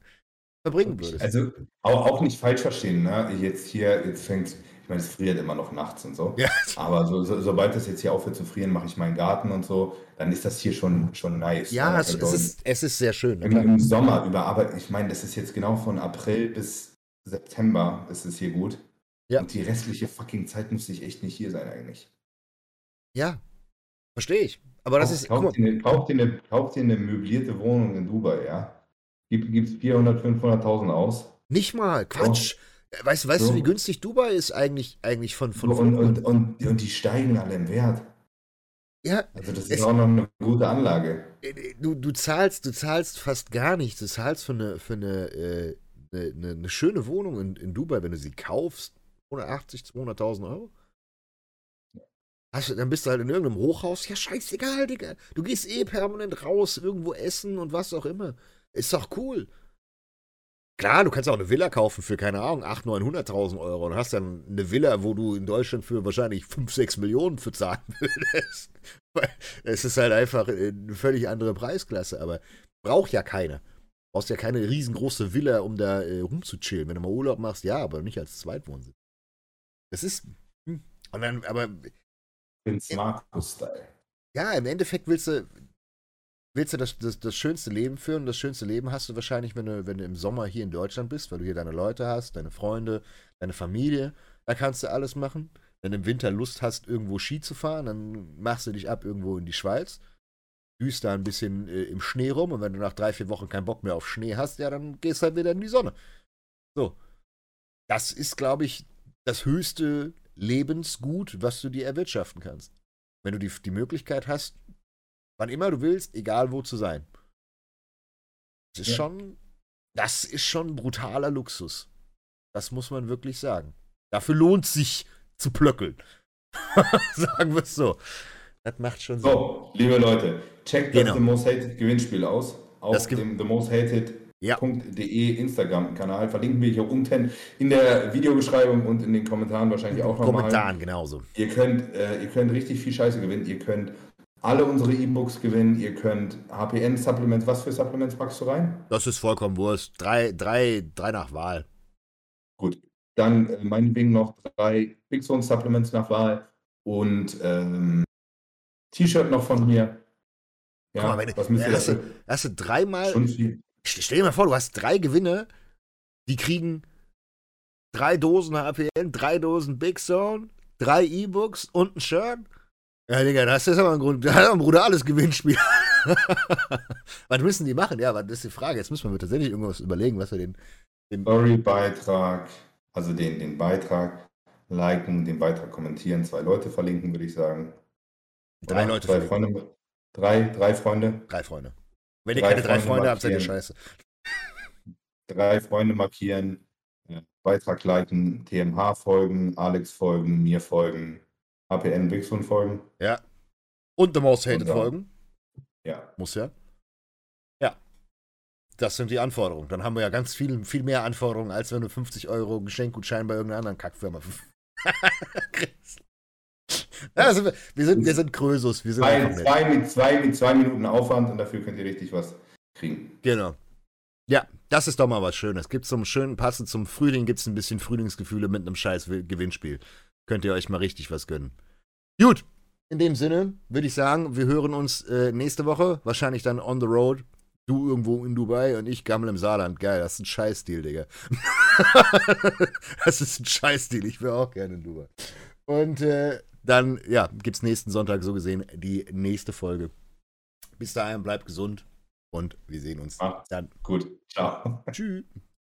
verbringen würdest. Also auch, auch nicht falsch verstehen, ne? Jetzt hier, jetzt fängt, ich meine, es friert immer noch nachts und so. ja, Aber so, so, sobald es jetzt hier aufhört zu frieren, mache ich meinen Garten und so, dann ist das hier schon, schon nice. ja ne? es, Also es, ist, es ist sehr schön. im, im Sommer über, aber ich meine, das ist jetzt genau von April bis September ist es hier gut. Ja. Und die restliche fucking Zeit müsste ich echt nicht hier sein eigentlich. Ja, verstehe ich. Aber das ist, guck Kauf mal, dir, eine, kauf, dir eine, kauf dir eine möblierte Wohnung in Dubai, ja? Gib, gibst 400, 500.000 aus. nicht mal, Quatsch. Weißt, weißt du, So. wie günstig Dubai ist eigentlich, eigentlich von, von, und, von und, und, und die steigen alle im Wert. Ja, Also das Es- ist auch noch eine gute Anlage. äh, du, du zahlst, du zahlst fast gar nichts. Du zahlst für eine, für eine, äh, eine, eine schöne Wohnung in, in Dubai, wenn du sie kaufst, 180, 200.000 Euro. Du, dann bist du halt in irgendeinem Hochhaus. Ja, scheißegal, Digga. Du gehst eh permanent raus, irgendwo essen und was auch immer. Ist doch cool. Klar, du kannst auch eine Villa kaufen für, keine Ahnung, 800.000, 900.000 Euro und hast dann eine Villa, wo du in Deutschland für wahrscheinlich 5, 6 Millionen für zahlen würdest. Es ist halt einfach eine völlig andere Preisklasse, aber braucht ja keiner. Du brauchst ja keine riesengroße Villa, um da äh, rumzuchillen. Wenn du mal Urlaub machst, ja, aber nicht als Zweitwohnsitz. Das ist. hm. Und dann, aber Prinz Markus-Style. ja, im Endeffekt willst du, willst du das, das, das schönste Leben führen. Das schönste Leben hast du wahrscheinlich, wenn du, wenn du im Sommer hier in Deutschland bist, weil du hier deine Leute hast, deine Freunde, deine Familie. Da kannst du alles machen. Wenn du im Winter Lust hast, irgendwo Ski zu fahren, dann machst du dich ab irgendwo in die Schweiz. Düst da ein bisschen äh, im Schnee rum und wenn du nach drei, vier Wochen keinen Bock mehr auf Schnee hast, ja, dann gehst halt wieder in die Sonne. So. Das ist, glaube ich, das höchste Lebensgut, was du dir erwirtschaften kannst. Wenn du die, die Möglichkeit hast, wann immer du willst, egal wo zu sein. Das ist Ja. schon, das ist schon brutaler Luxus. Das muss man wirklich sagen. Dafür lohnt sich zu plöckeln. sagen wir es so. Das macht schon Sinn. So, liebe Leute, checkt Genau. das The Most Hated Gewinnspiel aus. Auf dem The Most Hated Ja. .de Instagram-Kanal. Verlinken wir hier unten in der Videobeschreibung und in den Kommentaren wahrscheinlich auch nochmal. Kommentaren genauso. Ihr könnt, äh, ihr könnt richtig viel Scheiße gewinnen. Ihr könnt alle unsere E-Books gewinnen. Ihr könnt HPN-Supplements. Was für Supplements packst du rein? Das ist vollkommen Wurst. Drei, drei, drei nach Wahl. Gut. Dann äh, meinetwegen noch drei Big Zone Supplements nach Wahl und ähm, T-Shirt noch von mir. Ja, mal, wenn was müsst ihr hast, dafür? hast du dreimal. Stell dir mal vor, du hast drei Gewinne, die kriegen drei Dosen HPN, drei Dosen Big Zone, drei E-Books und ein Shirt. Ja, Digga, das ist aber ein, Grund, das ist aber ein brutales Gewinnspiel. was müssen die machen? Ja, das ist die Frage. Jetzt müssen wir tatsächlich irgendwas überlegen, was wir den. den Story-Beitrag, also den, den Beitrag liken, den Beitrag kommentieren, zwei Leute verlinken, würde ich sagen. drei Oder? Leute Zwei verlinken. Freunde. Drei, drei Freunde. Drei Freunde. Wenn ihr keine drei Freunde Freunde habt, seid ihr scheiße. Drei Freunde markieren, äh, Beitrag liken, TMH folgen, Alex folgen, mir folgen, HPN Bixon folgen. Ja. Und The Most Hated folgen. Ja. Muss ja. Das sind die Anforderungen. Dann haben wir ja ganz viel, viel mehr Anforderungen, als wenn du 50 Euro Geschenkgutschein bei irgendeiner anderen Kackfirma kriegst. Also wir, sind, wir sind Krösus. Wir sind zwei, zwei, mit zwei, mit zwei Minuten Aufwand und dafür könnt ihr richtig was kriegen. Genau. Ja, das ist doch mal was Schönes. Gibt zum schönen, passend zum Frühling, gibt es ein bisschen Frühlingsgefühle mit einem scheiß Gewinnspiel. Könnt ihr euch mal richtig was gönnen. Gut, in dem Sinne würde ich sagen, wir hören uns äh, nächste Woche, wahrscheinlich dann on the road. Du irgendwo in Dubai und ich gammel im Saarland. Geil, das ist ein Scheißdeal, Digga. das ist ein Scheißdeal. Ich wäre auch gerne in Dubai. Und äh, dann, ja, gibt es nächsten Sonntag so gesehen die nächste Folge. Bis dahin, bleibt gesund und wir sehen uns Macht's dann. Gut, ciao. Tschüss.